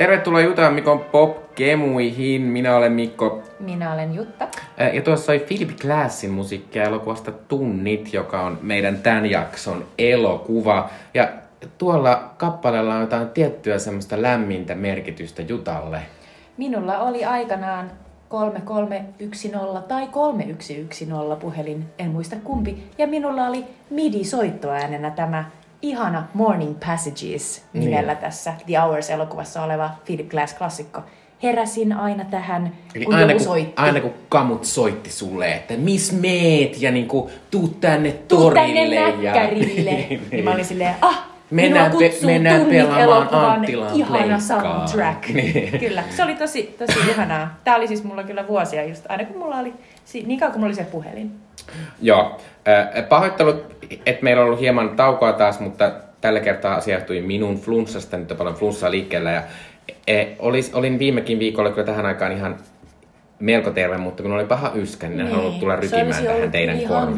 Tervetuloa Jutaan Mikon Pop-kemuihin. Minä olen Mikko. Minä olen Jutta. Ja tuossa oli Philip Glassin musiikkia elokuvasta Tunnit, joka on meidän tämän jakson elokuva. Ja tuolla kappaleella on jotain tiettyä semmoista lämmintä merkitystä Jutalle. Minulla oli aikanaan 3310 tai 3110 puhelin, en muista kumpi. Ja minulla oli MIDI-soittoäänenä tämä ihana Morning Passages nimellä niin. tässä The Hours-elokuvassa oleva Philip Glass-klassikko. Heräsin aina tähän, Eli kun aina, joku kun, soitti. aina kun kamut soitti sulle, että miss meet ja niinku tuu tänne Tuu tänne torille. ja... näkkärille. Niin, niin mä olin silleen, ah, Mennään pe- mennään pelaamaan elokuvan Anttilan ihana soundtrack. Niin. Kyllä, se oli tosi, tosi ihanaa. Tää oli siis mulla kyllä vuosia just, aina kun mulla oli, niin kauan kun mulla oli se puhelin. Joo. Äh, Pahoittelut, että meillä on ollut hieman taukoa taas, mutta tällä kertaa asia johtui minun flunssasta. Nyt on paljon flunssaa liikkeellä. Ja, e, olis, olin viimekin viikolla kyllä tähän aikaan ihan melko terve, mutta kun oli paha yskä, niin en halunnut tulla rykimään tähän teidän niin korviin.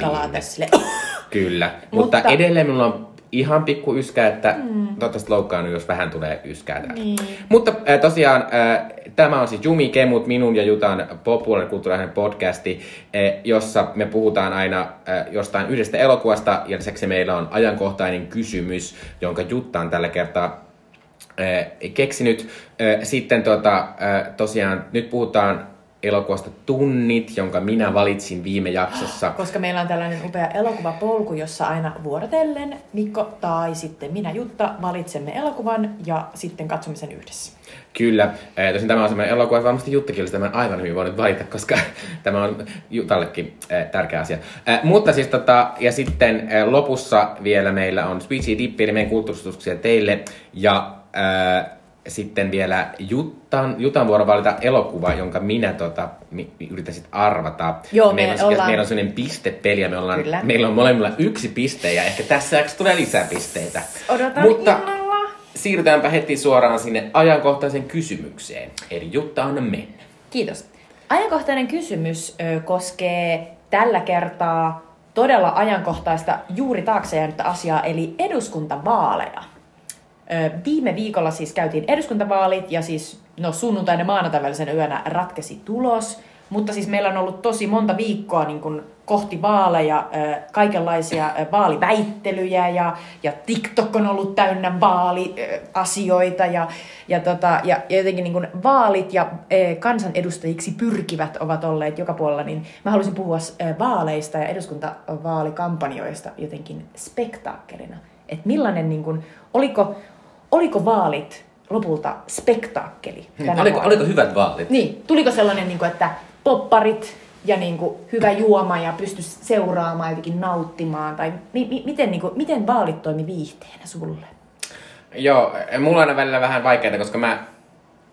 Kyllä, mutta, Mutta- edelleen minulla on ihan pikku yskä, että mm. toivottavasti loukkaannut, jos vähän tulee yskää täältä. Niin. Mutta äh, tosiaan äh, tämä on siis Jumi Kemut, minun ja Jutan populaarinen kulttuurinen podcasti, äh, jossa me puhutaan aina äh, jostain yhdestä elokuvasta ja lisäksi meillä on ajankohtainen kysymys, jonka Jutta on tällä kertaa äh, keksinyt. Äh, Sitten tota, äh, tosiaan nyt puhutaan elokuvasta Tunnit, jonka minä valitsin viime jaksossa. Koska meillä on tällainen upea elokuvapolku, jossa aina vuorotellen Mikko tai sitten minä Jutta valitsemme elokuvan ja sitten katsomme sen yhdessä. Kyllä. Eh, Tosin tämä on sellainen elokuva, että varmasti Juttakin olisi tämän aivan hyvin voinut valita, koska tämä on Jutallekin eh, tärkeä asia. Eh, Mutta siis tota, ja sitten lopussa vielä meillä on Speechy Dippi, eli meidän kulttuuristustuksia teille. Ja sitten vielä Juttan, Jutan vuoro valita elokuva, jonka minä tota, mi, yritän sit arvata. Joo, meillä me on, ollaan- meillä on sellainen pistepeli ja me ollaan, Kyllä. meillä on molemmilla yksi piste ja ehkä tässä tulee lisää pisteitä. Odotan Mutta, innolla. Siirrytäänpä heti suoraan sinne ajankohtaiseen kysymykseen. Eli Jutta on mennä. Kiitos. Ajankohtainen kysymys ö, koskee tällä kertaa todella ajankohtaista juuri taakse jäänyttä asiaa, eli eduskuntavaaleja. Viime viikolla siis käytiin eduskuntavaalit ja siis no sunnuntaina maanantain yönä ratkesi tulos. Mutta siis meillä on ollut tosi monta viikkoa niin kuin kohti vaaleja, kaikenlaisia vaaliväittelyjä ja, ja TikTok on ollut täynnä vaaliasioita ja, ja, tota, ja, ja jotenkin niin kuin vaalit ja kansanedustajiksi pyrkivät ovat olleet joka puolella, niin mä haluaisin puhua vaaleista ja eduskuntavaalikampanjoista jotenkin spektaakkelina. Että millainen, niin kuin, oliko, oliko vaalit lopulta spektaakkeli Niin, Oliko, vuonna? oliko hyvät vaalit? Niin, tuliko sellainen, niin kuin, että popparit ja niin kuin, hyvä juoma ja pysty seuraamaan jotenkin nauttimaan? Tai mi- mi- miten, niin kuin, miten vaalit toimi viihteenä sulle? Joo, mulla on aina välillä vähän vaikeaa, koska mä,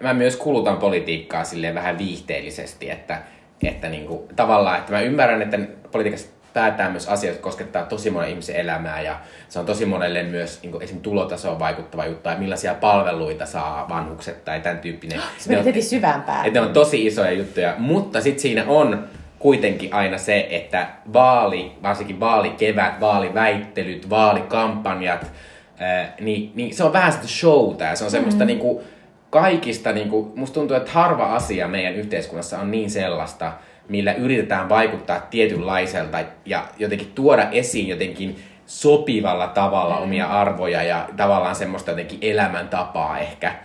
mä myös kulutan politiikkaa silleen vähän viihteellisesti, että, että niinku, tavallaan, että mä ymmärrän, että politiikassa päätään myös asioita, jotka koskettaa tosi monen ihmisen elämää ja se on tosi monelle myös niin esim. tulotasoon vaikuttava juttu ja millaisia palveluita saa vanhukset tai tämän tyyppinen. Se meni heti syvään päälle. että ne on tosi isoja juttuja, mutta sitten siinä on kuitenkin aina se, että vaali, varsinkin vaalikevät, vaaliväittelyt, vaalikampanjat, ää, niin, niin se on vähän sitä showta ja se on semmoista mm. niinku, kaikista, niinku, musta tuntuu, että harva asia meidän yhteiskunnassa on niin sellaista, millä yritetään vaikuttaa tietynlaiselta ja jotenkin tuoda esiin jotenkin sopivalla tavalla mm. omia arvoja ja tavallaan semmoista jotenkin elämäntapaa ehkä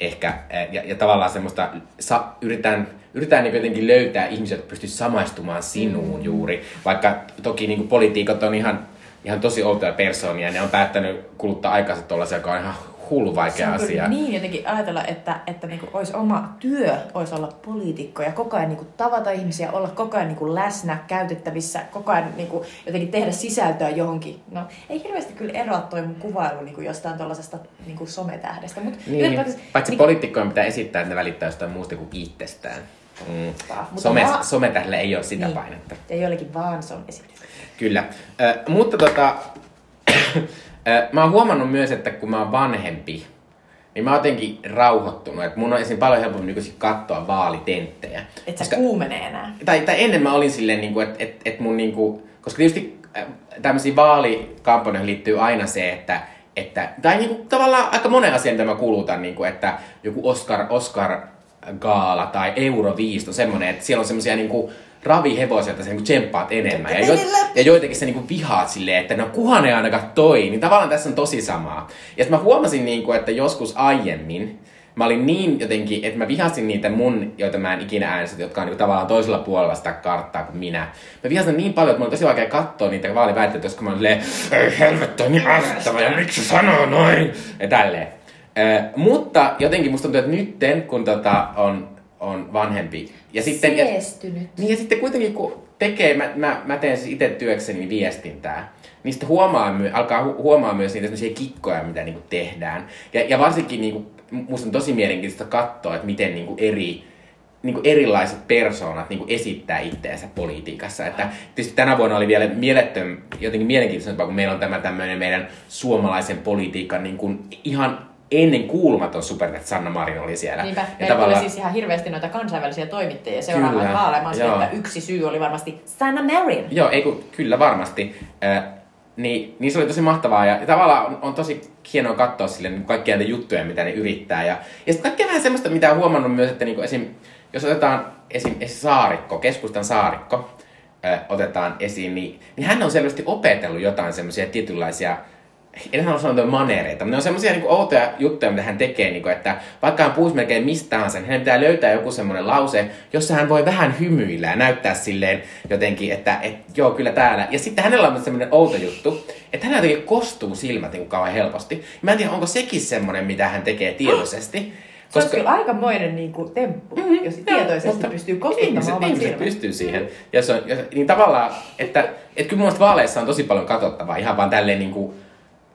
ehkä, eh, ja, ja tavallaan semmoista, sa, yritetään, yritetään niin jotenkin löytää ihmisiä, jotka pystyisivät samaistumaan sinuun mm. juuri, vaikka toki niin kuin poliitikot on ihan, ihan tosi outoja persoonia, ja ne on päättänyt kuluttaa aikansa tuollaisia, joka on ihan hullu Se vaikea on kyllä asia. niin jotenkin ajatella, että, että niinku olisi oma työ, olisi olla poliitikko ja koko ajan niinku tavata ihmisiä, olla koko ajan niinku läsnä, käytettävissä, koko ajan niinku jotenkin tehdä sisältöä johonkin. No ei hirveästi kyllä eroa toi mun kuvailu niinku jostain tuollaisesta niinku sometähdestä. Mut Niin, ylipäätänsä paitsi niinku- poliitikkojen pitää esittää, että ne välittää jostain muusta kuin itsestään. Mm. Some, sometähdellä ei ole sitä niin. painetta. Ja joillekin vaan se on esitys. Kyllä. Ö, mutta tota, mä oon huomannut myös, että kun mä oon vanhempi, niin mä oon jotenkin rauhoittunut. Että mun on esim. paljon helpompi nykyisin katsoa vaalitenttejä. Et sä kuumene enää. tai, tai ennen mä olin silleen, niin että et, et mun niin kuin, koska tietysti äh, tämmöisiin vaalikampanjoihin liittyy aina se, että että, tai niinku, tavallaan aika monen asian, mitä mä kuulutan, niinku, että joku Oscar, Oscar gaala tai Euroviisto, semmoinen, että siellä on semmoisia niinku, ravihevosia, että sä niinku tsemppaat enemmän. Ja, jo, ja joitakin sä niinku vihaat silleen, että no kuhan ei ainakaan toi. Niin tavallaan tässä on tosi samaa. Ja mä huomasin, niinku, että joskus aiemmin, mä olin niin jotenkin, että mä vihasin niitä mun, joita mä en ikinä äänestä, jotka on niinku tavallaan toisella puolella sitä karttaa kuin minä. Mä vihasin niin paljon, että mulla oli tosi vaikea katsoa niitä vaaliväitteitä, koska mä olin silleen, ei helvettä, on niin ärsyttävä, ja miksi sanoo noin? Ja tälleen. Äh, mutta jotenkin musta tuntuu, että nytten, kun tota on, on vanhempi. Ja sitten, ja, niin ja sitten kuitenkin kun tekee, mä, mä, mä teen siis itse työkseni viestintää, niin sitten huomaa, my- alkaa hu- huomaa myös niitä sellaisia kikkoja, mitä niinku tehdään. Ja, ja varsinkin niinku, musta on tosi mielenkiintoista katsoa, että miten niinku eri, niinku erilaiset persoonat niinku esittää itteensä politiikassa. Että tietysti tänä vuonna oli vielä mielettöm, jotenkin mielenkiintoisempaa, kun meillä on tämä tämmöinen meidän suomalaisen politiikan niinku ihan ennen kuulumaton super, että Sanna Marin oli siellä. Niinpä, ja meillä tavallaan- tuli siis ihan hirveästi noita kansainvälisiä toimittajia seuraamaan joo. että yksi syy oli varmasti Sanna Marin. Joo, ei kun, kyllä varmasti. Äh, niin, niin se oli tosi mahtavaa ja, ja tavallaan on, on tosi hienoa katsoa sille niin kaikkia näitä juttuja, mitä ne yrittää. Ja, ja sitten kaikkea vähän semmoista, mitä on huomannut myös, että niin esim, jos otetaan esim, esim saarikko, keskustan saarikko, otetaan esiin, niin, niin hän on selvästi opetellut jotain semmoisia tietynlaisia en halua sanoa manereita, mutta ne on semmoisia niin outoja juttuja, mitä hän tekee, niin kuin, että vaikka hän puhuisi melkein mistä tahansa, niin hänen pitää löytää joku semmoinen lause, jossa hän voi vähän hymyillä ja näyttää silleen jotenkin, että et, joo, kyllä täällä. Ja sitten hänellä on semmoinen outo juttu, että hänellä jotenkin kostuu silmät niin kuin kauhean helposti. Mä en tiedä, onko sekin semmoinen, mitä hän tekee tietoisesti. Se olisi kyllä aikamoinen niin kuin, temppu, mm-hmm, jos tietoisesti mutta pystyy kostuttamaan oman ihmiset pystyy siihen. Ja se on, ja, niin tavallaan, että, että kyllä mun mielestä vaaleissa on tosi paljon katsottavaa, ihan vaan tälleen niin kuin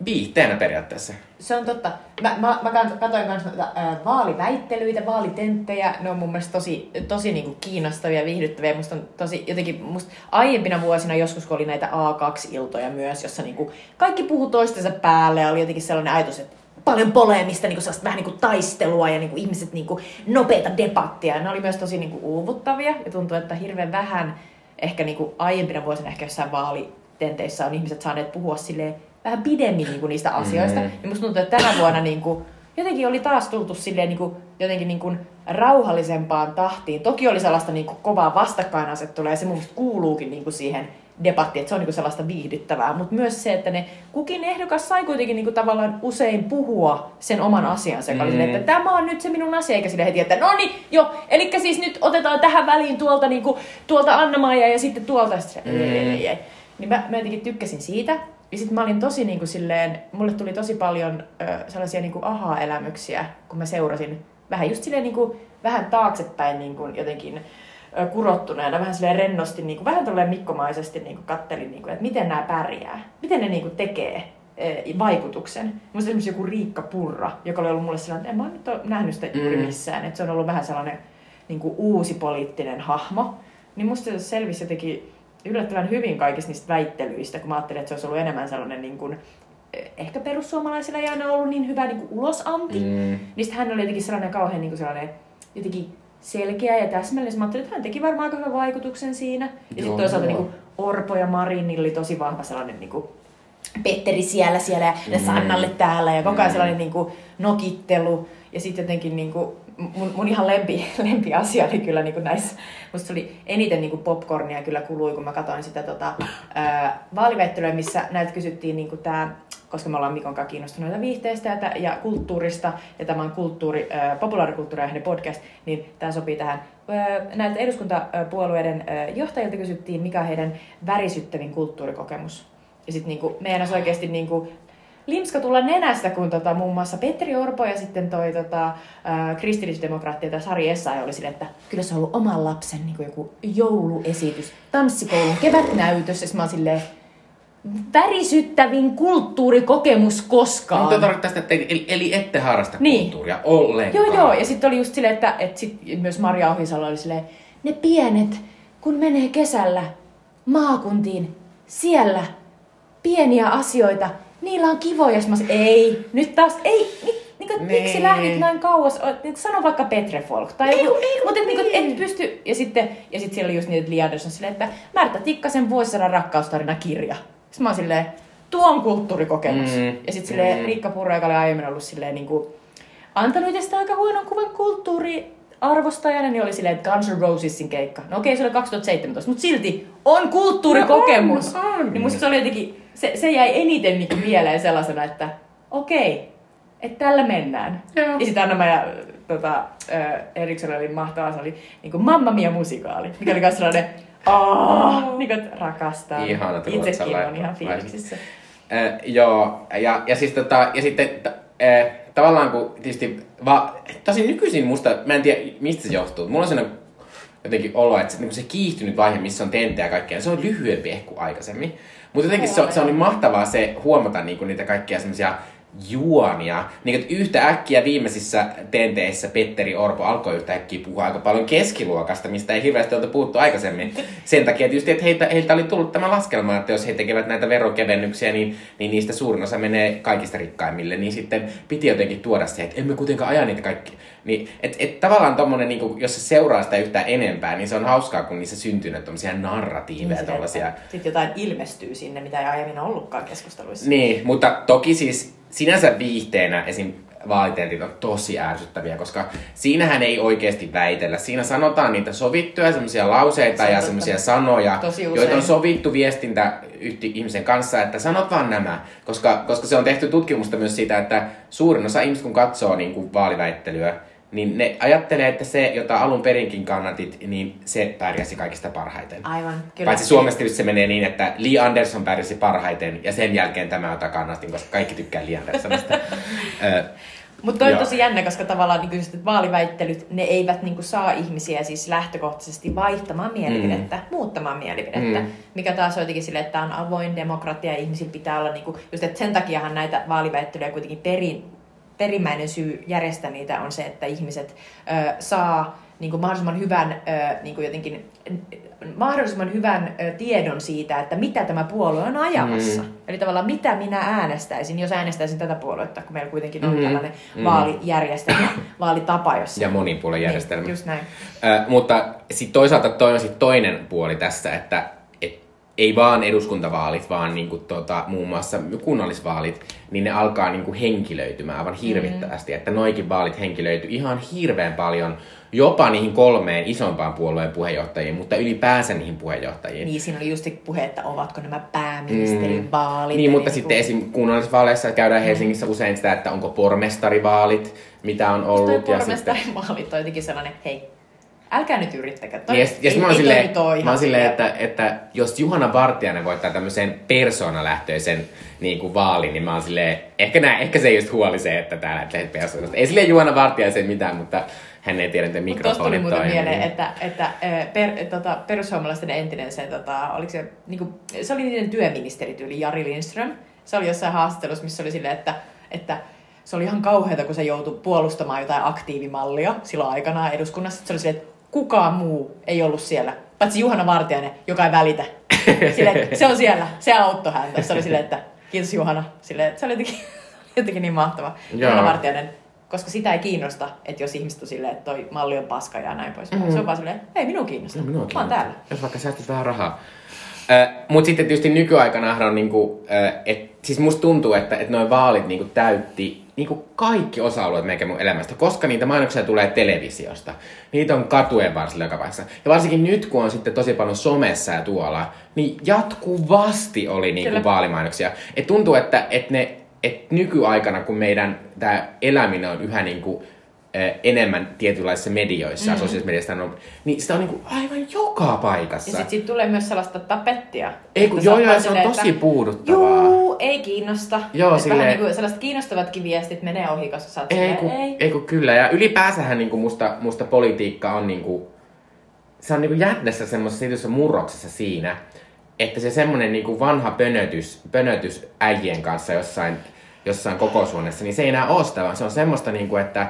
viihteenä periaatteessa. Se on totta. Mä, mä, mä katoin myös ää, vaaliväittelyitä, vaalitenttejä. Ne on mun mielestä tosi, tosi niinku kiinnostavia ja viihdyttäviä. Musta on tosi jotenkin, musta aiempina vuosina joskus oli näitä A2-iltoja myös, jossa niinku kaikki puhu toistensa päälle ja oli jotenkin sellainen ajatus, että paljon poleemista, niinku sellaista vähän niinku taistelua ja niinku ihmiset niinku nopeita debattia. Ne oli myös tosi niinku uuvuttavia ja tuntuu, että hirveän vähän ehkä niinku aiempina vuosina ehkä jossain vaalitenteissä on ihmiset saaneet puhua silleen vähän pidemmin niinku niistä asioista. Mm. Ja musta tuntuu, että tänä vuonna niinku, jotenkin oli taas tultu silleen niinku, jotenkin niinku rauhallisempaan tahtiin. Toki oli sellaista niinku kovaa vastakkainasettelua ja se mun mielestä kuuluukin niinku siihen debattiin, että se on niinku sellaista viihdyttävää. Mutta myös se, että ne kukin ehdokas sai kuitenkin niinku tavallaan usein puhua sen oman asiansa, joka oli Mm. silleen, että tämä on nyt se minun asia, eikä sille heti, että no niin, joo, eli siis nyt otetaan tähän väliin tuolta, niinku, tuolta Anna-Maija ja sitten tuolta. Sitten, se, ei, ei, ei, ei. Niin mä, mä jotenkin tykkäsin siitä. Ja sitten mä olin tosi niin kuin silleen, mulle tuli tosi paljon ö, sellaisia niin kuin aha-elämyksiä, kun mä seurasin vähän just silleen niin kuin, vähän taaksepäin niin kuin jotenkin ö, kurottuneena, vähän silleen rennosti, niin kuin, vähän tolleen mikkomaisesti niin kuin kattelin, niin kuin, että miten nämä pärjää, miten ne niin kuin tekee ö, vaikutuksen. Musta esimerkiksi joku Riikka Purra, joka oli ollut mulle sellainen, että en mä nyt ole nähnyt sitä juuri Mm. missään, että se on ollut vähän sellainen niin kuin uusi poliittinen hahmo. Niin musta se selvisi jotenkin yllättävän hyvin kaikista niistä väittelyistä, kun mä ajattelin, että se olisi ollut enemmän sellainen niin kuin, eh, ehkä perussuomalaisilla ei aina ollut niin hyvä niin kuin ulosanti. Mm. Niin hän oli jotenkin sellainen kauhean niin kuin sellainen, jotenkin selkeä ja täsmällinen. Mä ajattelin, että hän teki varmaan aika hyvän vaikutuksen siinä. Ja sitten toisaalta joo. niin kuin Orpo ja Marin oli tosi vahva sellainen niin kuin Petteri siellä, siellä ja mm. Sannalle täällä ja koko ajan Mm. sellainen niin kuin nokittelu. Ja sitten jotenkin niin kuin, mun, mun ihan lempi, lempi asia oli kyllä niin kuin näissä, musta oli eniten niin kuin popcornia kyllä kului, kun mä katsoin sitä tota, vaaliväittelyä, missä näitä kysyttiin niin kuin tää, koska me ollaan Mikon kanssa kiinnostuneita viihteistä ja, ja kulttuurista, ja tämä on kulttuuri, ää, populaarikulttuuri podcast, niin tämä sopii tähän. Ää, näiltä eduskuntapuolueiden ää, johtajilta kysyttiin, mikä on heidän värisyttävin kulttuurikokemus. Ja sitten niinku, meidän oikeasti niinku, limska tulla nenästä, kun tota, muun muassa Petteri Orpo ja sitten toi tota, ää, kristillisdemokraatti tai Sari Essay oli silleen, että kyllä se on ollut oman lapsen niin kuin joku jouluesitys, tanssikoulun kevätnäytös. Ja mä oon silleen, värisyttävin kulttuurikokemus koskaan. Mutta tarkoittaa sitä, että eli, eli ette harrasta Niin. kulttuuria ollenkaan. Joo, joo. Ja sitten oli just silleen, että, että sit myös Maria Ohisalo oli silleen, ne pienet, kun menee kesällä maakuntiin, siellä pieniä asioita, niillä on kivoja. Mä sanoin, ei, nyt taas, ei, mi, niin kuin, Nee. miksi lähdit näin kauas? Niin Sano vaikka Petre Folk. Tai Ei joku, ei mutta et, niin niin. et pysty. Ja sitten, ja sitten siellä oli just niitä Li Anderson silleen, että Märtä Tikkasen vuosisadan rakkaustarina kirja. Sitten mä oon silleen, tuo on kulttuurikokemus. Mm, Ja sitten silleen mm. Riikka Purra, joka oli aiemmin ollut silleen niin kuin, antanut itsestä aika huonon kuvan kulttuuriarvostajana, niin oli silleen, että Guns N' Rosesin keikka. No okei, se oli 2017, mutta silti on kulttuurikokemus. No on, on. Niin musta se oli jotenkin, se, se jäi eniten niin mieleen sellaisena, että okei, että tällä mennään. Joo. Ja sitten Anna ja tota, äh, Eriksson oli mahtavaa, se oli niin kuin Mamma Mia musikaali, mikä oli myös sellainen, aah, niin kuin, rakastaa. Ihana Itsekin sellainen- on ihan fiiliksissä. Äh, joo, ja, ja siis tota, ja sitten t- äh, tavallaan kun tietysti, va, tosi nykyisin musta, mä en tiedä mistä se johtuu, mulla on sellainen jotenkin olo, että se, niin se kiihtynyt vaihe, missä on tenttejä ja kaikkea, se on lyhyempi ehkä kuin aikaisemmin. Mutta jotenkin se, on- se, oli mahtavaa se huomata niin kuin niitä kaikkia semmoisia juonia. Niin, että yhtä äkkiä viimeisissä tenteissä Petteri Orpo alkoi yhtä äkkiä puhua aika paljon keskiluokasta, mistä ei hirveästi oltu puhuttu aikaisemmin. Sen takia tietysti, että heiltä, heiltä oli tullut tämä laskelma, että jos he tekevät näitä verokevennyksiä, niin, niin niistä suurin osa menee kaikista rikkaimmille. Niin sitten piti jotenkin tuoda se, että emme kuitenkaan aja niitä kaikki. Niin, et, et tavallaan tommonen, niin jos se seuraa sitä yhtään enempää, niin se on hauskaa, kun niissä syntyy näitä tommosia narratiiveja, tollasia. Sitten jotain ilmestyy sinne, mitä ei aiemmin ollutkaan keskusteluissa. Niin, mutta toki siis sinänsä viihteenä esim. vaalitentit on tosi ärsyttäviä, koska siinähän ei oikeasti väitellä. Siinä sanotaan niitä sovittuja semmoisia lauseita ja semmoisia sanoja, joita on sovittu viestintä yhti ihmisen kanssa, että sanot vaan nämä. Koska, koska se on tehty tutkimusta myös siitä, että suurin osa ihmisistä, kun katsoo niin kuin vaaliväittelyä, niin ne ajattelee, että se, jota alun perinkin kannatit, niin se pärjäsi kaikista parhaiten. Aivan, kyllä. Paitsi Suomessa tietysti se menee niin, että Lee Anderson pärjäsi parhaiten ja sen jälkeen tämä, jota kannatin, koska kaikki tykkää Lee Andersonista. Mutta toi on tosi jännä, koska tavallaan niin että vaaliväittelyt, ne eivät niin kuin, saa ihmisiä siis lähtökohtaisesti vaihtamaan mielipidettä, mm. muuttamaan mielipidettä. Mm. Mikä taas on jotenkin silleen, että tämä on avoin demokratia ja ihmisillä pitää olla, niin kuin, just että sen takiahan näitä vaaliväittelyjä kuitenkin perin, perimmäinen syy järjestää niitä on se, että ihmiset ö, saa niin kuin mahdollisimman hyvän, ö, niin kuin jotenkin, mahdollisimman hyvän ö, tiedon siitä, että mitä tämä puolue on ajamassa. Mm. Eli tavallaan mitä minä äänestäisin, jos äänestäisin tätä puoluetta, kun meillä kuitenkin on Mm. tällainen Mm. vaalijärjestelmä, vaalitapa, jossa... ja monipuolijärjestelmä. Niin, just näin. Ö, mutta sitten toisaalta toi on sit toinen puoli tässä, että et, ei vaan eduskuntavaalit, vaan niinku tota, muun muassa kunnallisvaalit, niin ne alkaa niinku henkilöitymään aivan hirvittävästi. Mm. Että noikin vaalit henkilöity ihan hirveän paljon, jopa niihin kolmeen isompaan puolueen puheenjohtajiin, mutta ylipäänsä niihin puheenjohtajiin. Niin, siinä oli just puhe, että ovatko nämä pääministerin vaalit. Niin, ja mutta niin sitten esim. kunnallisvaaleissa käydään Helsingissä usein sitä, että onko pormestarivaalit, mitä on Toi ollut. ja sitten... vaalit on jotenkin sellainen, hei, älkää nyt yrittäkää. Toi, Niin, ja, ja sit mä oon ei silleen, mä oon silleen että, että jos Juhana Vartiainen voittaa tämmöisen persoonalähtöisen niin kuin vaalin, niin mä oon silleen, ehkä, nää, ehkä se ei just huoli se, että täällä lähtee persoonasta. Ei silleen Juhana Vartiaisen mitään, mutta hän ei tiedä, miten Mutta tuosta tuli mikrofonit toimii. mieleen, niin- että, että per, tota, perussuomalaisten entinen se, tota, oliko se, niinku, se oli niiden työministerityyli Jari Lindström. Se oli jossain haastattelussa, missä oli silleen, että, että se oli ihan kauheata, kun se joutui puolustamaan jotain aktiivimallia silloin aikanaan eduskunnassa. Se oli silleen, että kukaan muu ei ollut siellä, paitsi Juhana Vartiainen, joka ei välitä. Silleen, se on siellä, se auttoi häntä. Se oli silleen, että kiitos Juhana. Silleen, että se oli jotenkin, jotenkin niin mahtava. Joo. Juhana Vartiainen, koska sitä ei kiinnosta, että jos ihmiset on silleen, että toi malli on paska ja näin pois. Mm-hmm. Se on vaan silleen, ei minua kiinnosta. No, minua Mä oon täällä. Jos vaikka säästät vähän rahaa. Mutta sitten tietysti nykyaikana on niinku, ö, et, siis musta tuntuu, että et noin vaalit niinku täytti niinku kaikki osa-alueet meikä mun elämästä, koska niitä mainoksia tulee televisiosta. Niitä on katujen varsilla joka paikassa. Ja varsinkin nyt, kun on sitten tosi paljon somessa ja tuolla, niin jatkuvasti oli niinku Kyllä. vaalimainoksia. Et tuntuu, että et ne, et nykyaikana, kun meidän tämä eläminen on yhä niinku, ö, enemmän tietynlaisissa medioissa ja sosiaalisessa mediassa, on, niin sitä on niinku aivan joka paikassa. Ja sit siitä tulee myös sellaista tapettia. Ei kun, joo, joo, se on tosi että puuduttavaa. Juu, ei kiinnosta. Joo, silleen- Vähän niin kuin sellaiset kiinnostavatkin viestit menee ohi, koska sä oot Ei silleen, kun, ei. ei kun kyllä. Ja ylipäänsä niinku musta, musta politiikka on niinku, se on niinku jätnessä semmoisessa tietyssä murroksessa siinä, että se semmonen niinku vanha pönötys, pönötys äijien kanssa jossain, jossain kokoushuoneessa, niin se ei enää ole sitä, vaan se on semmoista niinku, että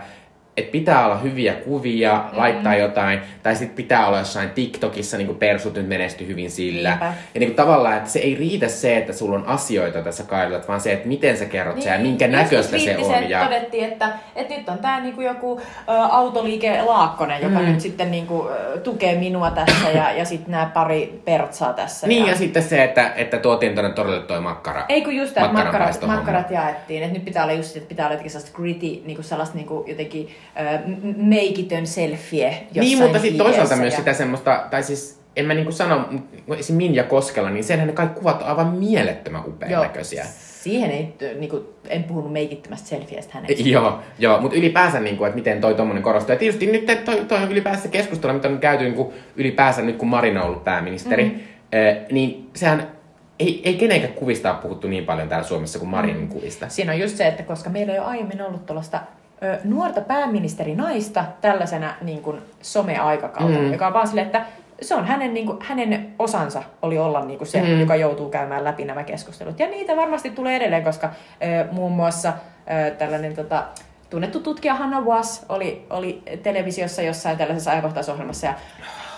että pitää olla hyviä kuvia, mm. laittaa jotain, tai sitten pitää olla jossain TikTokissa, niin kuin persut nyt menesty hyvin sillä. Niinpä. Ja niin kuin tavallaan, että se ei riitä se, että sulla on asioita tässä kaivelet, vaan se, että miten sä kerrot sen ja minkä Niin, joskus näköistä se on. Ja... todettiin, että, että nyt on tää niinku joku ö, autoliike Laakkonen, joka Mm. nyt sitten niinku, ö, tukee minua tässä ja, ja sitten nämä pari pertsaa tässä. Niin, ja, ja sitten se, että, että tuotiin tuonne torille toi makkara. Ei kun just tämä, että makkarat, makkarat jaettiin. Että nyt pitää olla just, että pitää olla jotenkin sellaista gritty, niinku sellaista niinku jotenkin ö, m- meikitön selfie jossain Niin, mutta sitten toisaalta myös ja- sitä semmoista, tai siis en mä niinku sano, esim. Minja Koskela, niin senhän ne kaikki kuvat on aivan mielettömän upean Joo, näköisiä. Siihen ei, niinku, en puhunut meikittömästä selfiestä hänestä. Joo, joo mutta ylipäänsä, niin kuin, että miten toi tommonen korostuu. Ja tietysti nyt toi, toi on ylipäänsä keskustelu, mitä on käyty niin kuin, ylipäänsä nyt, kun Marina on ollut pääministeri, mm. eh, niin sehän ei, ei kenenkään kuvista ole puhuttu niin paljon täällä Suomessa kuin Marinin mm. kuvista. Siinä on just se, että koska meillä ei ole aiemmin ollut tuollaista nuorta pääministerinaista tällaisena niin kuin some-aikakautena, Mm. joka on vaan silleen, että se on hänen, niin kuin, hänen osansa oli olla niin kuin se, Mm. mm. joka joutuu käymään läpi nämä keskustelut. Ja niitä varmasti tulee edelleen, koska ö, muun muassa ö, tällainen tota, tunnettu tutkija Hanna Was oli, oli televisiossa jossain tällaisessa ajankohtaisohjelmassa ja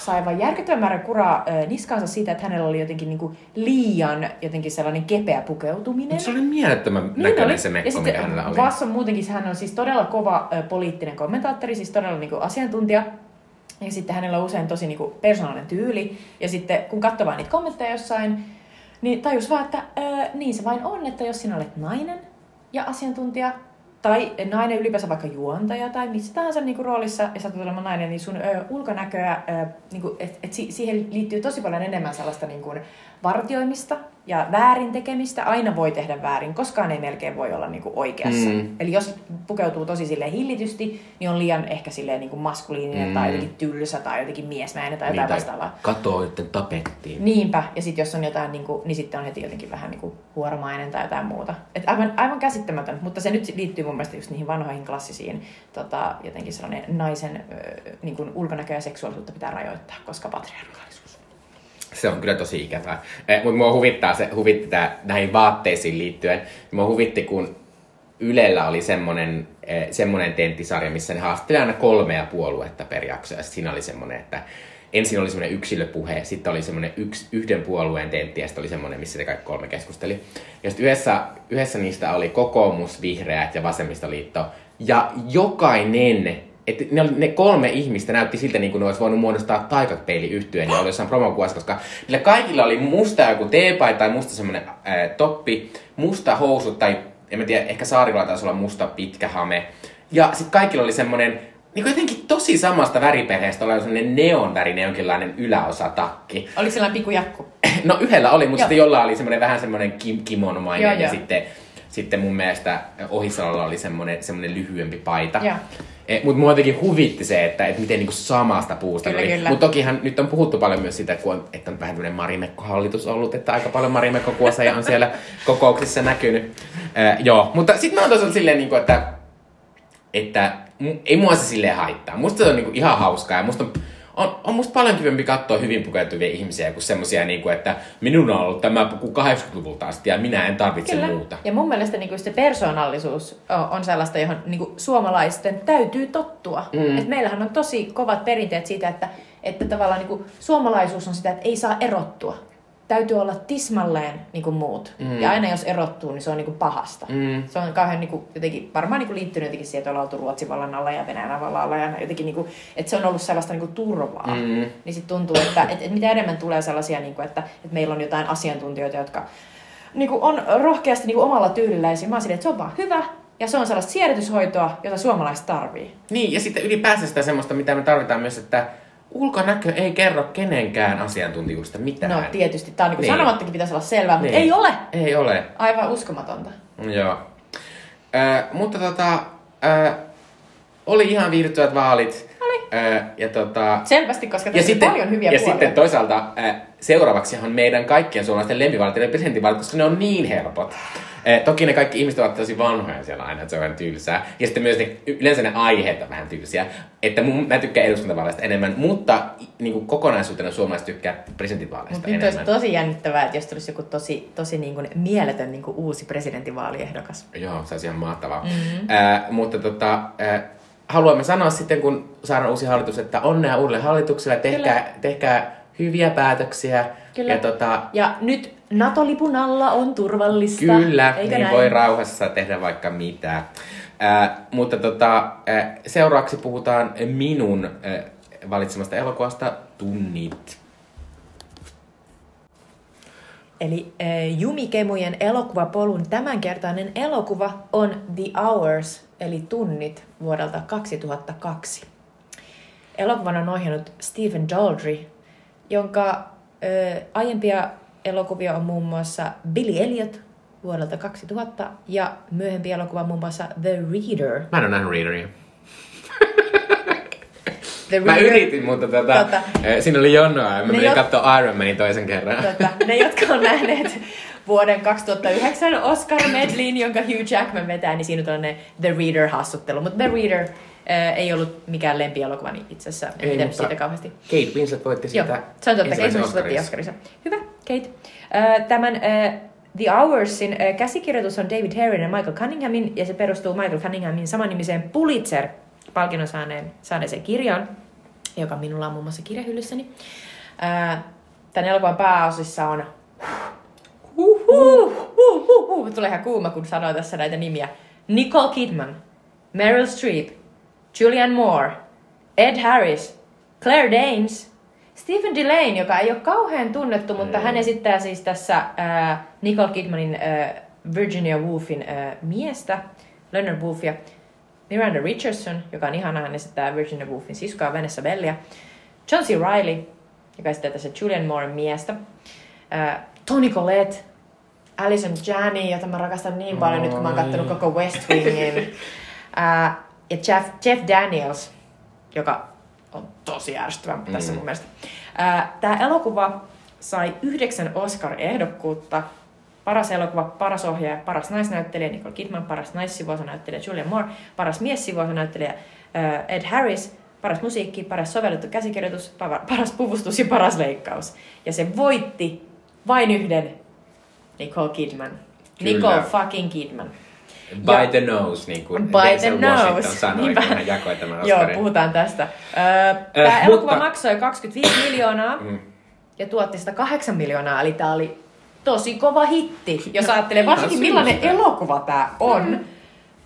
sai aivan järkyttävän määrän kuraa niskaansa siitä, että hänellä oli jotenkin niin kuin liian jotenkin sellainen kepeä pukeutuminen. Se oli mielettömän Niin näköinen oli. se ja mekko, sitten mikä hänellä oli. Vass on muutenkin, hän on siis todella kova poliittinen kommentaattori, siis todella niin kuin asiantuntija. Ja sitten hänellä on usein tosi niin kuin persoonallinen tyyli. Ja sitten kun katsoo vaan niitä kommentteja jossain, niin tajus vaan, että ö, niin se vain on, että jos sinä olet nainen ja asiantuntija, tai nainen ylipäänsä vaikka juontaja tai missä tahansa niinku roolissa ja satut olemaan nainen, niin sun ö, ulkonäköä, ö, niinku, et, et si, siihen liittyy tosi paljon enemmän sellaista niinku, vartioimista ja väärin tekemistä. Aina voi tehdä väärin, koskaan ei melkein voi olla niinku, oikeassa. Mm. Eli jos pukeutuu tosi silleen hillitysti, niin on liian ehkä silleen niinku maskuliininen Mm. tai jotenkin tylsä tai jotenkin miesmäinen tai jotain Niitä vastaavaa. Katoa, joten tapettiin. Niinpä, ja sitten jos on jotain, niin, kuin, niin sitten on heti jotenkin vähän niin kuin huoromainen tai jotain muuta. Et aivan, aivan käsittämätön, mutta se nyt liittyy mun mielestä just niihin vanhoihin klassisiin, tota, jotenkin sellainen naisen ö, niin kuin ulkonäköä ja seksuaalisuutta pitää rajoittaa, koska patriarkaalisuus. Se on kyllä tosi ikävää. Eh, Mutta mua huvittaa se, huvitti tää, näihin vaatteisiin liittyen. Mua huvitti, kun Ylellä oli semmonen, eh, semmonen tenttisarja, missä ne haastatteli aina kolmea puoluetta per jakso. Ja siinä oli semmonen, että ensin oli semmoinen yksilöpuhe, sitten oli semmoinen yks, yhden puolueen tentti ja sitten oli semmoinen, missä ne kaikki kolme keskusteli. Ja sitten yhdessä, yhdessä niistä oli kokoomus, vihreät ja vasemmistoliitto. Ja jokainen, että ne, oli, ne kolme ihmistä näytti siltä, niin kuin ne olisi voinut muodostaa taikapeili yhtyeen ja oli jossain promokuvassa, koska niillä kaikilla oli musta joku teepaita tai musta semmoinen ää, toppi, musta housut tai en mä tiedä, ehkä Saarilla taisi olla musta pitkä hame. Ja sitten kaikilla oli semmoinen niin jotenkin tosi samasta väriperheestä oli semmoinen neonvärinen jonkinlainen yläosatakki. Oliko sellainen pikkujakku? No yhdellä oli, mutta Joo. sitten jollain oli semmoinen vähän semmoinen kim- kimonomainen Joo, ja sitten, sitten mun mielestä Ohisalolla oli semmoinen, semmoinen lyhyempi paita. Joo. Mutta mua jotenkin huvitti se, että, että miten niinku samasta puusta Kyllä, oli. Mutta tokihan nyt on puhuttu paljon myös sitä, kun on, että on vähän tämmöinen Marimekko-hallitus ollut, että aika paljon Marimekko-kuoseja on siellä kokouksissa näkynyt. Äh, joo, mutta sitten mä oon tosiaan silleen, niinku, että, että ei mua se silleen haittaa. Musta se on niinku ihan hauskaa ja musta on, on, on musta paljon kivempi katsoa hyvin pukeutuvia ihmisiä kuin semmosia, niinku, että minulla on ollut tämä puku 80-luvulta asti ja minä en tarvitse Kyllä. muuta. Ja mun mielestä niin se persoonallisuus on- sellaista, johon niin suomalaisten täytyy tottua. Mm. Et meillähän on tosi kovat perinteet siitä, että, että tavallaan niin suomalaisuus on sitä, että ei saa erottua. Täytyy olla tismalleen niin kuin muut. Mm. Ja aina jos erottuu, niin se on niin kuin pahasta. Mm. Se on kauhean niin kuin, jotenkin, varmaan niin kuin liittynyt jotenkin siihen, että ollaan oltu Ruotsin vallan alla ja Venäjän vallan alla. Ja jotenkin, niin kuin, että se on ollut sellaista niin kuin turvaa. Mm. Niin sitten tuntuu, että, että, että mitä enemmän tulee sellaisia, niin kuin, että, että meillä on jotain asiantuntijoita, jotka niin kuin on rohkeasti niin kuin omalla tyylillään. Mä oon silleen, että se on vaan hyvä. Ja se on sellaista siedätyshoitoa, jota suomalaiset tarvii. Niin, ja sitten ylipäänsä sitä semmoista, mitä me tarvitaan myös, että ulkonäkö ei kerro kenenkään asiantuntijuudesta mitään. No tietysti, tämä on niin kuin Niin. sanomattakin pitäisi olla selvää, mutta Niin. ei ole. Ei ole. Aivan uskomatonta. Joo. Ö, mutta tota, ö, oli ihan viihdyttävät vaalit. Ja tota, Selvästi, koska tässä on paljon hyviä ja puolia. sitten toisaalta äh, seuraavaksihan meidän kaikkien suomalaisten lempivaalit eli presidentinvaalit, koska ne on niin helpot. Äh, toki ne kaikki ihmiset ovat tosi vanhoja siellä aina, että se on vähän tylsää. Ja sitten myös ne, yleensä ne aiheet on vähän tylsiä. Että mun, mä tykkään eduskuntavaaleista enemmän, mutta niin kuin kokonaisuutena suomalaiset tykkää presidentinvaaleista Mutta nyt olisi enemmän. tosi jännittävää, että jos tulisi joku tosi, tosi niin kuin mieletön niin kuin uusi presidentinvaaliehdokas. Joo, se olisi ihan mahtavaa. Mhm. Mm-hmm. Äh, mutta tota, äh, haluamme sanoa sitten, kun saadaan uusi hallitus, että onnea uudelle hallitukselle, tehkää, tehkää hyviä päätöksiä. Kyllä. Ja tota, Ja nyt NATO-lipun alla on turvallista. Kyllä, Eikö niin näin? voi rauhassa tehdä vaikka mitä. Ää, mutta tota, ää, seuraavaksi puhutaan minun ää, valitsemasta elokuvasta Tunnit. Eli äh, Jumikemujen elokuvapolun tämänkertainen elokuva on The Hours, eli Tunnit, vuodelta 2002. Elokuvan on ohjannut Stephen Daldry, jonka äh, aiempia elokuvia on muun muassa Billy Elliot vuodelta 2000 ja myöhempi elokuva muun muassa The Reader. Mä en ole nähnyt Readeria. The Mä yritin, mutta tota, Tota. ää, siinä oli jonoa ja mä menin jot- katsoa Iron Manin toisen kerran. Tota, ne, jotka on nähneet vuoden 2009 Oscar Medleyin, jonka Hugh Jackman vetää, niin siinä on tällainen The Reader-haastattelu. Mutta The Reader äh, ei ollut mikään lempielokuvani itse asiassa. En Ei, mutta siitä kauheasti. Kate Winslet voitti Joo, sitä se on totta. Kate Winslet voitti Oscarissa. Hyvä, Kate. Äh, Tämän äh, The Hoursin äh, käsikirjoitus on David Herrin ja Michael Cunninghamin, ja se perustuu Michael Cunninghamin samanimiseen Pulitzer-palkinnon saaneen, saaneeseen kirjaan, joka minulla on muun muassa kirjahyllyssäni. Äh, Tämän elokuvan pääosissa on Huh, huh, huh, huh, huh. Tulee ihan kuuma, kun sanoo tässä näitä nimiä. Nicole Kidman, Meryl Streep, Julianne Moore, Ed Harris, Claire Danes, Stephen Delane, joka ei ole kauhean tunnettu, mutta hän esittää siis tässä äh, Nicole Kidmanin äh, Virginia Woolfin äh, miestä, Leonard Woolfia, Miranda Richardson, joka on ihana, hän esittää Virginia Woolfin siskoa Vanessa Bellia, John C. Reilly, joka esittää tässä Julian Mooren miestä, äh, Tony Collette, Alison Janney, jota mä rakastan niin paljon nyt, kun mä oon kattonut koko West Wingin, äh, ja Jeff, Jeff Daniels, joka on tosi ärsyttävä mm. tässä mun mielestä. Äh, Tämä elokuva sai yhdeksän Oscar-ehdokkuutta. Paras elokuva, paras ohjaaja, paras naisnäyttelijä Nicole Kidman, paras naissivuosanäyttelijä Julia Moore, paras miessivuosanäyttelijä äh, Ed Harris, paras musiikki, paras sovellettu käsikirjoitus, pa- paras puvustus ja paras leikkaus. Ja se voitti vain yhden Nicole Kidman. Kyllä. Nicole fucking Kidman. By Ja- the nose, niin kuin By the Washington nose. sanoi, Niinpä. kun hän jakoi tämän Joo, Oscarin. puhutaan tästä. Tämä Äh, elokuva mutta- maksoi 25 miljoonaa Mm. ja tuotti 108 miljoonaa, eli tämä oli tosi kova hitti. Jos ajattelee varsinkin millainen elokuva tämä on,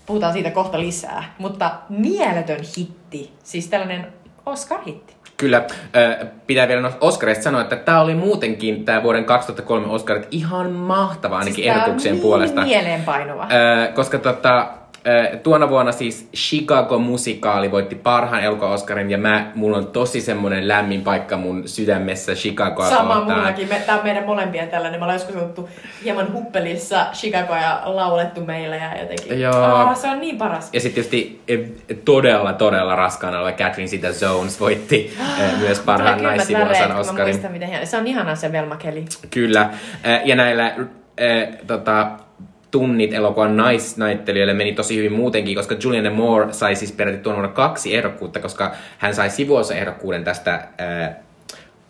puhutaan siitä kohta lisää, mutta mieletön hitti, siis tällainen Oscar-hitti. Kyllä, äh, pitää vielä noista Oscarista sanoa, että tämä oli muutenkin, tämä vuoden 2003 Oscarit, ihan mahtava ainakin Siis ehdotuksien niin puolesta. mieleenpainuva. Äh, koska tota, tuona vuonna siis Chicago-musikaali voitti parhaan elokuva Oscarin, ja mä, mulla on tosi semmonen lämmin paikka mun sydämessä Chicagoa Sama kohtaan. mullakin. Me, tää on meidän molempien tällainen. Me ollaan joskus otettu hieman huppelissa Chicagoa ja laulettu meillä ja jotenkin. Joo. Aa, se on niin paras. Ja sitten tietysti eh, todella, todella raskaana oleva Catherine Zeta-Jones voitti eh, myös parhaan naissivuosan Oscarin. muistan, miten hieno. Se on ihanaa se Velma Kelly. Kyllä. Äh, Ja näillä äh, tota, tunnit elokuvan naisnäyttelijöille meni tosi hyvin muutenkin, koska Julianne Moore sai siis peräti tuon vuonna kaksi ehdokkuutta, koska hän sai sivuosa ehdokkuuden tästä äh,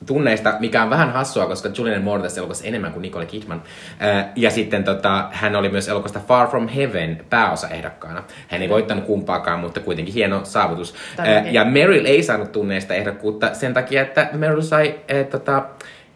tunneista, mikä on vähän hassua, koska Julianne Moore tässä elokuvassa enemmän kuin Nicole Kidman. Äh, ja sitten tota, hän oli myös elokuvasta Far From Heaven pääosaehdokkaana. Hän ei voittanut kumpaakaan, mutta kuitenkin hieno saavutus. Todellakin. Äh, ja Meryl ei saanut tunneista ehdokkuutta sen takia, että Meryl sai äh, tota,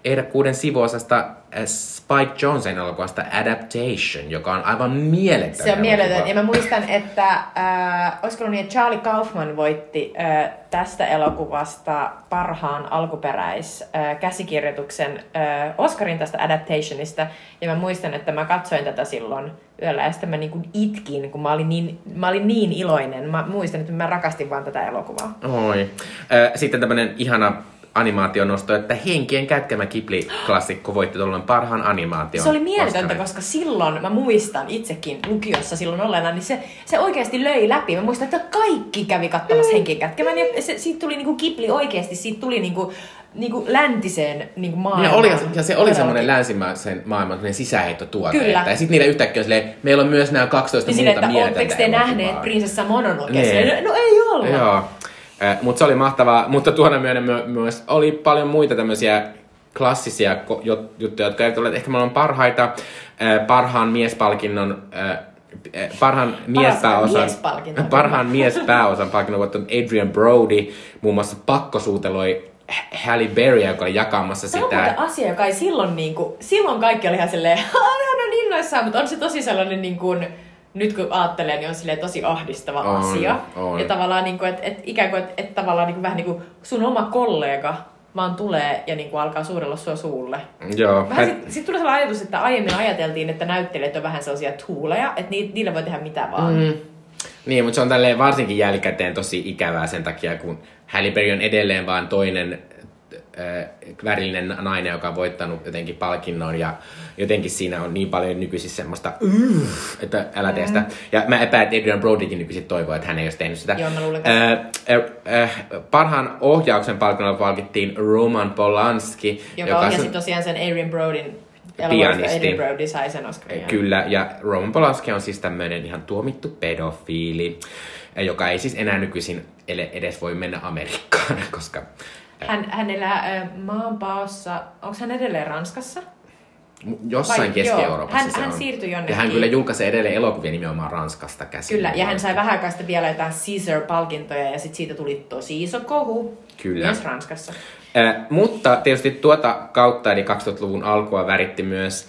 ehdokkuuden sivuosasta Spike Jonzein elokuvasta Adaptation, joka on aivan mieletön Se on mieletön. Ja mä muistan, että äh, olisiko niin, että Charlie Kaufman voitti äh, tästä elokuvasta parhaan alkuperäis äh, käsikirjoituksen äh, Oscarin tästä Adaptationista. Ja mä muistan, että mä katsoin tätä silloin yöllä ja sitten mä niin kuin itkin, kun mä olin niin, mä olin niin iloinen. Mä muistan, että mä rakastin vaan tätä elokuvaa. Oi. Äh, Sitten tämmönen ihana animaationosto, että Henkien kätkemä Ghibli-klassikko voitti tuolloin parhaan animaation Se oli mieletöntä, Oscarin. koska silloin, mä muistan itsekin lukiossa silloin olleena, niin se, se oikeasti löi läpi. Mä muistan, että kaikki kävi katsomassa mm. henkien kätkemään ja se, siitä tuli niinku kipli oikeasti, siitä tuli niinku, niinku läntiseen niinku Ja, maailmaan. oli, ja se oli semmoinen länsimaisen maailman sisäheittotuote. Kyllä. Että, ja sitten niillä yhtäkkiä on silleen, meillä on myös nämä 12 Niin muuta mieletöntä ootteko te nähneet prinsessa Mononoke? Niin. Silleen, No ei olla. Joo. Mutta se oli mahtavaa, mutta tuona myönä my- myös oli paljon muita tämmöisiä klassisia juttuja, jotka eivät ole ehkä maailman parhaita. Äh, Parhaan miespalkinnon äh, eh, parhaan miespääosan, miespalkinnon. parhaan miespääosan palkinnon voittanut Adrian Brody muun muassa pakkosuuteloi Halle Berry, joka oli jakamassa Tämä on sitä. muuten asia, joka ei silloin niinku, silloin kaikki oli ihan silleen, hän on innoissaan, mutta on se tosi sellainen niin kuin, nyt kun ajattelee, niin on silleen tosi ahdistava On, asia. on. Ja tavallaan, niin kuin, että, että ikään kuin, että, että tavallaan niin kuin, vähän niin kuin sun oma kollega vaan tulee ja niin kuin alkaa suurella sua suulle. Joo, Vähän hän- sitten sit tuli sellainen ajatus, että aiemmin ajateltiin, että näyttelijät on vähän sellaisia tuuleja, että ni, niille voi tehdä mitä vaan. Mm. Niin, mutta se on tälleen varsinkin jälkikäteen tosi ikävää sen takia, kun Halle Berry on edelleen vaan toinen värillinen nainen, joka on voittanut jotenkin palkinnon ja jotenkin siinä on niin paljon nykyisin semmoista että älä tee sitä. Ja mä epäilen, että Adrian Brodykin nykyisin toivoo, että hän ei olisi tehnyt sitä. Joo, mä luulen Äh, äh, äh, parhaan ohjauksen palkinnolla palkittiin Roman Polanski, Joka, ohjasi sun- tosiaan sen Adrian Brodin elokuvasta. Pianisti. Adrian Brody sai sen Oscarin. Kyllä, ja Roman Polanski on siis tämmöinen ihan tuomittu pedofiili, eh, joka ei siis enää nykyisin edes voi mennä Amerikkaan, koska Hän, hän elää äh, maanpaossa, onko hän edelleen Ranskassa? jossain Vai- Keski-Euroopassa joo, hän- se hän on. siirtyi Ja jonnekin. hän kyllä julkaisee edelleen elokuvia nimenomaan Ranskasta käsin. Kyllä, ja hän sai vähän aikaa vielä jotain Caesar-palkintoja, ja sitten siitä tuli tosi iso kohu. Kyllä. Myös Ranskassa. Äh, mutta tietysti tuota kautta, eli 2000-luvun alkua väritti myös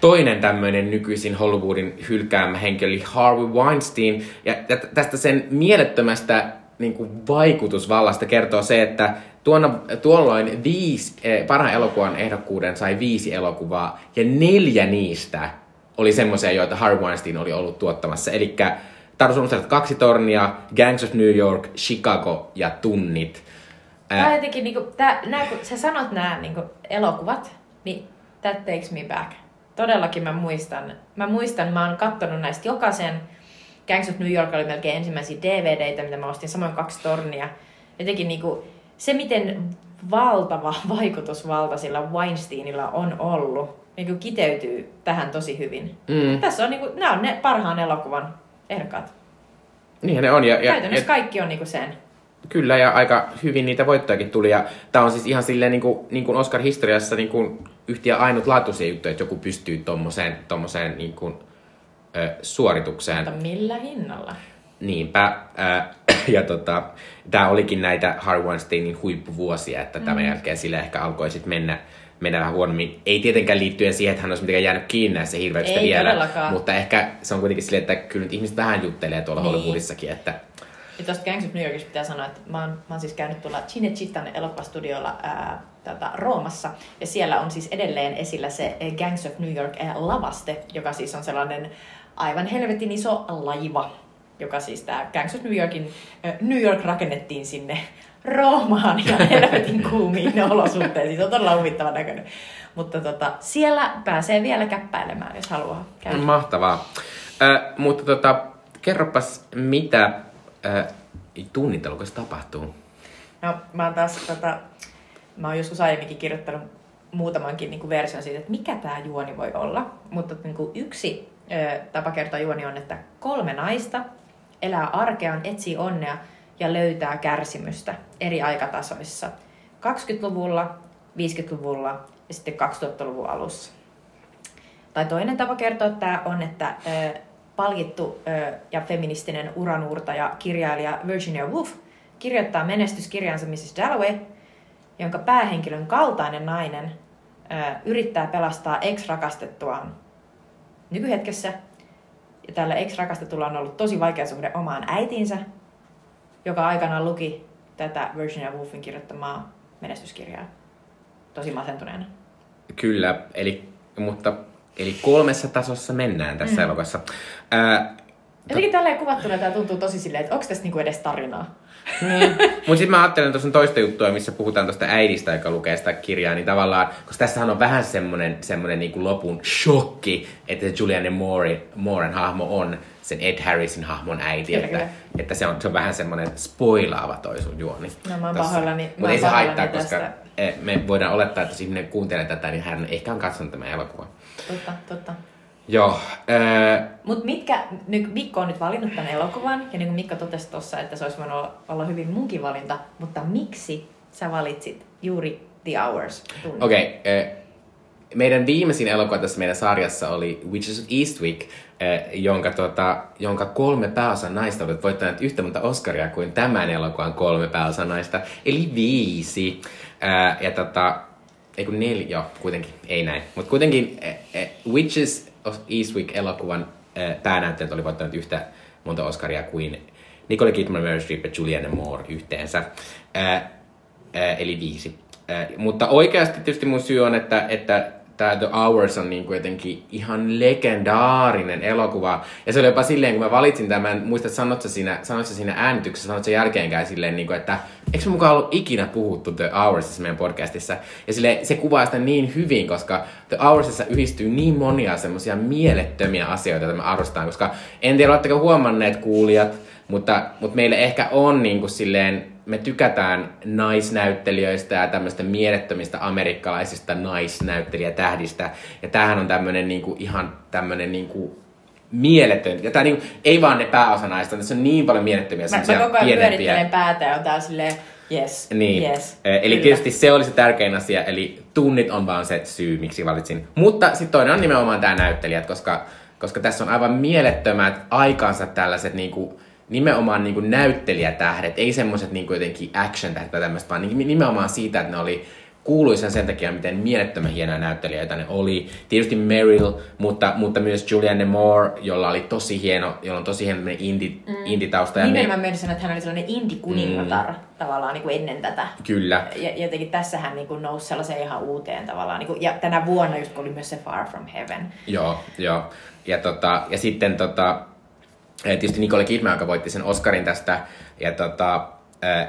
toinen tämmöinen nykyisin Hollywoodin hylkäämä henkilö, Harvey Weinstein. Ja tä- tästä sen mielettömästä niin kuin vaikutusvallasta kertoo se, että tuonna, tuolloin viisi, eh, parhaan elokuvan ehdokkuuden sai viisi elokuvaa, ja neljä niistä oli semmoisia, joita Harvey Weinstein oli ollut tuottamassa. Eli unohtaa kaksi tornia, Gangs of New York, Chicago ja Tunnit. Ää, Tää jotenkin, niinku, tää, nää, kun sä sanot nämä niinku, elokuvat, niin that takes me back. Todellakin mä muistan. Mä muistan, mä oon kattonut näistä jokaisen. Gangs of New York oli melkein ensimmäisiä DVDitä, mitä mä ostin, samoin kaksi tornia. Jotenkin niinku, se, miten valtava vaikutusvalta sillä Weinsteinilla on ollut, niinku kiteytyy tähän tosi hyvin. Mm. Tässä on niinku, nämä on ne parhaan elokuvan ehdokkaat. Niinhän ne on. Ja, ja, Käytännössä et, kaikki on niinku sen. kyllä, ja aika hyvin niitä voittojakin tuli. Ja tää on siis ihan silleen niin kuin, niin kuin Oscar-historiassa niin kuin yhtiä ainutlaatuisia juttuja, että joku pystyy tommoseen, tommoseen niin kuin, ö, suoritukseen. Mutta millä hinnalla? Niinpä. Ää, ja tota, tämä olikin näitä Harvey Weinsteinin huippuvuosia, että tämän jälkeen sille ehkä alkoi sitten mennä, mennä vähän huonommin. Ei tietenkään liittyen siihen, että hän olisi mitenkään jäänyt kiinni näissä hirveyksistä vielä. todellakaan. Mutta ehkä se on kuitenkin silleen, että kyllä nyt ihmiset vähän juttelee tuolla Niin. Hollywoodissakin, että Ja tuosta Gangs of New Yorkista pitää sanoa, että mä oon, mä oon siis käynyt tuolla Cinecittàn elokuvastudiolla ää, tota, Roomassa. Ja siellä on siis edelleen esillä se Gangs of New York ää, lavaste, joka siis on sellainen aivan helvetin iso laiva. Joka siis tää Gangs of New Yorkin, New York rakennettiin sinne Roomaan ja helvetin kuumiin olosuhteisiin. Se on todella huvittava näköinen. Mutta tota, siellä pääsee vielä käppäilemään, jos haluaa käydä. mahtavaa. Ää, mutta tota, kerropas, mitä tunnitelukossa tapahtuu. No, mä oon taas, tota, mä oon joskus aiemminkin kirjoittanut muutamankin niin kuin version siitä, että mikä tämä juoni voi olla. Mutta niin kuin yksi tapa kertoa juoni on, että kolme naista elää arkeaan, etsii onnea ja löytää kärsimystä eri aikatasoissa. 20-luvulla, 50-luvulla ja sitten 2000-luvun alussa. Tai toinen tapa kertoa tämä on, että palkittu ja feministinen uranuurtaja kirjailija Virginia Woolf kirjoittaa menestyskirjansa Mrs. Dalloway, jonka päähenkilön kaltainen nainen yrittää pelastaa ex-rakastettuaan nykyhetkessä. Ja tällä ex-rakastetulla on ollut tosi vaikea suhde omaan äitinsä, joka aikanaan luki tätä Virginia Woolfin kirjoittamaa menestyskirjaa tosi masentuneena. Kyllä, eli, mutta, eli kolmessa tasossa mennään tässä mm. elokuvassa. Ää, Jotenkin tälleen kuvattuna tämä tuntuu tosi silleen, että onko tässä niinku edes tarinaa? Niin. Mutta sitten mä ajattelen tuossa on toista juttua, missä puhutaan tuosta äidistä, joka lukee sitä kirjaa, niin tavallaan, koska tässähän on vähän semmoinen, semmoinen niin lopun shokki, että se Julianne Moore, Mooren hahmo on sen Ed Harrisin hahmon äiti, Kyllä, että, että se, on, se on vähän semmoinen spoilaava toi sun juoni. No, mä oon pahoillani- Mutta ei se haittaa, koska tästä. me voidaan olettaa, että jos ihminen kuuntelee tätä, niin hän ehkä on katsonut tämän elokuvan. Totta, totta. Joo, äh, Mutta mitkä, nyt Mikko on nyt valinnut tämän elokuvan, ja niin kuin Mikko totesi tuossa, että se olisi voinut olla, olla hyvin munkin valinta, mutta miksi sä valitsit juuri The Hours? Okei, okay, meidän viimeisin elokuva tässä meidän sarjassa oli Witches of Eastwick, eh, jonka, tota, jonka kolme pääosan naista olivat voittaneet yhtä monta Oscaria kuin tämän elokuvan kolme pääosan naista, eli viisi. Eh, ja tota, ei kun neljä, joo, kuitenkin, ei näin. Mutta kuitenkin eh, Witches Eastwick-elokuvan eh, päänäyttelijät oli voittanut yhtä monta Oscaria kuin Nicole Kidman, Meryl Streep ja Julianne Moore yhteensä. Eh, eh, eli viisi. Mutta oikeasti tietysti mun syy on, että, että tämä The Hours on niin kuin jotenkin ihan legendaarinen elokuva. Ja se oli jopa silleen, kun mä valitsin tämän, en muista, sanot sä siinä, sanot sä siinä äänityksessä, sanot sä jälkeenkään silleen, niin kuin, että eikö me mukaan ollut ikinä puhuttu The Hoursissa meidän podcastissa. Ja sille, se kuvaa sitä niin hyvin, koska The Hoursissa yhdistyy niin monia semmoisia mielettömiä asioita, joita me arvostetaan. Koska en tiedä, oletteko huomanneet kuulijat, mutta, mutta meille ehkä on niin kuin silleen, me tykätään naisnäyttelijöistä ja tämmöistä mielettömistä amerikkalaisista naisnäyttelijätähdistä. Ja tämähän on tämmöinen niinku, ihan tämmöinen niinku, mieletön. Ja tää niinku, ei vaan ne pääosanaista, tässä on niin paljon mielettömiä Mä, mä koko ajan pienempiä. pyörittelen päätä ja on tää silleen, yes, Niin. yes. Eli kyllä. tietysti se oli se tärkein asia, eli tunnit on vaan se syy, miksi valitsin. Mutta sitten toinen on nimenomaan tämä näyttelijät, koska, koska tässä on aivan mielettömät aikansa tällaiset niinku, nimenomaan niinku näyttelijätähdet, ei semmoiset niinku jotenkin action-tähdet tai tämmöistä, vaan niinku nimenomaan siitä, että ne oli kuuluisa sen takia, miten mielettömän hienoja näyttelijöitä ne oli. Tietysti Meryl, mutta, mutta myös Julianne Moore, jolla oli tosi hieno, jolla on tosi hieno indie, mm. me- Nimenomaan mä sanoa, että hän oli sellainen indie-kuningatar mm. tavallaan niin kuin ennen tätä. Kyllä. Ja jotenkin tässä hän niin kuin nousi sellaiseen ihan uuteen tavallaan. Niin kuin, ja tänä vuonna just kun oli myös se Far From Heaven. Joo, joo. Ja, tota, ja sitten tota, tietysti Nicole Kidman, joka voitti sen Oscarin tästä. Ja, tota,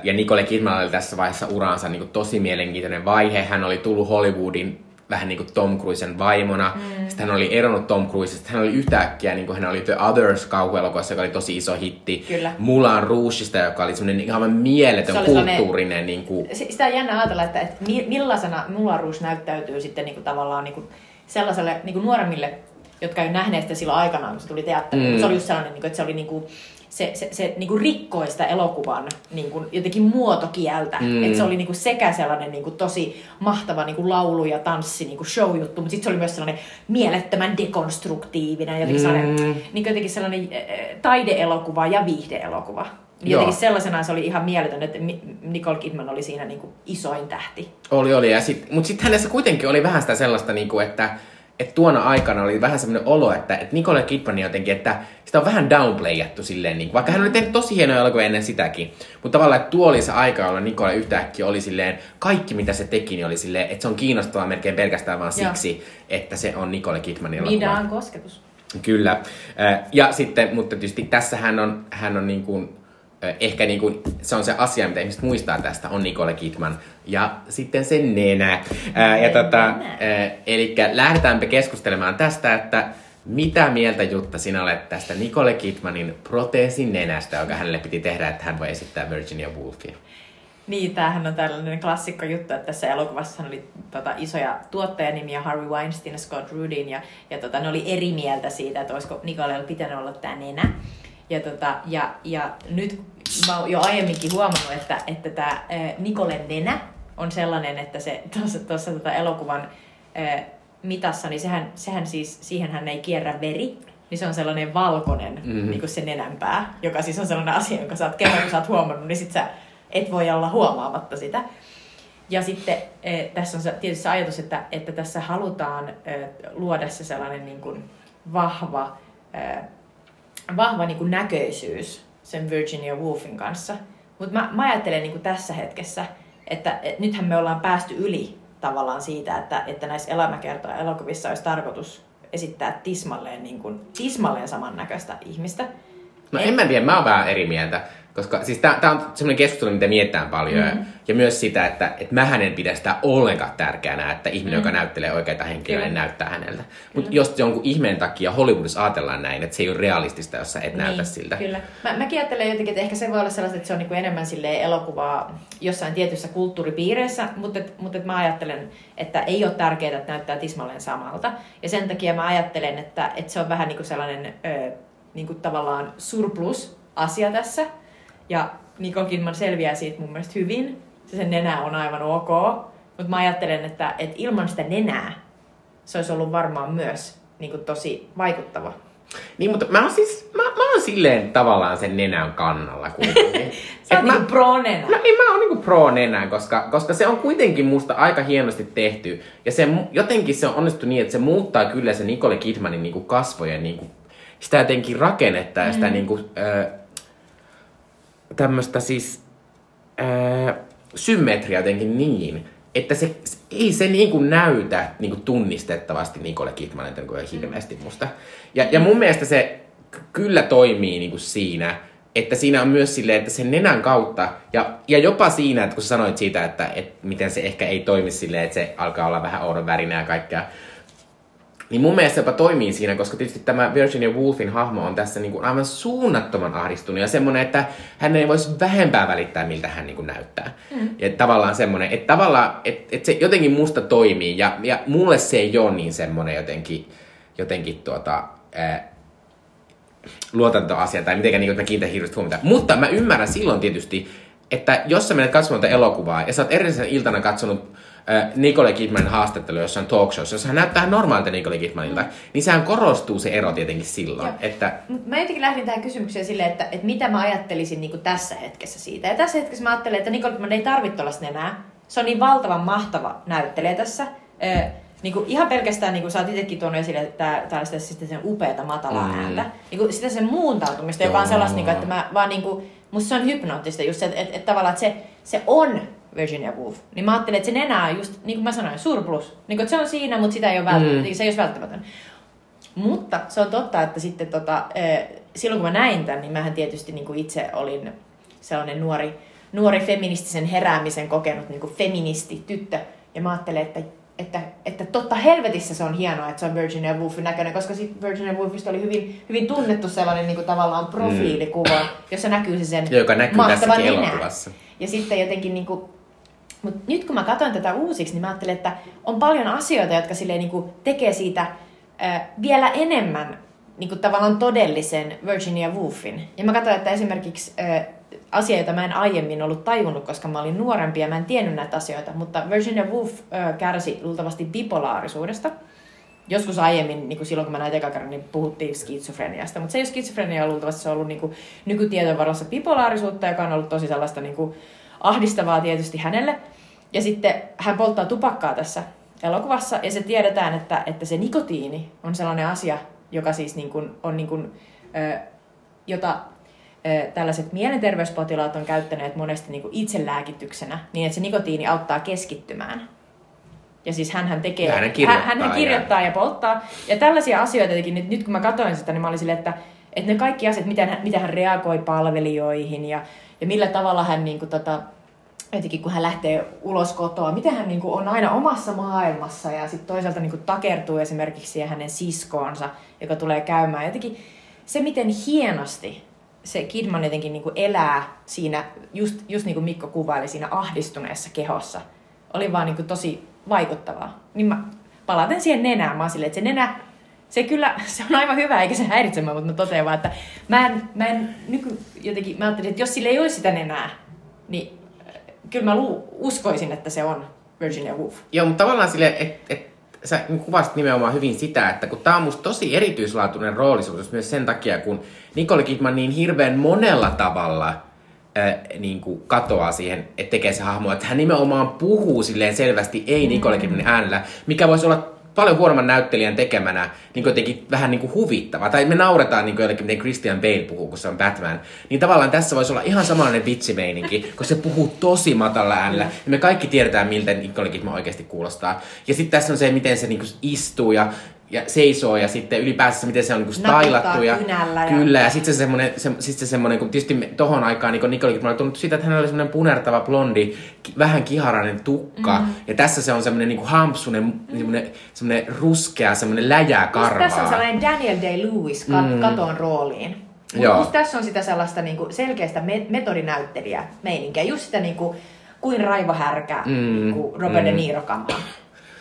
ja Nicole Kidman oli tässä vaiheessa uraansa niin kuin tosi mielenkiintoinen vaihe. Hän oli tullut Hollywoodin vähän niin kuin Tom Cruisen vaimona. Mm. Sitten hän oli eronnut Tom Cruisesta. Hän oli yhtäkkiä, niin kuin hän oli The Others kauhuelokuvassa, joka oli tosi iso hitti. Kyllä. Mulan Rougeista, joka oli semmoinen ihan mieletön Se oli sellainen- kulttuurinen niin kuin, Si- Sitä on jännä ajatella, että, että mi- millaisena nuoruus näyttäytyy sitten niin kuin tavallaan niin kuin sellaiselle niin kuin nuoremmille, jotka ei nähneet sitä silloin aikanaan, kun se tuli teatteriin. Mm. Se oli just sellainen, niin kuin, että se oli niin kuin, se, se, se niin kuin rikkoi sitä elokuvan niin kuin jotenkin muotokieltä. Mm. Että se oli niin kuin sekä sellainen niin kuin tosi mahtava niin kuin laulu ja tanssi niin kuin show-juttu, mutta sitten se oli myös sellainen mielettömän dekonstruktiivinen, jotenkin Mm. sellainen, niin kuin jotenkin sellainen äh, taideelokuva ja viihdeelokuva. Niin Joo. Jotenkin sellaisena se oli ihan mieletön, että Nicole Kidman oli siinä niin kuin isoin tähti. Oli, oli. Sit, mutta sitten hänessä kuitenkin oli vähän sitä sellaista, niinku, että, että tuona aikana oli vähän semmoinen olo, että, että Nicole Kidman jotenkin, että sitä on vähän downplayattu silleen, niin, vaikka hän oli tehnyt tosi hienoja elokuvia ennen sitäkin. Mutta tavallaan, että tuo oli se aika, jolloin Nicole yhtäkkiä oli silleen, kaikki mitä se teki, niin oli silleen, että se on kiinnostavaa melkein pelkästään vaan Joo. siksi, että se on Nicole Kidmanin elokuva. Mida on kosketus. Kyllä. Ja sitten, mutta tietysti tässä hän on, hän on niin kuin, ehkä niin kuin, se on se asia, mitä ihmiset muistaa tästä, on Nicole Kidman. Ja sitten se nenä. Äh, Ja tota, eli lähdetäänpä keskustelemaan tästä, että mitä mieltä Jutta sinä olet tästä Nicole Kidmanin proteesin nenästä, joka hänelle piti tehdä, että hän voi esittää Virginia Woolfia. Niin, tämähän on tällainen klassikko juttu, että tässä elokuvassa oli tota, isoja tuottajanimiä, Harvey Weinstein ja Scott Rudin, ja, ja tota, ne oli eri mieltä siitä, että olisiko Nicolella pitänyt olla tämä nenä. Ja, tota, ja, ja nyt mä oon jo aiemminkin huomannut, että, että tämä Nicolen nenä on sellainen, että se tuossa, tuossa tota elokuvan äh, mitassa, niin sehän, sehän siis, siihen hän ei kierrä veri, niin se on sellainen valkoinen, Mhm. mm-hmm. niin kuin se nenänpää, joka siis on sellainen asia, jonka sä oot kerran, kun sä oot huomannut, niin sit sä et voi olla huomaamatta sitä. Ja sitten eh, tässä on se, tietysti se ajatus, että, että tässä halutaan eh, luoda se sellainen niin kuin vahva, eh, vahva niin kuin näköisyys sen Virginia Woolfin kanssa. Mutta mä, mä ajattelen niin kuin tässä hetkessä, että et nythän me ollaan päästy yli tavallaan siitä, että, että näissä elämäkertoja elokuvissa olisi tarkoitus esittää tismalleen, niin kuin, tismalleen samannäköistä ihmistä. No en mä tiedä, mä oon vähän eri mieltä. Koska siis tää on semmoinen keskustelu, mitä mietitään paljon. Mm. Ja myös sitä, että et mähän en pidä sitä ollenkaan tärkeänä, että ihminen, mm. joka näyttelee oikeita henkilöitä, Kyllä. niin näyttää häneltä. Mutta jos jonkun ihmeen takia Hollywoodissa ajatellaan näin, että se ei ole realistista, jos sä et näytä siltä. Niin, Kyllä. Mä, mäkin ajattelen jotenkin, että ehkä se voi olla sellaista, että se on niinku enemmän silleen elokuvaa jossain tietyssä kulttuuripiireissä, mutta, et, mutta et mä ajattelen, että ei ole tärkeää, että näyttää tismalleen samalta. Ja sen takia mä ajattelen, että, että se on vähän niin kuin sellainen ö, niin kuin tavallaan surplus-asia tässä. Ja Nicole Kidman selviää siitä mun mielestä hyvin. Se sen nenä on aivan ok. Mutta mä ajattelen, että, että ilman sitä nenää se olisi ollut varmaan myös niin kuin tosi vaikuttava. Niin, mutta mä oon siis, mä, mä oon silleen tavallaan sen nenän kannalla kuitenkin. Sä oot mä, niinku pro-nenä. No niin, mä oon niinku pro nenä, koska, koska se on kuitenkin musta aika hienosti tehty. Ja se, jotenkin se on onnistu niin, että se muuttaa kyllä se Nicole Kidmanin niinku kasvojen niinku, sitä jotenkin rakennetta ja sitä Mm. niinku, ö, tämmöstä siis ö, symmetria jotenkin niin, että se, se ei se niinku näytä niinku tunnistettavasti Nicole Kidmanilta niinku hirveästi musta. Ja, ja mun mielestä se ky- kyllä toimii niinku siinä, että siinä on myös silleen, että sen nenän kautta, ja, ja jopa siinä, että kun sä sanoit siitä, että, että miten se ehkä ei toimi silleen, että se alkaa olla vähän oudon värinä ja kaikkea, niin mun mielestä jopa toimii siinä, koska tietysti tämä Virginia Woolfin hahmo on tässä niin kuin aivan suunnattoman ahdistunut ja semmoinen, että hän ei voisi vähempää välittää, miltä hän niin kuin näyttää. Mm. Ja tavallaan semmoinen, että tavallaan, että, että se jotenkin musta toimii ja, ja mulle se ei ole niin semmoinen jotenkin, jotenkin tuota, ää, luotantoasia tai mitenkään niin, että mä kiinnitän hirveästi huomiota. Mutta mä ymmärrän silloin tietysti, että jos sä menet katsomaan elokuvaa ja sä oot edellisen iltana katsonut Nicole Kidmanin haastattelu jossain talk showssa, jossa hän näyttää normaalilta Nicole Kidmanilta, niin sehän korostuu se ero tietenkin silloin. Joo. Että, mä jotenkin lähdin tähän kysymykseen silleen, että, että mitä mä ajattelisin niin tässä hetkessä siitä. Ja tässä hetkessä mä ajattelen, että Nicole Kidman ei tarvitse tuollaista nenää. Se on niin valtavan mahtava näyttelijä tässä. Ö, niin kuin ihan pelkästään, niin kuin sä oot itsekin tuonut esille, että tällaista sitten sen upeata matalaa Mm. ääntä. Niin kuin sitä sen muuntautumista, joka on Joo. sellaista, niin kuin, että mä vaan niin kuin, musta se on hypnoottista just se, että, että, että tavallaan että se, se on Virginia Woolf. Niin mä ajattelin, että se nenä on just, niin kuin mä sanoin, surplus. Niin kuin, se on siinä, mutta sitä ei ole vält- Mm. se ei ole välttämätön. Mutta se on totta, että sitten tota, eh, silloin kun mä näin tämän, niin mähän tietysti niin kuin itse olin sellainen nuori, nuori feministisen heräämisen kokenut niin kuin feministi tyttö. Ja mä ajattelin, että, että, että totta helvetissä se on hienoa, että se on Virginia Woolfin näköinen, koska sit Virginia Woolfista oli hyvin, hyvin tunnettu sellainen niin kuin tavallaan profiilikuva, jossa näkyy se sen joka näkyy mahtava tässäkin nenä. elokuvassa. Ja sitten jotenkin niinku, mut nyt kun mä katsoin tätä uusiksi, niin mä ajattelin, että on paljon asioita, jotka silleen niinku tekee siitä vielä enemmän niinku tavallaan todellisen Virginia Woolfin. Ja mä katsoin, että esimerkiksi äh, asia, jota mä en aiemmin ollut tajunnut, koska mä olin nuorempi ja mä en tiennyt näitä asioita, mutta Virginia Woolf äh, kärsi luultavasti bipolaarisuudesta. Joskus aiemmin, niin kuin silloin kun mä näin eka kerran, niin puhuttiin skitsofreniasta, mutta se ei ole skitsofrenia luultavasti, se on ollut niin kuin nykytietojen varassa bipolaarisuutta, joka on ollut tosi sellaista niin kuin ahdistavaa tietysti hänelle. Ja sitten hän polttaa tupakkaa tässä elokuvassa, ja se tiedetään, että, että se nikotiini on sellainen asia, joka siis niin kuin, on niin kuin, ö, jota ö, tällaiset mielenterveyspotilaat on käyttäneet monesti niin kuin itselääkityksenä, niin että se nikotiini auttaa keskittymään. Ja siis hän tekee, Ja hänhän kirjoittaa hän, hän ja- kirjoittaa ja polttaa. Ja tällaisia asioita jotenkin, nyt, nyt kun mä katsoin sitä, niin mä olin silleen, että, että ne kaikki asiat, miten hän, miten hän reagoi palvelijoihin ja, ja millä tavalla hän niin kuin, tota, jotenkin kun hän lähtee ulos kotoa, miten hän niin kuin, on aina omassa maailmassa ja sitten toisaalta niin kuin, takertuu esimerkiksi siihen hänen siskoonsa, joka tulee käymään. Jotenkin se, miten hienosti se Kidman jotenkin niin kuin elää siinä, just, just niin kuin Mikko kuvaili, siinä ahdistuneessa kehossa, oli vaan niin kuin tosi vaikuttavaa. Niin mä palaten siihen nenään, mä silleen, että se nenä, se kyllä, se on aivan hyvä, eikä se häiritse mua, mutta mä totean vaan, että mä en, mä en nyky, jotenkin, mä ajattelin, että jos sillä ei olisi sitä nenää, niin äh, kyllä mä lu, uskoisin, että se on Virginia Woolf. Joo, mutta tavallaan silleen, että et, sä kuvasit nimenomaan hyvin sitä, että kun tää on musta tosi erityislaatuinen roolisuus myös sen takia, kun Nicole Kidman niin hirveän monella tavalla äh, niin kuin katoaa siihen, että tekee se hahmo, että hän nimenomaan puhuu silleen selvästi ei Nicole Kidmanin äänellä, mikä voisi olla paljon huonomman näyttelijän tekemänä niin jotenkin vähän niin kuin huvittava. Tai me nauretaan niin jollekin, miten Christian Bale puhuu, kun se on Batman. Niin tavallaan tässä voisi olla ihan samanlainen vitsimeininki, kun se puhuu tosi matalalla äänellä. Ja me kaikki tiedetään, miltä Nicole Kidman oikeasti kuulostaa. Ja sitten tässä on se, miten se niin istuu ja ja seisoo ja sitten ylipäänsä miten se on niin Naputtaa stylattu. Ja, kynällä ja- Kyllä, ja sitten se semmoinen, se, sit se semmoinen, kun tietysti me- tohon aikaan niin Nicole Kidman oli tunnettu siitä, että hänellä oli semmoinen punertava blondi, ki- vähän kiharainen tukka. Mm. Ja tässä se on semmoinen niin hampsunen, mm. semmoinen, semmoinen ruskea, semmoinen läjää karvaa. Tässä on sellainen Daniel Day-Lewis kat- mm. katon rooliin. Mut Joo. musta tässä on sitä sellaista niinku selkeästä me- metodinäyttelijä meininkiä. Just sitä niinku, kuin Raivo Härkä Mm, niinku Robert mm. mm. De Niro kamaa.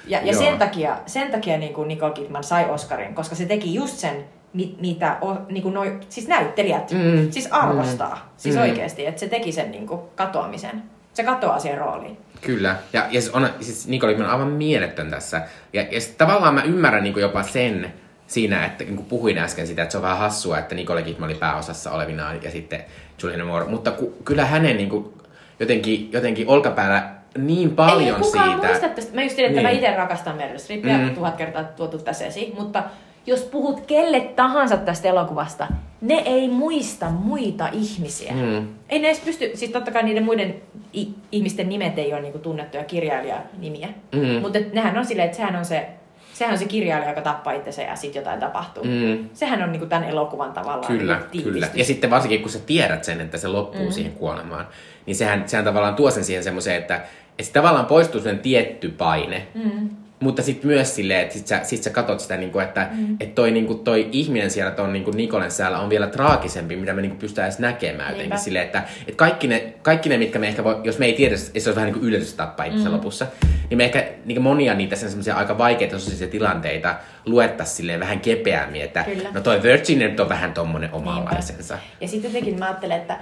Ja, ja Joo. sen takia, sen takia niinku Nicole Kidman sai Oscarin, koska se teki just sen, mit, mitä o, niinku noi, siis näyttelijät Mm. siis arvostaa. Siis Mm. oikeasti, että se teki sen niinku katoamisen. Se katoaa siihen rooliin. Kyllä. Ja, ja siis, on, siis Nicole Kidman on aivan mieletön tässä. Ja, ja tavallaan mä ymmärrän niin jopa sen siinä, että niin puhuin äsken sitä, että se on vähän hassua, että Nicole Kidman oli pääosassa olevinaan ja sitten Julianne Moore. Mutta ku, kyllä hänen niin kuin, jotenkin, jotenkin olkapäällä niin paljon Ei kukaan siitä. muista tästä. Mä just tiedän, että Niin. mä itse rakastan Meryl Streepia, Mm. tuhat kertaa tuotu tässä esiin, mutta jos puhut kelle tahansa tästä elokuvasta, ne ei muista muita ihmisiä. Mm. Ei ne edes pysty, siis totta kai niiden muiden i- ihmisten nimet ei ole niinku tunnettuja kirjailijanimiä, Mm. mutta nehän on silleen, että sehän on se, sehän on se kirjailija, joka tappaa itsensä ja sitten jotain tapahtuu. Mm. Sehän on niinku tämän elokuvan tavallaan Kyllä, niinku kyllä. Ja sitten varsinkin, kun sä tiedät sen, että se loppuu mm. siihen kuolemaan, niin sehän, sehän tavallaan tuo sen siihen semmoiseen, että, että tavallaan poistuu sen tietty paine. Mm. Mutta sitten myös silleen, että sit sä, sit sä katot sitä, niinku, että mm. et toi, niinku, toi ihminen siellä, ton niinku Nikolen siellä on vielä traagisempi, mitä me niinku pystytään edes näkemään jotenkin. Niinpä. Silleen, että et kaikki, ne, kaikki ne, mitkä me ehkä voi, jos me ei tiedä, että se olisi vähän niin kuin yllätys tappaa mm. lopussa, niin me ehkä niin monia niitä sen semmoisia aika vaikeita sosiaalisia tilanteita luettaisiin silleen vähän kepeämmin, että Kyllä. no toi Virginia nyt on vähän tommonen omanlaisensa. Ja sitten jotenkin mä ajattelen, että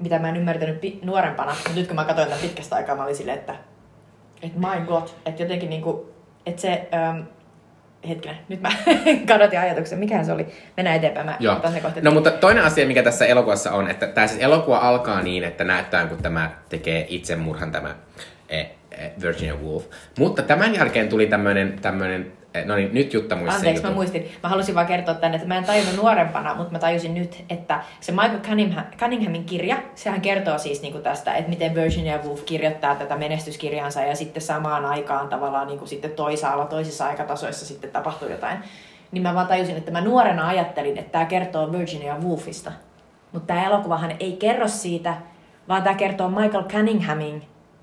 mitä mä en ymmärtänyt pi- nuorempana, mutta nyt kun mä katsoin tämän pitkästä aikaa, mä olin silleen, että, että my god, että jotenkin niinku, että se, ähm, hetkinen, nyt mä kadotin ajatuksen, mikähän se oli, mennään eteenpäin, mä Joo. otan se kohta. No mutta toinen asia, mikä tässä elokuvassa on, että tämä siis elokuva alkaa niin, että näyttää, kun tämä tekee itsemurhan tämä eh, eh, Virginia Woolf. Mutta tämän jälkeen tuli tämmöinen, tämmöinen no niin, nyt Jutta muisti sen Anteeksi, mä jutun. muistin. Mä halusin vaan kertoa tänne, että mä en tajunnut nuorempana, mutta mä tajusin nyt, että se Michael Cunningham, Cunninghamin kirja, sehän kertoo siis niinku tästä, että miten Virginia Woolf kirjoittaa tätä menestyskirjansa ja sitten samaan aikaan tavallaan niinku sitten toisaalla, toisissa aikatasoissa sitten tapahtuu jotain. Niin mä vaan tajusin, että mä nuorena ajattelin, että tämä kertoo Virginia Woolfista. Mutta tämä elokuvahan ei kerro siitä, vaan tämä kertoo Michael Cunninghamin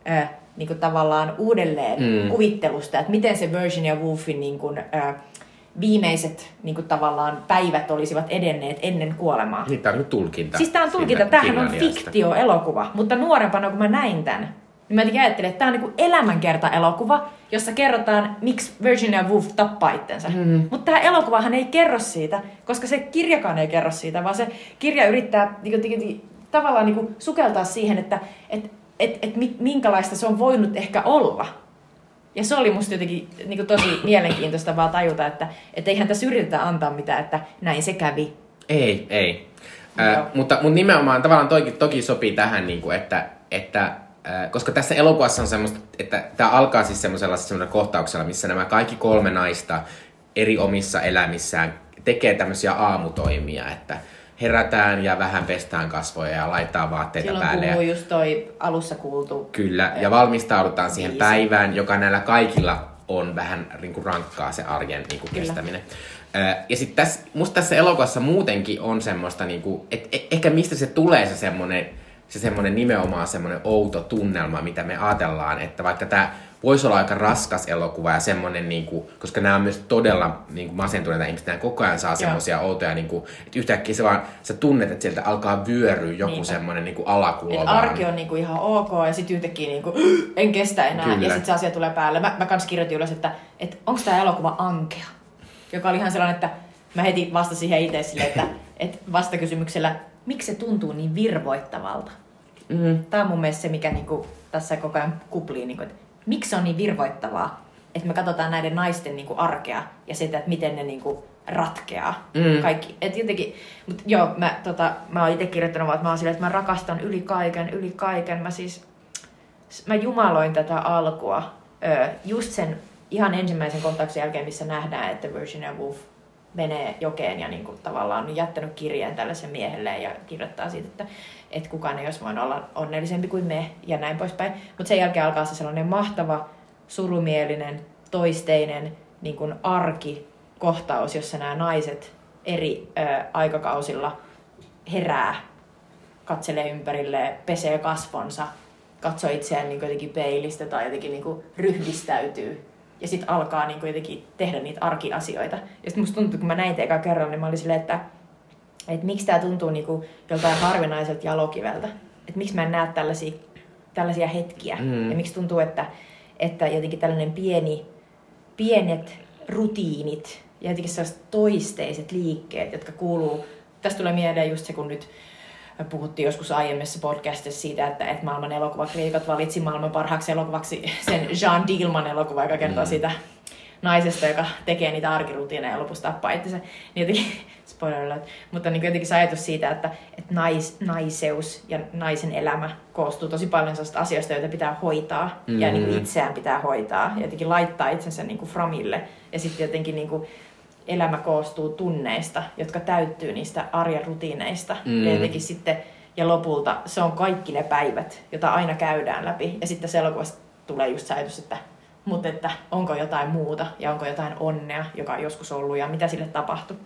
ö, niin kuin tavallaan uudelleen Mm. kuvittelusta, että miten se Virginia Woolfin niin kuin, ö, viimeiset niin kuin tavallaan päivät olisivat edenneet ennen kuolemaa. Niin, tämä on nyt tulkinta. Siis tämä on tulkinta, tämähän on fiktio-elokuva, mutta nuorempana kun mä näin tämän, niin mä ajattelin, että tämä on niinku elämänkerta-elokuva, jossa kerrotaan, miksi Virginia Woolf tappaa itsensä. Mm. Mutta tämä elokuvahan ei kerro siitä, koska se kirjakaan ei kerro siitä, vaan se kirja yrittää niinku, niinku, tavallaan niinku, sukeltaa siihen, että et, et, et, mi- minkälaista se on voinut ehkä olla. Ja se oli musta jotenkin niin kuin tosi mielenkiintoista vaan tajuta, että et eihän tässä yritetä antaa mitään, että näin se kävi. Ei, ei. Äh, mutta, mutta nimenomaan tavallaan toki, toki sopii tähän, niin kuin, että, että äh, koska tässä elokuvassa on semmoista, että tämä alkaa siis semmoisella, semmoisella kohtauksella, missä nämä kaikki kolme naista eri omissa elämissään tekee tämmöisiä aamutoimia, että herätään ja vähän pestään kasvoja ja laittaa vaatteita Silloin päälle. kuuluu just toi alussa kuultu. Kyllä, ja valmistaudutaan siihen Biisi. päivään, joka näillä kaikilla on vähän niin kuin rankkaa se arjen niin kuin Kyllä. kestäminen. Ö, Ja sitten tässä, musta tässä elokuvassa muutenkin on semmoista, niin kuin, et, e- ehkä mistä se tulee se semmoinen, se semmoinen nimenomaan semmoinen outo tunnelma, mitä me ajatellaan, että vaikka tämä voisi olla aika raskas elokuva ja semmoinen, niin kuin, koska nämä on myös todella niin kuin masentuneita ihmisiä, nämä koko ajan saa semmoisia outoja, niin kuin, että yhtäkkiä se vaan, sä tunnet, että sieltä alkaa vyöryä joku Niinpä. semmoinen niin kuin alakulo vaan. arki on niinku ihan ok ja sitten yhtäkkiä niinku, en kestä enää. Kyllä. Ja sitten se asia tulee päälle. Mä, mä kans kirjoitin ylös, että, että onko tämä elokuva ankea? Joka oli ihan sellainen, että mä heti vastasin siihen itse silleen, että, että vastakysymyksellä, miksi se tuntuu niin virvoittavalta? Mm. Tämä on mun mielestä se, mikä niinku tässä koko ajan kuplii, niinku, että miksi se on niin virvoittavaa, että me katsotaan näiden naisten niinku arkea ja sitä, että miten ne niinku ratkeaa. Mm. Kaikki. Et jotenkin, mut joo, mä, tota, mä oon itse kirjoittanut vaan, että mä oon silleen, että mä rakastan yli kaiken, yli kaiken. Mä siis, mä jumaloin tätä alkua ö, just sen ihan ensimmäisen kohtauksen jälkeen, missä nähdään, että Virginia Woolf menee jokeen ja niin kuin tavallaan on jättänyt kirjeen tällaisen miehelle ja kirjoittaa siitä, että, että kukaan ei olisi voinut olla onnellisempi kuin me ja näin poispäin. Mutta sen jälkeen alkaa se sellainen mahtava, surumielinen, toisteinen niin kuin arkikohtaus, jossa nämä naiset eri ö, aikakausilla herää, katselee ympärille, pesee kasvonsa, katsoo itseään niin jotenkin peilistä tai jotenkin niin kuin ryhdistäytyy. Ja sitten alkaa niin kuin jotenkin tehdä niitä arkiasioita. Ja sitten musta tuntui, kun mä näin teitä kerran, niin mä olin silleen, että, että miksi tämä tuntuu niin kuin joltain harvinaiselta jalokiveltä. Että miksi mä en näe tällaisia, tällaisia hetkiä. Mm. Ja miksi tuntuu, että, että jotenkin tällainen pieni, pienet rutiinit ja jotenkin sellaiset toisteiset liikkeet, jotka kuuluu. Tästä tulee mieleen just se, kun nyt me puhuttiin joskus aiemmissa podcastissa siitä, että, että maailman elokuvakriikot valitsi maailman parhaaksi elokuvaksi sen Jean Dillman elokuva, joka kertoo mm. siitä naisesta, joka tekee niitä arkirutiineja ja lopussa tappaa itsensä. Niin jotenkin, spoiler alert, mutta niin jotenkin se ajatus siitä, että, että nais, naiseus ja naisen elämä koostuu tosi paljon sellaisista asioista, joita pitää hoitaa mm. ja niin kuin itseään pitää hoitaa ja jotenkin laittaa itsensä niin kuin framille ja sitten jotenkin niin kuin elämä koostuu tunneista, jotka täyttyy niistä arjen rutiineista mm. ja jotenkin sitten ja lopulta se on kaikki ne päivät, joita aina käydään läpi. Ja sitten se elokuvasta tulee just ajatus, että mutta että onko jotain muuta ja onko jotain onnea, joka on joskus ollut ja mitä sille tapahtui.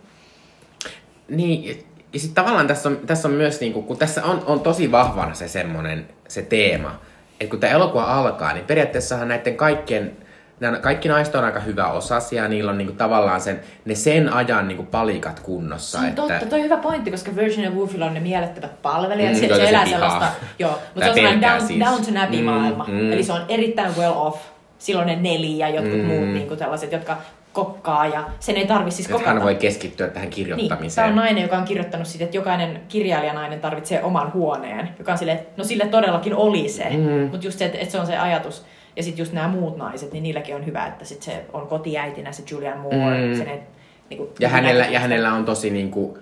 Niin, ja sitten tavallaan tässä on, tässä on myös, niinku, kun tässä on, on tosi vahvana se semmoinen, se teema, että kun tämä elokuva alkaa, niin periaatteessahan näiden kaikkien, nämä kaikki naiset on aika hyvä osasia, ja niillä on niinku tavallaan sen, ne sen ajan niinku palikat kunnossa. Se on että... totta, toi on hyvä pointti, koska Virginia Woolfilla on ne mielettömät palvelijat, mm, se, se elää sellaista, joo, mutta se on sellainen down, siis. down to Abbey maailma, mm, mm. eli se on erittäin well off, silloin ne Neli ja jotkut mm. muut niin kuin tällaiset, jotka kokkaa ja sen ei tarvitse siis kokata. hän voi keskittyä tähän kirjoittamiseen. Niin, tämä on nainen, joka on kirjoittanut siitä, että jokainen kirjailijanainen tarvitsee oman huoneen, joka on sille, no sille todellakin oli se, mm. mutta just se, että, että se on se ajatus. Ja sitten just nämä muut naiset, niin niilläkin on hyvä, että sit se on kotiäitinä se Julian Moore. Mm. Sen, niin kuin, ja, hänellä, ja hänellä on tosi niin kuin,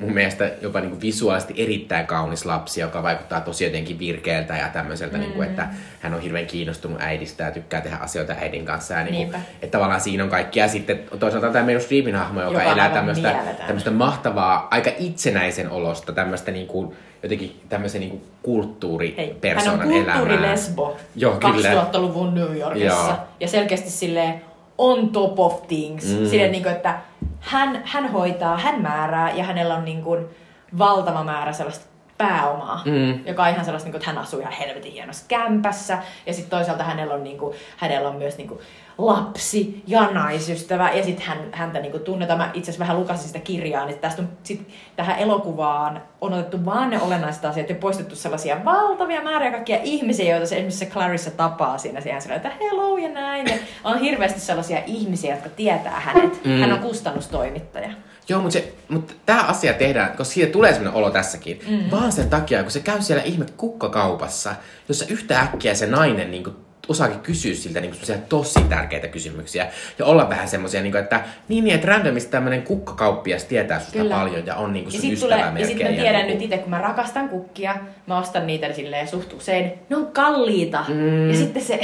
mun mielestä jopa niin kuin visuaalisesti erittäin kaunis lapsi, joka vaikuttaa tosi jotenkin virkeältä ja tämmöiseltä, mm. niin kuin, että hän on hirveän kiinnostunut äidistä ja tykkää tehdä asioita äidin kanssa. Ja niin kuin, että tavallaan siinä on kaikki. Ja sitten toisaalta tämä meidän Streamin hahmo, joka, joka elää tämmöistä, tämmöistä mahtavaa, aika itsenäisen olosta, tämmöistä niin kuin, jotenkin tämmöisen niin kulttuuripersonan elämää. Hän on kulttuurilesbo 2000-luvun New Yorkissa. Joo. Ja selkeästi silleen on top of things. Mm. Silleen, niin kuin, että hän, hän hoitaa, hän määrää ja hänellä on niin kuin valtava määrä sellaista pääomaa, mm. joka on ihan sellaista, niin että hän asuu ihan helvetin hienossa kämpässä. Ja sitten toisaalta hänellä on, niin kuin, hänellä on myös niin kuin, lapsi ja naisystävä. Ja sitten hän, häntä niin kuin, tunnetaan. Mä itse asiassa vähän lukasin sitä kirjaa, niin tästä on sit, tähän elokuvaan on otettu vaan ne olennaiset asiat ja poistettu sellaisia valtavia määriä kaikkia ihmisiä, joita se esimerkiksi se Clarissa tapaa siinä. Siinä sillä, että hello ja näin. Ja on hirveästi sellaisia ihmisiä, jotka tietää hänet. Mm. Hän on kustannustoimittaja. Joo, mutta, se, mutta tämä asia tehdään, koska siitä tulee sellainen olo tässäkin, mm. vaan sen takia, kun se käy siellä ihme kukkakaupassa, jossa yhtäkkiä se nainen niin kuin, osaakin kysyä siltä niin kuin, tosi tärkeitä kysymyksiä. Ja olla vähän semmoisia, niin että niin, niin, että randomista tämmöinen kukkakauppias tietää susta Kyllä. paljon ja on niin kuin, sun ja ystävä tulee, Ja sitten mä tiedän niin nyt itse, kun mä rakastan kukkia, mä ostan niitä silleen suht usein. Ne on kalliita. Mm. Ja sitten se,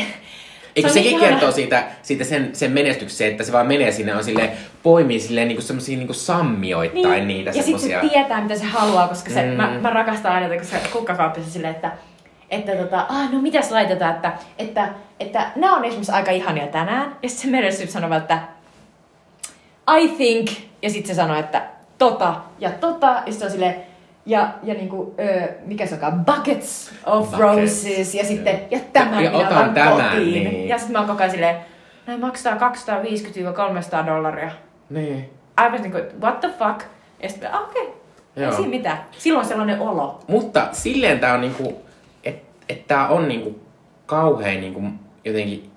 Eikö se sekin kertoo siitä, siitä sen, sen menestyksestä, että se vaan menee sinne on sille poimii silleen niinku semmosia niinku sammioittain niin. niitä Ja sitten se tietää, mitä se haluaa, koska se, mm. mä, mä rakastan aina, kun se kukkakauppissa silleen, että että tota, ah, no mitäs laitetaan, että, että, että nämä on esimerkiksi aika ihania tänään. Ja sitten se Meryl Streep sanoo että I think, ja sitten se sanoo, että tota ja tota, ja sitten se on silleen, ja, ja niinku, ö, mikä se onkaan, buckets of buckets. roses, ja sitten, ja tämän ja minä otan tämän, kotiin. Niin. Ja sitten mä oon koko ajan silleen, näin maksaa 250-300 dollaria. Niin. Aivan niinku, what the fuck? Ja sitten, okei, okay. ei siinä mitään. Silloin sellainen olo. Mutta silleen tää on niinku, että et tää on niinku kauhean niinku jotenkin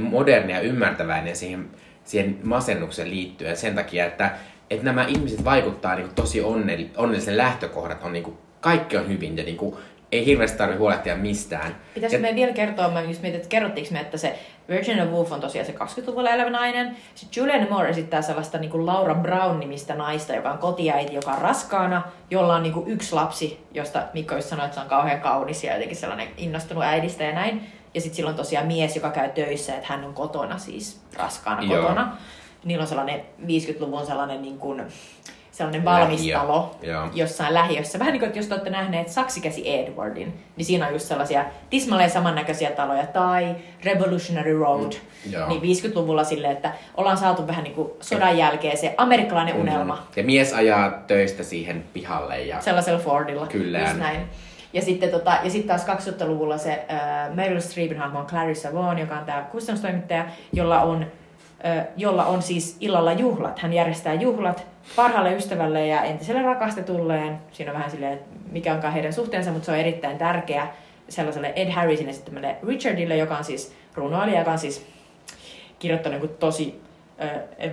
moderni ja ymmärtäväinen siihen, siihen masennukseen liittyen sen takia, että että nämä ihmiset vaikuttaa niin kuin, tosi onnell- onnellisen lähtökohdat on niin kuin, kaikki on hyvin ja niin kuin, ei hirveästi tarvitse huolehtia mistään. Pitäisikö ja... me vielä kertoa, mä just mietin, että kerrottiinko me, että se Virginia Woolf on tosiaan se 20-luvulla elävä nainen. Sitten Julianne Moore esittää sellaista niin kuin Laura Brown-nimistä naista, joka on kotiäiti, joka on raskaana, jolla on niin kuin yksi lapsi, josta Mikko just sanoi, että se on kauhean kaunis ja jotenkin sellainen innostunut äidistä ja näin. Ja sitten silloin tosiaan mies, joka käy töissä, että hän on kotona siis, raskaana Joo. kotona niillä on sellainen 50-luvun sellainen niin kuin, sellainen valmistalo Lähiö. jossain lähiössä. Vähän niin kuin, että jos te olette nähneet Saksikäsi Edwardin, niin siinä on just sellaisia tismalleen samannäköisiä taloja. Tai Revolutionary Road, mm, niin 50-luvulla sille, että ollaan saatu vähän niin kuin sodan jälkeen se amerikkalainen mm. unelma. Ja mies ajaa töistä siihen pihalle. Ja... Sellaisella Fordilla. Kyllä. Just näin. Ja sitten, tota, ja sitten taas 2000-luvulla se äh, Meryl Streepin hahmo on Clarissa Vaughan, joka on tämä kustannustoimittaja, jolla on jolla on siis illalla juhlat. Hän järjestää juhlat parhaalle ystävälle ja entiselle rakastetulleen. Siinä on vähän silleen, mikä onkaan heidän suhteensa, mutta se on erittäin tärkeä sellaiselle Ed Harrisin esittämälle Richardille, joka on siis runoilija, joka on siis kirjoittanut niin tosi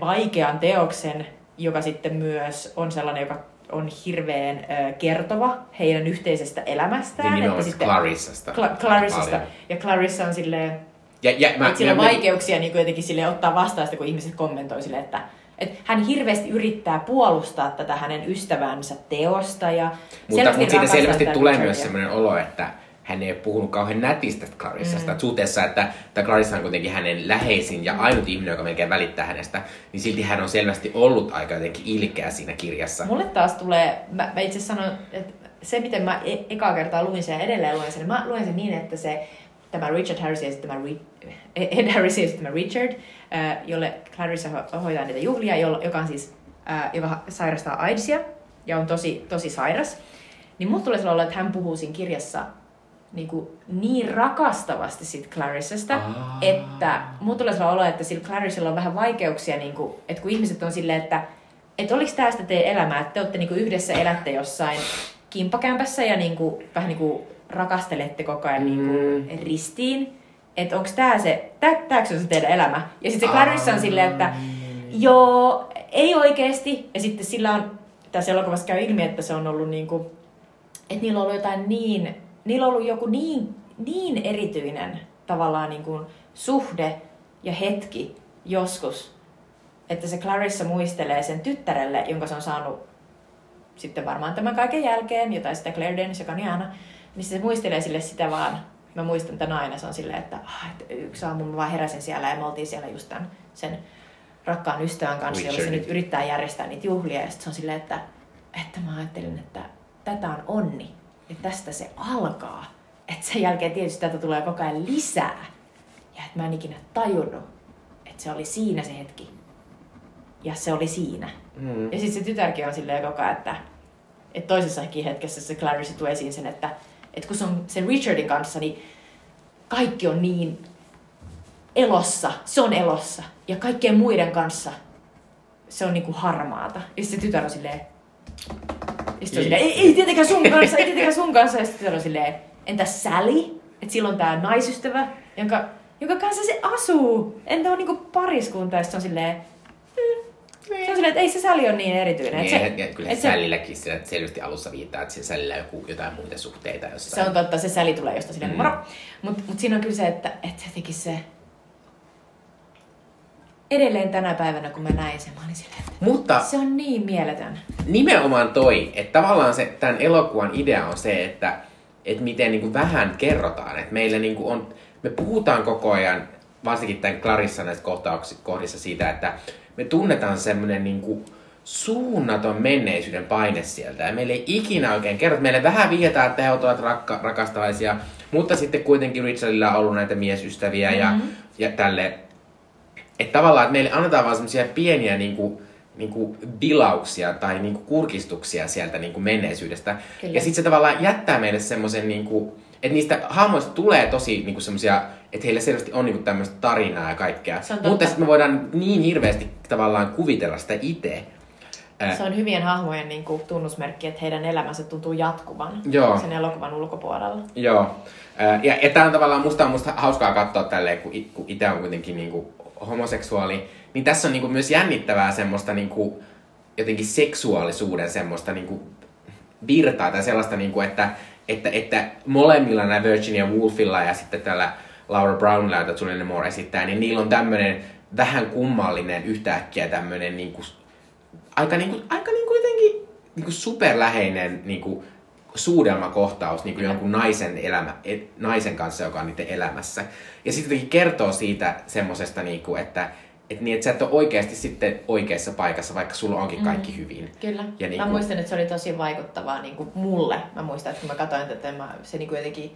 vaikean teoksen, joka sitten myös on sellainen, joka on hirveän kertova heidän yhteisestä elämästään. Ja nimenomaan sitten- Clarissasta. Cla- Clarissasta. Ja Clarissa on silleen, Ja, ja mä, että sillä on vaikeuksia niin jotenkin sille ottaa vastaan sitä, kun ihmiset kommentoi sille, että että hän hirveästi yrittää puolustaa tätä hänen ystävänsä teosta. Ja Mutta, mutta siitä selvästi tulee myös sellainen olo, että hän ei ole puhunut kauhean nätistä Clarissasta. Mm. Suhteessa, että, että Clarissa on kuitenkin hänen läheisin ja ainut ihminen, joka melkein välittää hänestä, niin silti hän on selvästi ollut aika jotenkin ilkeä siinä kirjassa. Mulle taas tulee, mä, mä itse sanon, että se miten mä e- ekaa kertaa luin sen ja edelleen luen sen, mä luen sen niin, että se tämä Richard Harris ja tämä Ri- Ed Harris ja tämä Richard, äh, jolle Clarissa ho- hoitaa niitä juhlia, jolla, joka on siis, äh, joka sairastaa AIDSia ja on tosi, tosi sairas, niin mulle tulee sellainen että hän puhuu siinä kirjassa niin, kuin niin rakastavasti siitä Clarissasta, Aa. että mulla tulee sellainen olo, että sillä Clarissalla on vähän vaikeuksia, niin kuin, että kun ihmiset on silleen, että että oliko tämä sitä teidän elämää, että te olette niinku yhdessä elätte jossain kimppakämpässä ja niinku, vähän niinku rakastelette koko ajan niinku Mm. ristiin. Että onko tämä se, tää, tääkö on se teidän elämä? Ja sitten se. Clarissa on silleen, että joo, ei oikeesti. Ja sitten sillä on, tässä elokuvassa käy ilmi, että se on ollut niinku, että niillä on ollut jotain niin, niillä on ollut joku niin, niin erityinen tavallaan niinku suhde ja hetki joskus, että se Clarissa muistelee sen tyttärelle, jonka se on saanut sitten varmaan tämän kaiken jälkeen, jotain sitä Claire Danes, joka on ihana, niin se muistelee sille sitä vaan, mä muistan tämän aina, se on silleen, että, ah, että yksi aamu mä vaan heräsin siellä ja me oltiin siellä just tämän, sen rakkaan ystävän kanssa, jolla se nyt yrittää järjestää niitä juhlia, ja sitten se on silleen, että, että mä ajattelin, että tätä on onni, ja tästä se alkaa. Että sen jälkeen tietysti tätä tulee koko ajan lisää. Ja että mä en ikinä tajunnut, että se oli siinä se hetki. Ja se oli siinä. Mm. Ja sitten se tytärkin on silleen koko ajan, että, että toisessakin hetkessä se Clarissa tuo esiin sen, että, että kun se on sen Richardin kanssa, niin kaikki on niin elossa, se on elossa. Ja kaikkien muiden kanssa se on niinku harmaata. Ja sitten se tytär on silleen, ja on silleen, ei, ei tietenkään sun kanssa, ei tietenkään sun kanssa. Ja sitten tytär on silleen, entä Sally? Että silloin tää naisystävä, jonka, jonka kanssa se asuu. Entä on niinku pariskunta? Ja se on silleen, mm. Se on silleen, että ei se Sally ole niin erityinen. Niin, Et se, ja kyllä et se se- Sälilläkin sillä selvästi alussa viittaa, että se Sälillä on joku, jotain muita suhteita jossain. Se on totta, se säli tulee jostain silleen Mm. moro. Mutta mut siinä on kyllä se, että, että jotenkin se... Edelleen tänä päivänä, kun mä näin sen, mä olin silleen, että Mutta se on niin mieletön. nimenomaan toi, että tavallaan se, tämän elokuvan idea on se, että, että miten niin kuin vähän kerrotaan. Että meillä niin kuin on, me puhutaan koko ajan, varsinkin tämän Clarissa näissä kohdissa siitä, että me tunnetaan semmoinen niin kuin suunnaton menneisyyden paine sieltä. Ja meille ei ikinä oikein kerrota. Meille vähän vihjataan, että he ovat rakka, rakastavaisia, mutta sitten kuitenkin Richardilla on ollut näitä miesystäviä ja, Mhm. ja tälle että tavallaan, että meille annetaan vaan semmoisia pieniä niinku, niinku bilauksia tai niinku kurkistuksia sieltä niinku menneisyydestä. Kyllä. Ja sitten se tavallaan jättää meille semmoisen, niinku, että niistä hahmoista tulee tosi niinku semmoisia, että heillä selvästi on niinku tämmöistä tarinaa ja kaikkea. Mutta sitten me voidaan niin hirveästi tavallaan kuvitella sitä itse. Se on hyvien hahmojen niin kuin, tunnusmerkki, että heidän elämänsä tuntuu jatkuvan Joo. sen elokuvan ulkopuolella. Joo. Ja, ja tämä on tavallaan, musta on musta hauskaa katsoa tälleen, kun, kun itse on kuitenkin niinku homoseksuaali, niin tässä on niinku myös jännittävää semmoista niinku, jotenkin seksuaalisuuden semmoista niinku virtaa tai sellaista, niinku, että, että, että molemmilla näillä Virginia Woolfilla ja sitten tällä Laura Brownilla, jota Julianne Moore esittää, niin niillä on tämmöinen vähän kummallinen yhtäkkiä tämmöinen niinku, aika, niinku, aika niinku jotenkin niinku superläheinen niinku, suudelmakohtaus niinku jonkun naisen, elämä, et, naisen kanssa, joka on niiden elämässä. Ja sitten jotenkin kertoo siitä semmosesta, niinku, että et niin, että sä et ole oikeasti sitten oikeassa paikassa, vaikka sulla onkin kaikki Mm. hyvin. Kyllä. Ja Ja niin mä kuin- muistan, että se oli tosi vaikuttavaa niin kuin mulle. Mä muistan, että kun mä katsoin tätä, mä, se niin kuin jotenkin,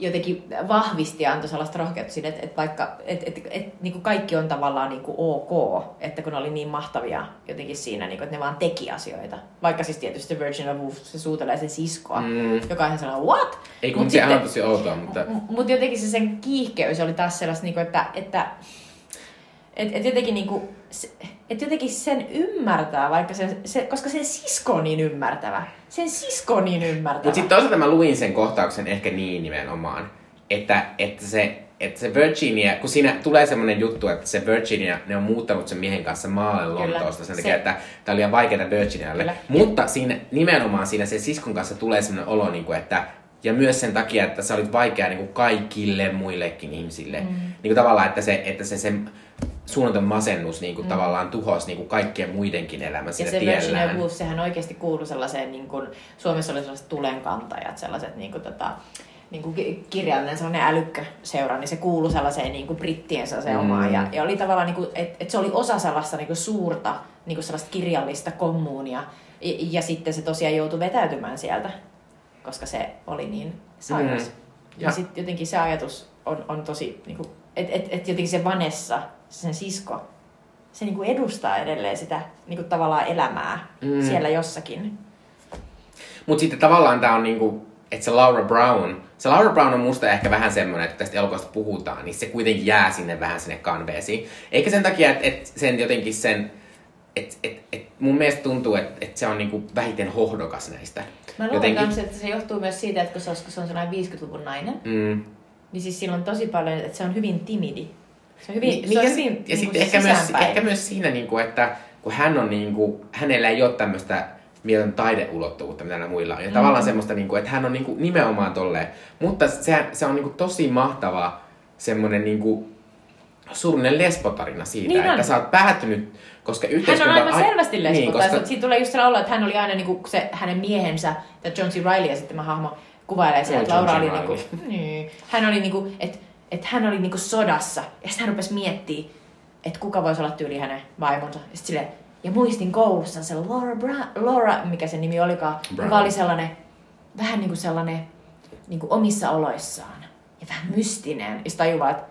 jotenkin vahvisti ja antoi sellaista rohkeutta sinne, että, että vaikka että, että, että, niin kuin kaikki on tavallaan niin kuin ok, että kun ne oli niin mahtavia jotenkin siinä, niin kuin, että ne vaan teki asioita. Vaikka siis tietysti Virginia Woolf, se suutelee sen siskoa, Mm. joka ihan sellainen, what? Ei kun Mut sehän on tosi outoa, mutta... Mutta jotenkin se sen kiihkeys oli taas sellaista, niinku, että, että et, et jotenkin, niinku, se, et jotenkin sen ymmärtää, vaikka se, se, koska sen sisko on niin ymmärtävä. Sen sisko on niin ymmärtävä. Mutta sitten toisaalta mä luin sen kohtauksen ehkä niin nimenomaan, että, että se että se Virginia, kun siinä tulee semmoinen juttu, että se Virginia, ne on muuttanut sen miehen kanssa maalle. Lontoosta sen Se- takia, että tämä oli liian vaikeaa Virginialle. Kyllä. Mutta siinä, nimenomaan siinä sen siskon kanssa tulee semmoinen olo, niin kuin, että ja myös sen takia, että sä olit vaikea niin kuin kaikille muillekin ihmisille. Mm. Niin kuin tavallaan, että se, että se, se suunnaton masennus niin kuin mm. tavallaan tuhosi niin kuin kaikkien muidenkin elämän Ja siinä se Virginia tiellään. Woolf, sehän oikeasti kuului sellaiseen, niin kuin, Suomessa oli sellaiset tulenkantajat, sellaiset niin kuin, tota, niin kuin ki- kirjallinen sellainen älykköseura, niin se kuului sellaiseen niin kuin brittien sellaiseen Mm. omaan. Ja, ja oli tavallaan, niin kuin, että et se oli osa sellaista niin kuin suurta niin kuin sellaista kirjallista kommuunia. Ja, ja sitten se tosiaan joutui vetäytymään sieltä, koska se oli niin sairas. Mm. Ja- Ja sitten jotenkin se ajatus on, on tosi, niin kuin, että et, et jotenkin se Vanessa, sen sisko, se niin kuin edustaa edelleen sitä niin kuin tavallaan elämää Mm. siellä jossakin. Mutta sitten tavallaan tämä on niinku, että se Laura Brown, se Laura Brown on musta ehkä vähän semmoinen, että kun tästä elokuvasta puhutaan, niin se kuitenkin jää sinne vähän sinne kanveesiin. Eikä sen takia, että et sen jotenkin sen, että et, et mun mielestä tuntuu, että et se on niinku vähiten hohdokas näistä. Mä luulen kans, että se johtuu myös siitä, että kun se, koska se on sellainen 50-luvun nainen, Mm. niin siis sillä on tosi paljon, että se on hyvin timidi. Se on hyvin, Niin, se on ja, hyvin ja niin sitten kuin ehkä myös, ehkä myös siinä, niinku, että kun hän on niinku, hänellä ei ole tämmöistä mieletön taideulottuvuutta, mitä näillä muilla on. Ja Mm. tavallaan semmoista, niinku, että hän on niinku, nimenomaan tolleen. Mutta se, se on niinku, tosi mahtava semmoinen niinku, surullinen lesbotarina siitä, Niin että sä oot päätynyt, koska Hän on yhteiskunta... aivan ai- selvästi lesbo. Niin, Niin, koska, Siitä tulee just sellainen olo, että hän oli aina niinku se, hänen miehensä, tämä John C. Reilly ja sitten mä hahmo kuvailee Oi, että Laura oli niinku, niin, hän oli niinku, että et hän oli niinku sodassa. Ja sitten hän rupesi miettimään, että kuka voisi olla tyyli hänen vaimonsa. Ja silleen, ja muistin koulussa se Laura, Bra- Laura, mikä se nimi olikaan, Brown. joka oli sellainen, vähän niinku sellainen niinku omissa oloissaan. Ja vähän mystinen. Ja sitten tajuaa, että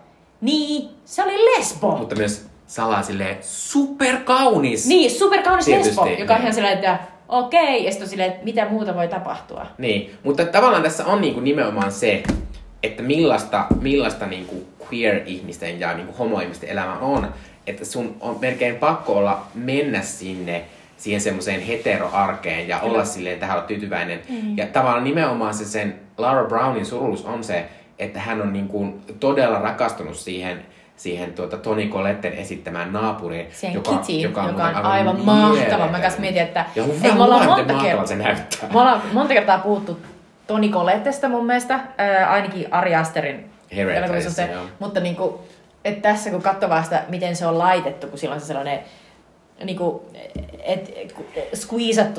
niin, se oli lesbo. mutta myös salaa silleen superkaunis. Niin, superkaunis Tietysti, lesbo, joka on niin. ihan silleen, että okei, ja sitten silleen, että mitä muuta voi tapahtua. Niin, mutta tavallaan tässä on niinku nimenomaan se, että millaista, millaista niinku queer-ihmisten ja niinku homo-ihmisten elämä on. Että sun on melkein pakko olla mennä sinne siihen semmoiseen heteroarkeen ja olla silleen tähän olla tyytyväinen. Mm. Ja tavallaan nimenomaan se sen Laura Brownin surullisuus on se, että hän on niinku todella rakastunut siihen siihen tuota Toni Colletten esittämään naapuriin, Siihen Kitty, joka on, muuten aivan, mahtava. Mä kanssa mietin, että, Ja hyvä me ollaan monta kertaa, se näyttää. me ollaan monta kertaa puhuttu Toni Collettesta mun mielestä, ää, ainakin Ari Asterin joo. mutta niinku, että tässä kun katsoo vaan sitä, miten se on laitettu, kun sillä on se sellainen niinku, et, et,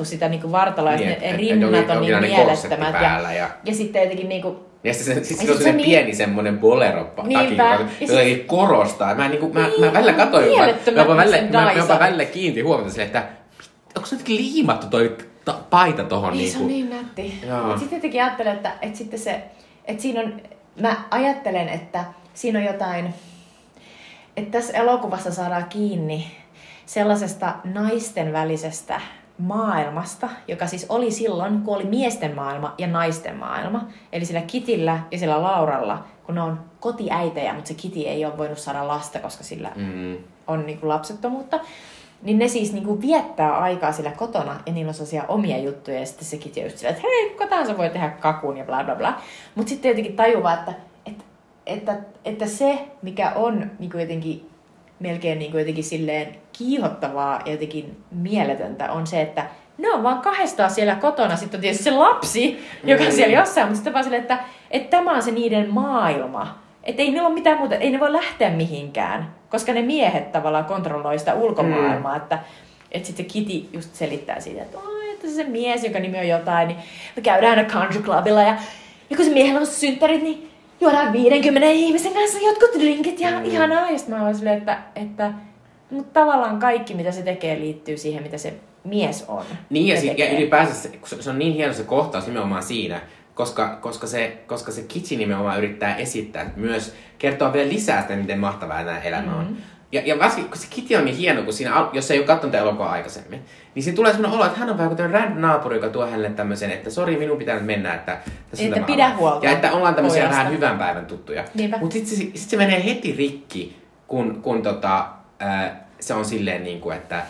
sitä niinku vartaloa, Niin, ja et- ne et- rinnat et on niin mielettömät. päällä ja- ja sitten jotenkin niinku, Ja sitten se, sit Ja on sit se sellainen niin- pieni semmoinen bolero taki, Niinpä. joka Ja sit- korostaa. Mä, niinku, mä, Niin, mä välillä katsoin, jopa, mä, jopa välillä, mä, jopa välillä kiinnitin huomiota siihen, että onko se jotenkin liimattu toi ta, paita tohon? Niin, se on niinku. niin nätti. Joo. Mut Sitten jotenkin ajattelen, että, että sitten se, että siinä on, mä ajattelen, että siinä on jotain, että tässä elokuvassa saadaan kiinni sellaisesta naisten välisestä maailmasta, joka siis oli silloin, kun oli miesten maailma ja naisten maailma. Eli sillä Kitillä ja sillä Lauralla, kun ne on kotiäitejä, mutta se Kiti ei ole voinut saada lasta, koska sillä Mm. on niin kuin lapsettomuutta, niin ne siis niin kuin viettää aikaa sillä kotona ja niillä on sellaisia omia juttuja ja sitten sekin just silleen, että hei, kuka tahansa voi tehdä kakun ja bla bla bla. Mutta sitten jotenkin tajuaa, että, että, että, että se, mikä on niin kuin jotenkin melkein niin kuin jotenkin silleen kiihottavaa ja jotenkin mieletöntä on se, että ne on vaan kahdestaan siellä kotona. Sitten on tietysti se lapsi, joka on siellä jossain, mutta sitten vaan silleen, että, että tämä on se niiden maailma. Että ei niillä ole mitään muuta, ei ne voi lähteä mihinkään, koska ne miehet tavallaan kontrolloi sitä ulkomaailmaa. Että, että sitten se Kitty just selittää siitä, että, että se mies, jonka nimi on jotain, niin me käydään aina country clubilla ja, ja kun se miehellä on synttärit, niin juodaan 50 ihmisen kanssa jotkut drinkit ja mm. ihanaa. Ja sitten mä oon silleen, että, että mutta tavallaan kaikki, mitä se tekee, liittyy siihen, mitä se mies on. Niin ja, se si- ja ylipäänsä se, se on niin hieno se kohtaus nimenomaan siinä, koska, koska, se, koska se Kitsi nimenomaan yrittää esittää myös, kertoa vielä lisää sitä, miten mahtavaa tämä elämä on. Ja, ja varsinkin, kun se Kitty on niin hieno, kun siinä, jos ei ole katsonut elokuvaa aikaisemmin, niin siinä tulee sellainen olo, että hän on vähän kuin tämmöinen random naapuri, joka tuo hänelle tämmöisen, että sori, minun pitää nyt mennä, että tässä Että pidä ala. huolta Ja että ollaan tämmöisiä pojasta. vähän hyvän päivän tuttuja. Mutta sitten se, sit se menee heti rikki, kun, kun tota, ää, se on silleen niin kuin, että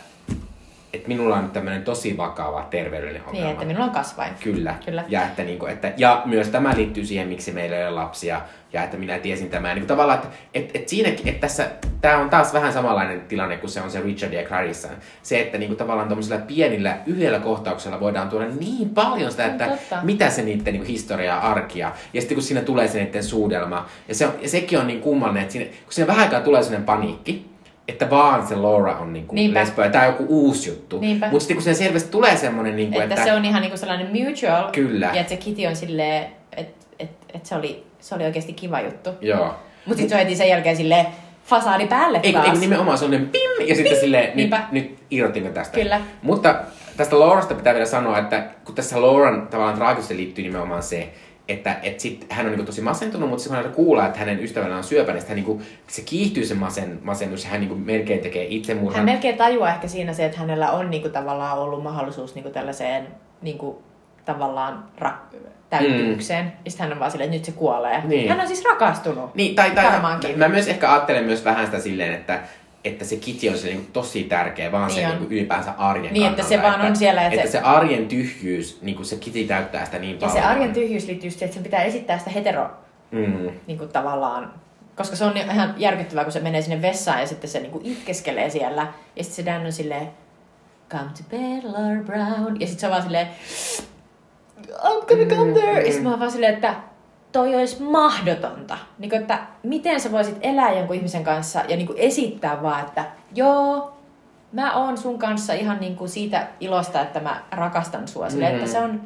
että minulla on tämmöinen tosi vakava terveydellinen ongelma. Niin, että minulla on kasvain. Kyllä. Kyllä. Ja, että, niin kuin, että, ja myös tämä liittyy siihen, miksi meillä ei ole lapsia, ja että minä tiesin tämän. Niin kuin tavallaan, että, että, että siinäkin, että tässä, tämä on taas vähän samanlainen tilanne kuin se on se Richard ja Clarissa. Se, että niin kuin, tavallaan tuollaisilla pienillä, yhdellä kohtauksella voidaan tuoda niin paljon sitä, että Totta. mitä se niiden niin historiaa, arkia. Ja sitten kun siinä tulee se niiden suudelma, ja, se on, ja sekin on niin kummallinen, että siinä, kun siinä vähän aikaa tulee sellainen paniikki, että vaan se Laura on niin kuin Niinpä. lesbo, ja tämä on joku uusi juttu. Mutta sitten kun siinä selvästi tulee semmoinen, niin Että, että, se on ihan niinku sellainen mutual. Kyllä. Ja että se Kitty on silleen, että et, et se, oli, se oli oikeasti kiva juttu. Joo. Mutta sitten se heti sen jälkeen silleen fasaadi päälle Eikö, taas. eikö nimenomaan sellainen pim, ja sitten silleen, nyt, nyt irrotimme tästä. Kyllä. Mutta tästä Laurasta pitää vielä sanoa, että kun tässä Lauran tavallaan traagisesti liittyy nimenomaan se, että et sit, hän on niinku tosi masentunut, mutta sitten kun hän kuulee, että hänen ystävällä on syöpä, niin hän niinku, se kiihtyy se masen, masennus ja hän niinku melkein tekee itsemurhan. Hän melkein tajuaa ehkä siinä se, että hänellä on niinku tavallaan ollut mahdollisuus niinku tällaiseen niinku, tavallaan ra- täyttymykseen. Mm. Ja sitten hän on vaan silleen, että nyt se kuolee. Niin. Hän on siis rakastunut. Niin, tai, tai Varmaankin. mä myös ehkä ajattelen myös vähän sitä silleen, että että se Kitty on se niinku tosi tärkeä, vaan Niin se on. niinku ylipäänsä arjen Niin, että kannalta, se vaan on siellä, että että se- se arjen tyhjyys, niinku se Kitty täyttää sitä niin Ja paljon. se arjen tyhjyys liittyy just siihen, että sen pitää esittää sitä hetero Mm. niin kuin tavallaan, koska se on ihan järkyttävää, kun se menee sinne vessaan ja sitten se niin kuin itkeskelee siellä. Ja sitten se Dan on silleen, come to bed, Laura Brown. Ja sitten se on vaan silleen, I'm gonna come there. Ja sitten mä oon vaan silleen, että toi olisi mahdotonta. Niin kuin, että miten sä voisit elää jonkun ihmisen kanssa ja niin kuin esittää vaan, että joo, mä oon sun kanssa ihan niin kuin siitä ilosta, että mä rakastan sua. Silleen, Mhm. että se on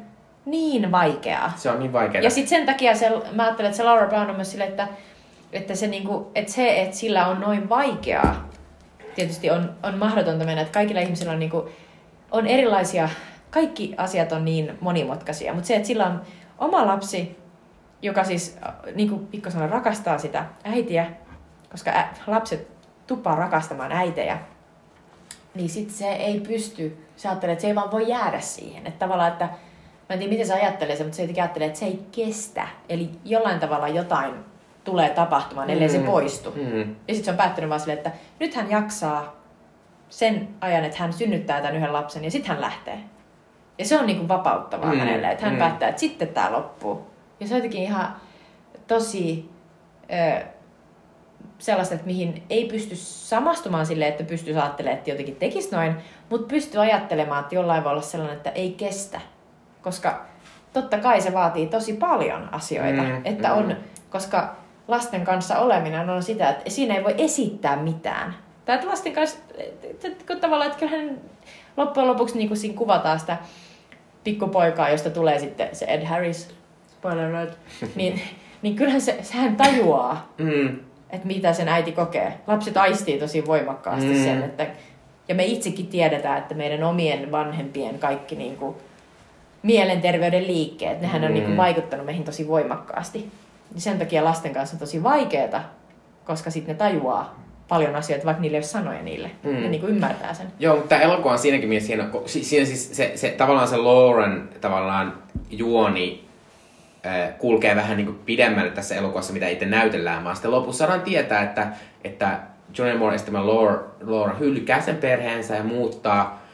niin vaikeaa. Se on niin vaikeaa. Ja sitten sen takia se, mä ajattelen, että se Laura Brown on myös silleen, että, että, se, niinku, että se, että sillä on noin vaikeaa, tietysti on, on mahdotonta mennä, että kaikilla ihmisillä on, niinku, on erilaisia, kaikki asiat on niin monimutkaisia, mutta se, että sillä on oma lapsi, joka siis, äh, niin kuin Pikko sanoi, rakastaa sitä äitiä, koska ä, lapset tuppaa rakastamaan äitejä, niin sitten se ei pysty, sä ajattelet, että se ei vaan voi jäädä siihen. Että tavallaan, että mä en tiedä miten se ajattelee mutta se jotenkin ajattelee, että se ei kestä. Eli jollain tavalla jotain tulee tapahtumaan, ellei se Mm. poistu. Mm. Ja sitten se on päättynyt vaan silleen, että nyt hän jaksaa sen ajan, että hän synnyttää tämän yhden lapsen ja sitten hän lähtee. Ja se on niinku vapauttavaa Mm, hänelle, että hän mm. päättää, että sitten tämä loppuu. Ja se on jotenkin ihan tosi ö, sellaista, että mihin ei pysty samastumaan silleen, että pystyy ajattelemaan, että jotenkin tekisi noin, mutta pystyy ajattelemaan, että jollain voi olla sellainen, että ei kestä. Koska totta kai se vaatii tosi paljon asioita, Mm, että mm. on, koska lasten kanssa oleminen on sitä, että siinä ei voi esittää mitään. Tai että lasten kanssa, kun tavallaan, että kyllähän loppujen lopuksi niin kuin siinä kuvataan sitä pikkupoikaa, josta tulee sitten se Ed Harris, spoiler alert, niin, niin kyllähän se, sehän tajuaa, Mm. että mitä sen äiti kokee. Lapset aistii tosi voimakkaasti Mm. sen, että, ja me itsekin tiedetään, että meidän omien vanhempien kaikki niin kuin, mielenterveyden liikkeet, nehän on Mm. niin kuin, vaikuttanut meihin tosi voimakkaasti. Niin sen takia lasten kanssa on tosi vaikeeta, koska sitten ne tajuaa paljon asioita, vaikka niille ei ole sanoja niille. Mm. Ne niin kuin ymmärtää sen. Joo, mutta tämä elokuva on siinäkin mielessä hieno, siinä siis se, se, tavallaan se Lauren tavallaan juoni kulkee vähän niin kuin pidemmälle tässä elokuvassa, mitä itse näytellään, vaan sitten lopussa saadaan tietää, että, että Johnny Moore esittämä Laura, Laura hylkää sen perheensä ja muuttaa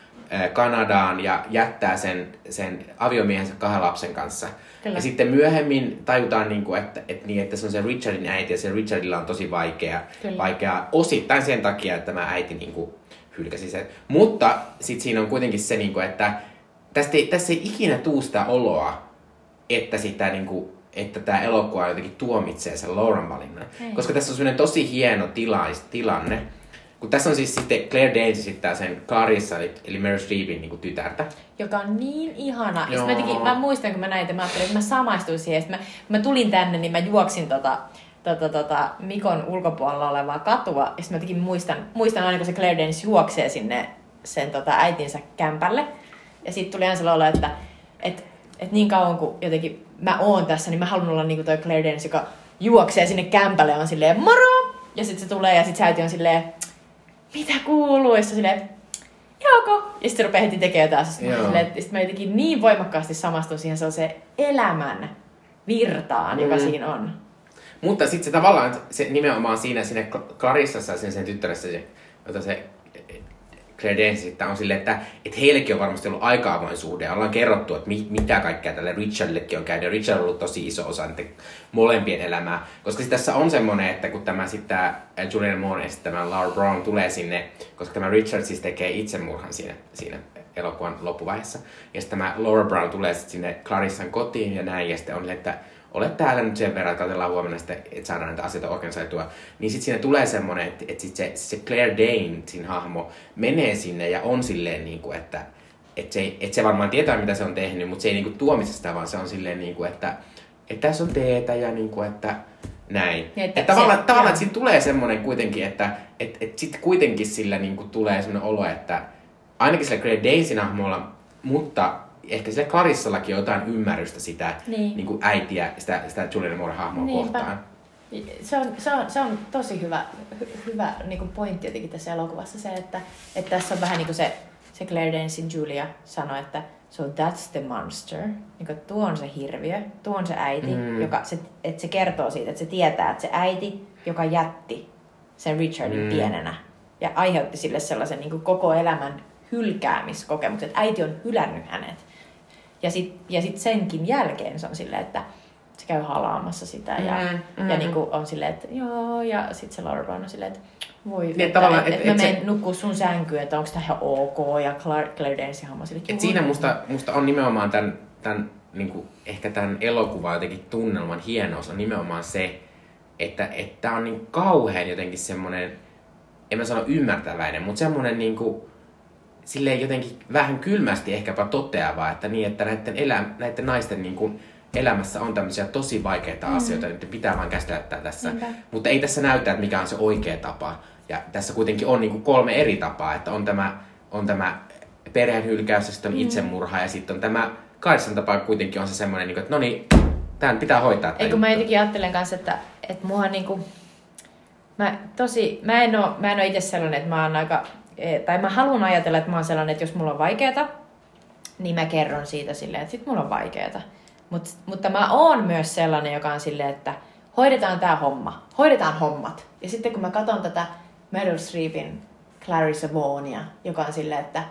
Kanadaan ja jättää sen, sen aviomiehensä kahden lapsen kanssa. Kyllä. Ja sitten myöhemmin tajutaan, niin kuin, että, että, niin, että se on se Richardin äiti ja se Richardilla on tosi vaikea, Kyllä. vaikea osittain sen takia, että tämä äiti niin kuin, hylkäsi sen. Mutta sitten siinä on kuitenkin se, niin kuin, että tästä ei, tässä ei ikinä tuu sitä oloa, että, sitä, niin kuin, että tämä elokuva jotenkin tuomitsee sen Lauren valinnan. Ei. Koska tässä on sellainen tosi hieno tila, tilanne. Kun tässä on siis sitten Claire Danes esittää sen Clarissa, eli, eli Meryl Streepin niin tytärtä. joka on niin ihana. Joo. mä, jotenkin, mä muistan, kun mä näin, että mä ajattelin, että mä samaistuin siihen. Sitten mä, kun mä tulin tänne, niin mä juoksin tota, tota, tota, Mikon ulkopuolella olevaa katua. Ja sitten mä jotenkin muistan, muistan aina, kun se Claire Danes juoksee sinne sen tota, äitinsä kämpälle. Ja sitten tuli aina sellainen olo, että et, et niin kauan kuin jotenkin mä oon tässä, niin mä haluan olla niin kuin toi Claire Danes, joka juoksee sinne kämpälle on silleen moro! Ja sitten se tulee ja sitten se äiti on silleen, mitä kuuluu? Ja se silleen, Joko? Ja sitten se rupeaa heti tekemään taas. Sitten mä, että- jotenkin niin voimakkaasti samastun siihen sellaiseen elämän virtaan, joka Mm. siinä on. Mutta sitten se tavallaan, se nimenomaan siinä, siinä Clarissassa ja sen, sen tyttäressä, se, jota se Claire sitten on silleen, että, että heillekin on varmasti ollut aika avoin suhde. Ollaan kerrottu, että mit, mitä kaikkea tälle Richardillekin on käynyt. Richard on ollut tosi iso osa molempien elämää. Koska tässä on semmoinen, että kun tämä sitten Julian Moore tämä Laura Brown tulee sinne, koska tämä Richard siis tekee itsemurhan siinä, siinä elokuvan loppuvaiheessa. Ja sitten tämä Laura Brown tulee sitten sinne Clarissan kotiin ja näin. Ja sitten on, että olet täällä nyt sen verran, että katsellaan huomenna sitten, että saadaan näitä asioita organisoitua. Niin sitten siinä tulee semmoinen, että, että sit se, se Claire Dane, siinä hahmo, menee sinne ja on silleen, niin kuin, että, että, se, että se varmaan tietää, mitä se on tehnyt, mutta se ei niin kuin, tuomitse sitä, vaan se on silleen, niin kuin, että, että tässä on teetä ja niin kuin, että näin. Niin, että, että tavallaan, se, tavallaan että siinä tulee semmoinen kuitenkin, että että että sitten kuitenkin sillä niin kuin, tulee semmoinen olo, että ainakin sillä Claire Danesin hahmolla, mutta ehkä sille Karissallakin jotain ymmärrystä sitä niin. Niin kuin äitiä, sitä, sitä Julian Moore-hahmoa Niinpä. kohtaan. Se on, se on, se on tosi hyvä, hy, hyvä niin kuin pointti jotenkin tässä elokuvassa se, että, että tässä on vähän niin kuin se, se Claire Dansin Julia sanoi, että so that's the monster. Niin kuin, tuo on se hirviö, tuo on se äiti, mm. joka, se, että se kertoo siitä, että se tietää, että se äiti, joka jätti sen Richardin mm. pienenä ja aiheutti sille sellaisen niin kuin koko elämän hylkäämiskokemuksen, että äiti on hylännyt hänet. Ja sitten ja sit senkin jälkeen se on silleen, että se käy halaamassa sitä ja, mm, mm. ja niin kuin on silleen, että joo, ja sitten se Laura Brown on silleen, että voi, niin, että, että, et, et, mä menen se... nukkuu sun sänkyyn, että onko tämä ihan ok, ja Claire, Claire Danes hamma silleen, että Siinä musta, musta on nimenomaan tämän, tämän niin kuin, ehkä tämän elokuvan jotenkin tunnelman hienous on nimenomaan se, että että on niin kauhean jotenkin semmoinen, en mä sano ymmärtäväinen, mutta semmoinen niin kuin, silleen jotenkin vähän kylmästi ehkäpä toteavaa, että niin, että näiden, elä, näiden naisten niin kuin elämässä on tämmöisiä tosi vaikeita mm. asioita, että pitää vaan käsitellä tässä. Niinpä. Mutta ei tässä näytä, että mikä on se oikea tapa. Ja tässä kuitenkin on niin kuin kolme eri tapaa, että on tämä, on tämä perheen hylkäys, ja sitten on mm. itsemurha, ja sitten on tämä kahdeksan tapa kuitenkin on se semmoinen, niin että no niin, tämän pitää hoitaa. Eikö mä jotenkin ajattelen kanssa, että, että mua niinku, mä tosi, mä en oo, mä en oo itse sellainen, että mä oon aika tai mä haluan ajatella, että mä oon sellainen, että jos mulla on vaikeeta, niin mä kerron siitä silleen, että sit mulla on vaikeeta. Mut, mutta mä oon myös sellainen, joka on silleen, että hoidetaan tää homma, hoidetaan hommat. Ja sitten kun mä katson tätä Meryl Streepin Clarissa Vaughania, joka on silleen, että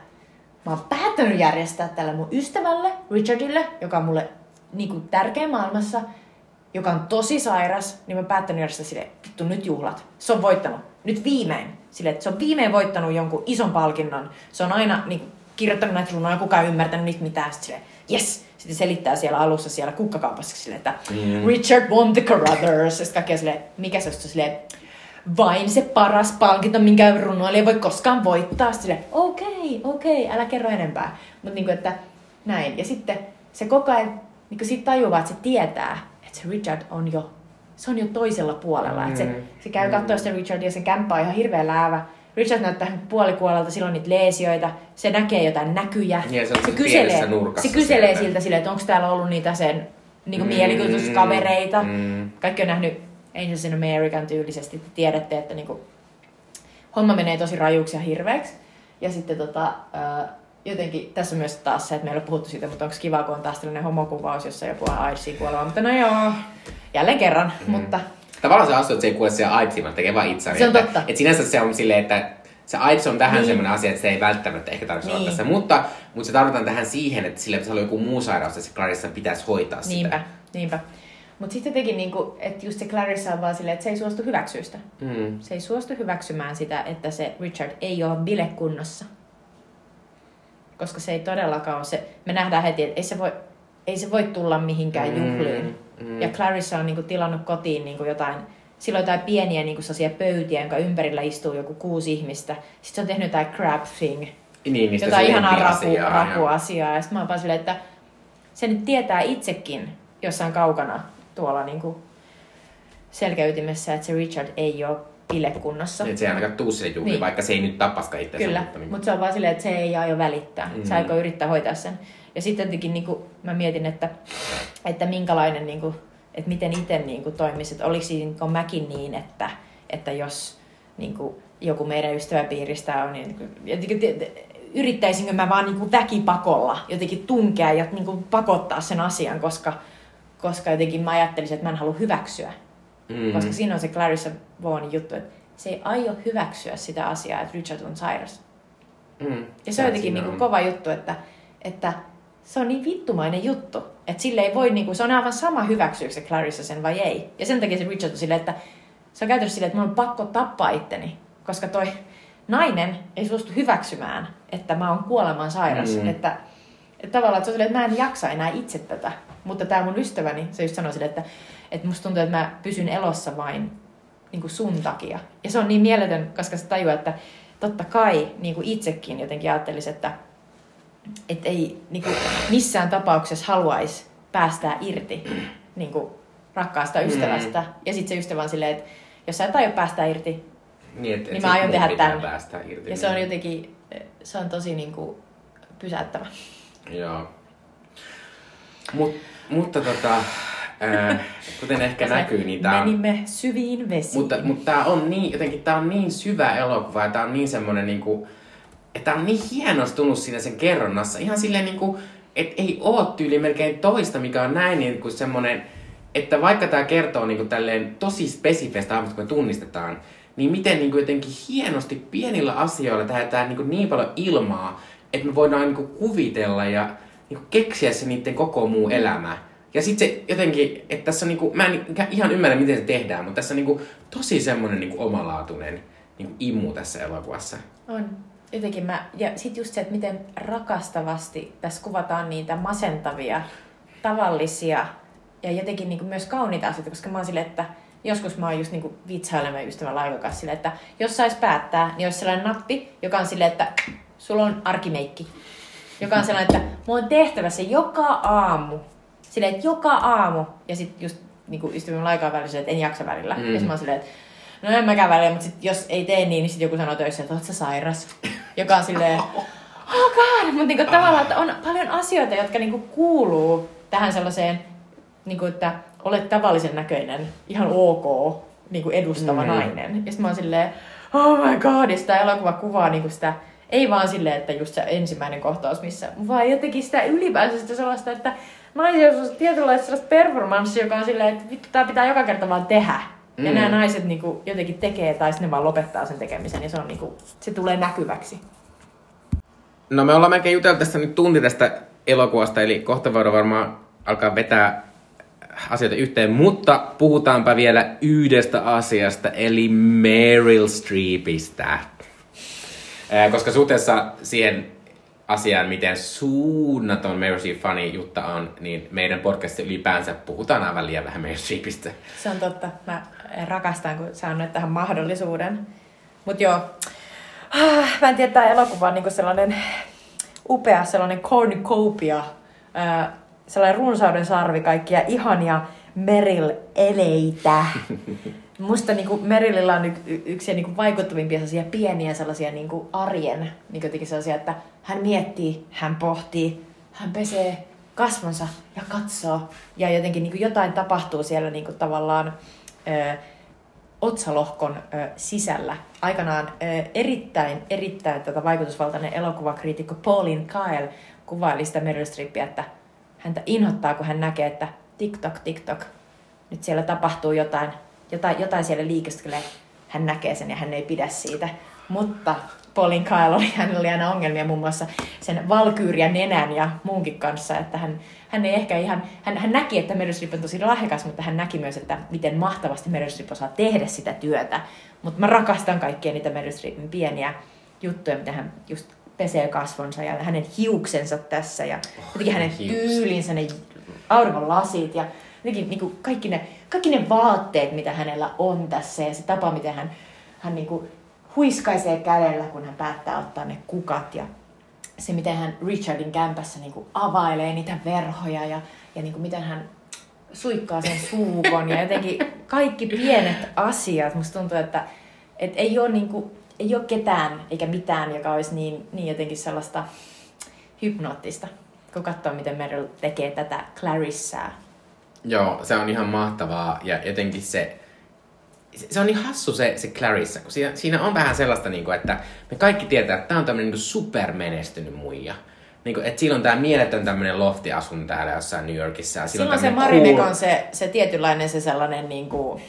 mä oon päättänyt järjestää tälle mun ystävälle, Richardille, joka on mulle niin kuin, tärkeä maailmassa, joka on tosi sairas, niin mä päättänyt järjestää sille, vittu nyt juhlat. Se on voittanut. Nyt viimein. Sille, että se on viimein voittanut jonkun ison palkinnon. Se on aina niin, kirjoittanut näitä runoja, kukaan ei ymmärtänyt niitä mitään. Sitten sille, yes! Sitten selittää siellä alussa siellä kukkakaupassa sille, että mm. Richard won the Carruthers. Sitten kaikki sille, mikä se on sille, vain se paras palkinto, minkä runoilija ei voi koskaan voittaa. Sitten okei, okay, okei, okay, älä kerro enempää. Mutta niin että näin. Ja sitten se koko ajan niin siitä tajuaa, että se tietää, että se Richard on jo se on jo toisella puolella. Mm. se, se käy mm. katsoa sitä Richardia ja se kämppä on ihan hirveä läävä. Richard näyttää puolikuolelta, silloin niitä leesioita, se näkee jotain näkyjä. Ja se, se kyselee, se kyselee siltä silleen, että onko täällä ollut niitä sen niin mm. mielikuvituskavereita. Mm. Kaikki on nähnyt Angels in American tyylisesti, että tiedätte, että niin kuin, homma menee tosi rajuksi ja hirveäksi. Ja sitten tota, jotenkin tässä myös taas se, että meillä on puhuttu siitä, mutta onko kiva, kun on taas tällainen homokuvaus, jossa joku on AIDSiin kuoleva. Mutta no joo, jälleen kerran, mm. mutta... Tavallaan se asia, että se ei kuule siellä AIDSiin, vaan tekee vaan itseään. Se on totta. Että, että sinänsä se on silleen, että se AIDS on vähän niin. semmoinen asia, että se ei välttämättä ehkä tarvitse niin. olla tässä, mutta, mutta se tarvitaan tähän siihen, että sille pitäisi olla joku muu sairaus, että se Clarissa pitäisi hoitaa niinpä, sitä. Niinpä, Mutta sitten jotenkin, niinku, että just se Clarissa on vaan silleen, että se ei suostu hyväksyä sitä. Mm. Se ei suostu hyväksymään sitä, että se Richard ei ole bilekunnossa. Koska se ei todellakaan ole se, me nähdään heti, että ei se voi, ei se voi tulla mihinkään mm. juhliin Mm. Ja Clarissa on niinku tilannut kotiin niinku jotain, silloin jotain pieniä niinku pöytiä, jonka ympärillä istuu joku kuusi ihmistä. Sitten se on tehnyt jotain crab thing. Niin, jotain ihanaa rapu, rapuasiaa. Ja sitten mä oon vaan silleen, että se nyt tietää itsekin jossain kaukana tuolla niinku selkäytimessä, että se Richard ei ole pilekunnossa. Että se ei ainakaan tuu sille juhliin, niin. vaikka se ei nyt tapaskaan itse. Kyllä, mutta, niin. mutta se on vaan silleen, että se ei aio välittää. Mm. Se aikoo yrittää hoitaa sen. Ja sitten tietenkin niin kuin, mä mietin, että, että minkälainen, niin kuin, että miten itse niin kuin, toimisi. Että oliko mäkin niin, että, että jos niin kuin, joku meidän ystäväpiiristä on, niin jotenkin, yrittäisinkö mä vaan niin kuin väkipakolla jotenkin tunkea ja niin kuin pakottaa sen asian, koska, koska jotenkin mä ajattelisin, että mä en halua hyväksyä. Mm-hmm. Koska siinä on se Clarissa Vaughnin juttu, että se ei aio hyväksyä sitä asiaa, että Richard on sairas. Mm, Ja se on jotenkin niinku on. kova juttu, että, että se on niin vittumainen juttu, että sille ei voi, niinku, se on aivan sama hyväksyykö se Clarissa sen vai ei. Ja sen takia se Richard on silleen, että se on käytännössä silleen, että mun on pakko tappaa itteni, koska toi nainen ei suostu hyväksymään, että mä oon kuoleman sairas. Mm. Että, että tavallaan että se on silleen, että mä en jaksa enää itse tätä. Mutta tämä mun ystäväni, se just sanoi silleen, että, että musta tuntuu, että mä pysyn elossa vain niin kuin sun takia. Ja se on niin mieletön, koska se tajuaa, että totta kai niin kuin itsekin jotenkin ajattelisi, että, että ei niin kuin missään tapauksessa haluaisi päästää irti niin kuin rakkaasta ystävästä. Ja sitten se ystävä on silleen, että jos sä et aio päästää irti, Niin, et, et Niin mä aion tehdä. Päästä irti, ja se on niin. jotenkin, se on tosi niin kuin pysäyttävä. Joo. Mut, mutta tota, ää, kuten ehkä näkyy, niin on... Menimme syviin vesiin. Mutta, mutta tää on niin, jotenkin tää on niin syvä elokuva ja tää on niin semmonen niinku, että on niin hienostunut siinä sen kerronnassa. Ihan silleen niinku, että ei oo tyyli melkein toista, mikä on näin niinku semmonen, että vaikka tää kertoo niinku tälleen tosi spesifeistä hahmosta, kun me tunnistetaan, niin miten niinku jotenkin hienosti pienillä asioilla tähdetään niinku niin paljon ilmaa, että me voidaan niinku kuvitella ja niinku keksiä se niiden koko muu elämä. Ja sitten se jotenkin, että tässä niinku, mä en ihan ymmärrä miten se tehdään, mutta tässä on niinku tosi semmonen niinku omalaatuinen niinku imu tässä elokuvassa. On. Jotenkin mä, ja sit just se, että miten rakastavasti tässä kuvataan niitä masentavia, tavallisia ja jotenkin niin myös kauniita asioita, koska mä oon silleen, että joskus mä oon just niin vitsailemaan ystävän kanssa silleen, että jos sais päättää, niin olisi sellainen nappi, joka on silleen, että sulla on arkimeikki. Joka on sellainen, että mulla on tehtävä se joka aamu. Silleen, että joka aamu. Ja sitten just niin ystävän Laikan välillä silleen, että en jaksa välillä. Mm. Ja mä oon silleen, että no en mäkään välillä, mutta sit, jos ei tee niin, niin sitten joku sanoo töissä, että oot sä sairas. Joka on silleen, oh god, mutta niinku tavallaan, että on paljon asioita, jotka niinku kuuluu tähän sellaiseen, niinku, että olet tavallisen näköinen, ihan ok niinku edustava mm. nainen. Ja sitten mä oon silleen, oh my god, ja sitä elokuva kuvaa niinku sitä, ei vaan silleen, että just se ensimmäinen kohtaus, missä, vaan jotenkin sitä ylipäänsä sitä sellaista, että naisilla on tietynlaista sellaista performanssia, joka on silleen, että vittu, tää pitää joka kerta vaan tehdä. Mm. Ja nämä naiset niinku jotenkin tekee, tai sitten ne vaan lopettaa sen tekemisen, ja se, on niinku, se tulee näkyväksi. No me ollaan melkein juteltu tästä nyt tunti tästä elokuvasta, eli kohta voidaan varmaan alkaa vetää asioita yhteen, mutta puhutaanpa vielä yhdestä asiasta, eli Meryl Streepistä. Koska suhteessa siihen asiaan, miten suunnaton Streep fani Jutta on, niin meidän podcastissa ylipäänsä puhutaan aivan liian vähän Meryl Streepistä. Se on totta. Mä rakastan, kun sä annoit tähän mahdollisuuden. Mut joo, ah, mä en tiedä, tää elokuva on niinku sellainen upea, sellainen cornucopia, sellainen runsauden sarvi, kaikkia ihania Meryl-eleitä. Musta niinku Merylillä on y- y- yksi niinku vaikuttavimpia sellaisia pieniä sellaisia niinku arjen, jotenkin sellaisia, että hän miettii, hän pohtii, hän pesee kasvonsa ja katsoo. Ja jotenkin niinku jotain tapahtuu siellä niinku tavallaan ö, otsalohkon ö, sisällä. Aikanaan ö, erittäin, erittäin tätä vaikutusvaltainen elokuvakriitikko Pauline Kyle kuvaili sitä Meryl Streepia, että häntä inhottaa, kun hän näkee, että TikTok, TikTok, nyt siellä tapahtuu jotain, jotain, jotain siellä liikeskelee. Hän näkee sen ja hän ei pidä siitä. Mutta Pauline Kyle oli, hänellä oli aina ongelmia muun muassa sen valkyyriä nenän ja muunkin kanssa, että hän, hän ei ehkä ihan, hän, hän näki, että Meryl Streep on tosi lahjakas, mutta hän näki myös, että miten mahtavasti Meryl Streep osaa tehdä sitä työtä. Mutta mä rakastan kaikkia niitä Meryl Streepin pieniä juttuja, mitä hän just pesee kasvonsa ja hänen hiuksensa tässä ja jotenkin hänen hiukset. tyylinsä, ne auringonlasit ja jotenkin niin kuin kaikki, ne, kaikki ne vaatteet, mitä hänellä on tässä ja se tapa, miten hän, hän niin kuin huiskaisee kädellä, kun hän päättää ottaa ne kukat ja se, miten hän Richardin kämpässä niin kuin availee niitä verhoja ja, ja niin kuin miten hän suikkaa sen suukon ja jotenkin kaikki pienet asiat. Musta tuntuu, että, että ei, ole niin kuin, ei ole ketään eikä mitään, joka olisi niin, niin jotenkin sellaista hypnoottista, kun katsoo, miten Meryl tekee tätä Clarissaa. Joo, se on ihan mahtavaa ja jotenkin se, se on niin hassu se, se Clarissa, kun siinä, siinä on vähän sellaista, niin kuin, että me kaikki tietää, että tämä on tämmöinen niin supermenestynyt muija. Niin kuin, että sillä on tämä mieletön tämmöinen loftiasunto täällä jossain New Yorkissa. Ja sillä Silloin se Marinek cool- on se, se tietynlainen se sellainen niin kuin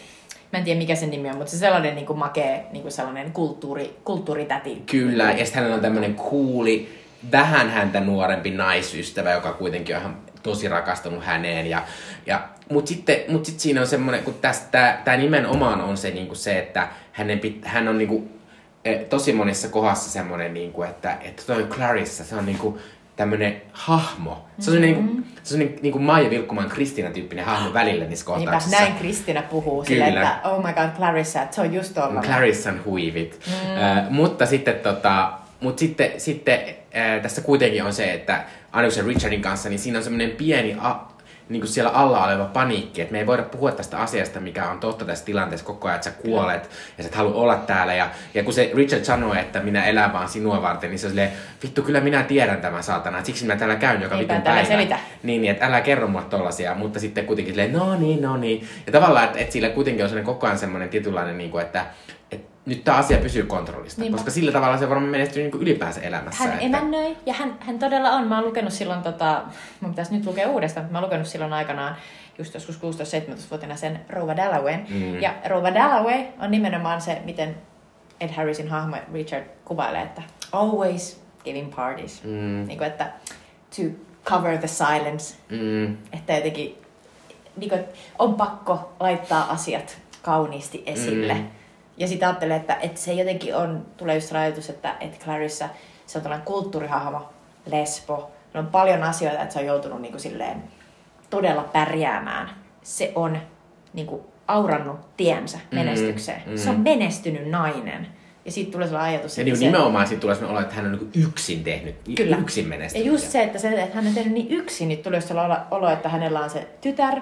Mä en tiedä mikä sen nimi on, mutta se sellainen niin kuin makee niin kuin sellainen kulttuuri, kulttuuritäti. Kyllä, ja sitten hänellä on tämmöinen kuuli, vähän häntä nuorempi naisystävä, joka kuitenkin on ihan tosi rakastunut häneen. Ja, ja, Mutta sitten mut sit siinä on semmoinen, kun tämä nimenomaan on se, niinku se että hänen pit, hän on niinku, eh, tosi monessa kohdassa semmoinen, niinku, että, että toi Clarissa, se on niinku, tämmönen hahmo. Se on mm-hmm. niinku, se on niinku, niinku Maija Vilkkumaan Kristina tyyppinen hahmo välillä niissä kohtauksissa. näin Kristina puhuu Kyllä. sille, että oh my god, Clarissa, se on just tollainen. Clarissan huivit. Mm. Äh, mutta sitten tota, mut sitten, sitten äh, tässä kuitenkin on se, että Annus Richardin kanssa, niin siinä on semmoinen pieni a, niin kuin siellä alla oleva paniikki, että me ei voida puhua tästä asiasta, mikä on totta tässä tilanteessa koko ajan, että sä kuolet ja sä et halua olla täällä. Ja, ja kun se Richard sanoo, että minä elän vaan sinua varten, niin se on silleen, vittu kyllä minä tiedän tämän saatana, että siksi minä täällä käyn joka vitun päivä. Selitä. Niin, niin, että älä kerro mulle tollasia, mutta sitten kuitenkin silleen, no niin, no niin. Ja tavallaan, että, että sillä kuitenkin on sellainen koko ajan semmoinen tietynlainen, niin kuin, että, nyt tämä asia pysyy kontrollista, Niinpä. koska sillä tavalla se varmaan menestyy niin ylipäänsä elämässä. Hän että... emännöi, ja hän, hän todella on. Mä oon lukenut silloin, tota, mun pitäisi nyt lukea uudestaan, mä oon lukenut silloin aikanaan just joskus 16-17-vuotiaana sen Rova Dallawayn. Mm. Ja Rova Dalloway on nimenomaan se, miten Ed Harrisin hahmo Richard kuvailee, että always giving parties. Mm. Niin kuin, että to cover the silence. Mm. Että jotenkin niin kuin, on pakko laittaa asiat kauniisti esille. Mm ja sitten ajattelee, että, että se jotenkin on, tulee just ajatus, että, että Clarissa, se on tällainen kulttuurihahmo, lesbo. On paljon asioita, että se on joutunut niin kuin silleen todella pärjäämään. Se on niin kuin aurannut tiensä mm-hmm. menestykseen. Mm-hmm. Se on menestynyt nainen. Ja siitä tulee sellainen ajatus. Ja niin se, nimenomaan siitä tulee sellainen olo, että hän on niin yksin tehnyt, kyllä. yksin menestynyt. Ja just se, että, se, että hän on tehnyt niin yksin, niin tulee sellainen olo, että hänellä on se tytär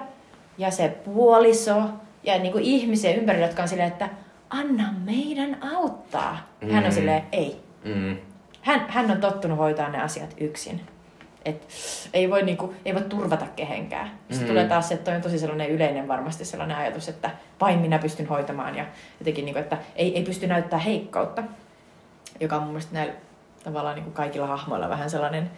ja se puoliso ja niin kuin ihmisiä ympärillä, jotka on silleen, että anna meidän auttaa. Mm. Hän on mm. silleen, ei. Mm. Hän, hän on tottunut hoitaa ne asiat yksin. Et ei, voi niinku, ei voi turvata kehenkään. Sitten mm. tulee taas se, että toi on tosi sellainen yleinen varmasti sellainen ajatus, että vain minä pystyn hoitamaan ja jotenkin, niinku, että ei, ei pysty näyttää heikkoutta, joka on mun mielestä näillä tavallaan niinku kaikilla hahmoilla vähän sellainen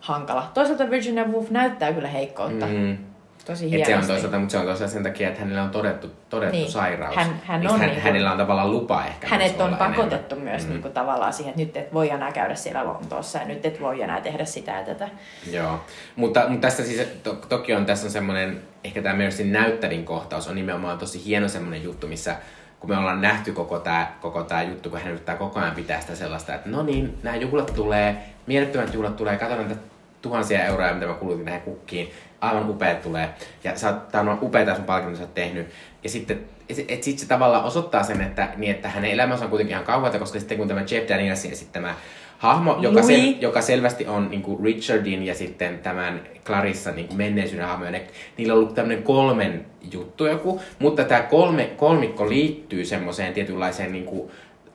hankala. Toisaalta Virginia Woolf näyttää kyllä heikkoutta. Mm tosi hienosti. se on toisaalta, mutta se on tosiaan sen takia, että hänellä on todettu, todettu niin. sairaus. Hän, hän on hän, niin kuin, hänellä on tavallaan lupa ehkä. Hänet on pakotettu enemmän. myös mm. niin kuin, tavallaan siihen, että nyt et voi enää käydä siellä Lontoossa ja nyt et voi enää tehdä sitä ja tätä. Joo, mutta, mutta tässä siis to, toki on tässä on semmoinen, ehkä tämä Mercyn näyttävin kohtaus on nimenomaan tosi hieno semmoinen juttu, missä kun me ollaan nähty koko tämä koko tää juttu, kun hän yrittää koko ajan pitää sitä sellaista, että no niin, nämä juhlat tulee, mielettömät juhlat tulee, katsotaan näitä tuhansia euroja, mitä mä kulutin näihin kukkiin aivan upeat tulee. Ja sä oot, tää on upeita sun palkinnon sä oot tehnyt. Ja sitten, et, et sit se tavallaan osoittaa sen, että, niin, että hänen elämänsä on kuitenkin ihan kauheata, koska sitten kun tämä Jeff Danielsin esittämä hahmo, joka, sel, joka selvästi on niin kuin Richardin ja sitten tämän Clarissa niin kuin menneisyyden hahmo, ne, niillä on ollut tämmöinen kolmen juttu joku, mutta tämä kolme, kolmikko liittyy semmoiseen tietynlaiseen niin kuin,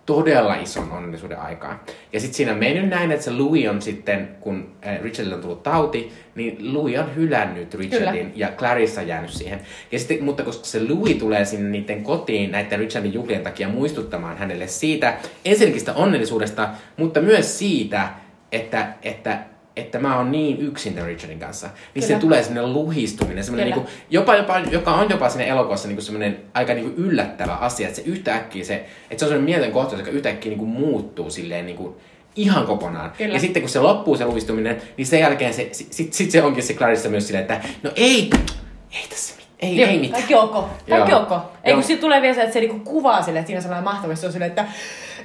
todella ison onnellisuuden aikaan. Ja sitten siinä on mennyt näin, että se Louis on sitten, kun äh, Richardille on tullut tauti, niin Louis on hylännyt Richardin Kyllä. ja Clarissa on jäänyt siihen. Ja sitten, mutta koska se Louis tulee sinne niiden kotiin näiden Richardin juhlien takia muistuttamaan hänelle siitä ensinnäkin sitä onnellisuudesta, mutta myös siitä, että, että että mä oon niin yksin tämän Richardin kanssa, niin Kyllä. se tulee sinne luhistuminen, semmoinen niinku, jopa, jopa, joka on jopa sinne elokuvassa niinku semmoinen aika niinku yllättävä asia, että se yhtäkkiä se, että se on semmoinen mielten kohtaus, joka yhtäkkiä niinku muuttuu silleen niinku, ihan kokonaan. Kyllä. Ja sitten kun se loppuu se luhistuminen, niin sen jälkeen se, sit, sit se onkin se Clarissa myös silleen, että no ei, ei tässä ei, Joo, ei mitään. Kaikki ok. Kaikki ok. Ei kun siitä tulee vielä se, että se niinku kuvaa sille, että siinä on sellainen mahtavasti, se on silleen, että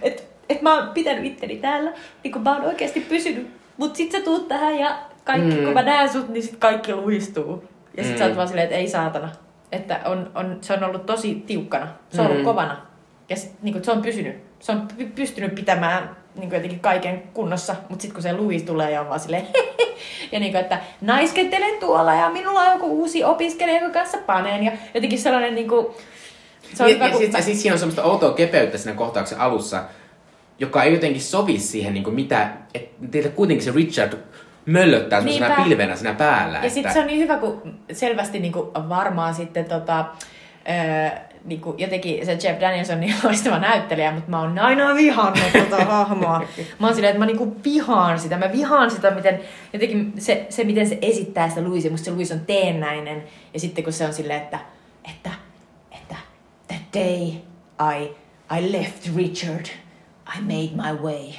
et, et mä oon pitänyt itteni täällä, niin kun mä oon oikeasti pysynyt Mut sit sä tuut tähän ja kaikki, mm. kun mä näen sut, niin sit kaikki luistuu. Ja sit mm. sä oot mm. vaan silleen, että ei saatana. Että on, on, se on ollut tosi tiukkana. Se on mm. ollut kovana. Ja sit, niin kun, se on pysynyt. Se on pystynyt pitämään niin kuin jotenkin kaiken kunnossa, mutta sitten kun se Louis tulee ja on vaan silleen, ja niin kuin, että naiskentelen tuolla ja minulla on joku uusi opiskelija, jonka kanssa paneen ja jotenkin sellainen niin kuin, se on ja, ja, sit, ja siis siinä on semmoista outoa kepeyttä siinä kohtauksen alussa, joka ei jotenkin sovi siihen, niin kuin mitä, että kuitenkin se Richard möllöttää semmoisena pää... pilvenä siinä päällä. Ja että... sitten se on niin hyvä, kun selvästi niin kuin varmaan sitten tota, öö, niin kuin jotenkin se Jeff Daniels on niin loistava näyttelijä, mutta mä oon aina vihannut tota hahmoa. Mä oon silleen, että mä niinku vihaan sitä. Mä vihaan sitä, miten jotenkin se, se miten se esittää sitä Louisia. Musta se Louis on teennäinen. Ja sitten kun se on silleen, että, että, että day I, I left Richard, I made my way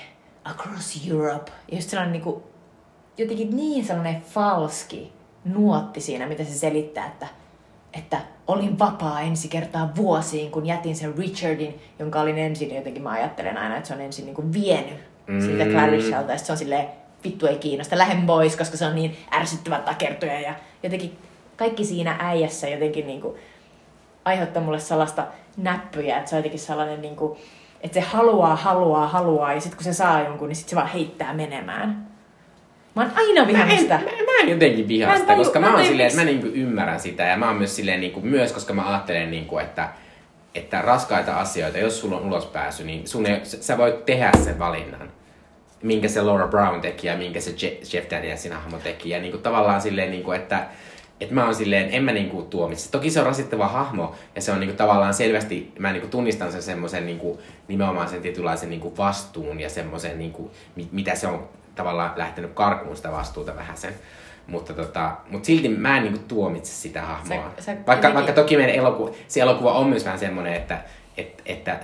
across Europe. Ja just sellainen niin kuin, jotenkin niin sellainen falski nuotti siinä, mitä se selittää, että, että olin vapaa ensi kertaa vuosiin, kun jätin sen Richardin, jonka olin ensin, jotenkin mä ajattelen aina, että se on ensin niin kuin vienyt mm. siitä Clarishalta, ja se on silleen, vittu ei kiinnosta, lähden pois, koska se on niin ärsyttävä takertuja, ja jotenkin kaikki siinä äijässä jotenkin niin kuin aiheuttaa mulle sellaista näppyjä, että se on jotenkin sellainen niin kuin, että se haluaa, haluaa, haluaa, ja sitten kun se saa jonkun, niin sitten se vaan heittää menemään. Mä oon aina Mä en, vihannut mä, sitä. mä en jotenkin vihaa Mä en sitä, koska mä mä, oon silleen, että mä niinku ymmärrän sitä ja mä oon myös silleen niinku, myös, koska mä ajattelen niinku, että että raskaita asioita, jos sulla on ulospääsy, niin sun ei, sä- voit tehdä sen valinnan, minkä se Laura Brown teki ja minkä se Je- Jeff Danielsin hahmo teki. Ja niinku, tavallaan silleen, niinku, että että mä oon silleen, en mä niinku tuomitse. Toki se on rasittava hahmo ja se on niinku tavallaan selvästi, mä niinku tunnistan sen semmoisen niinku, nimenomaan sen tietynlaisen niinku vastuun ja semmoisen, niinku, mi- mitä se on tavallaan lähtenyt karkuun sitä vastuuta vähän sen. Mutta tota, mut silti mä en niinku tuomitse sitä hahmoa. Sä- sä vaikka, jotenkin- vaikka toki meidän elokuva, se elokuva on myös vähän semmoinen, että, että, että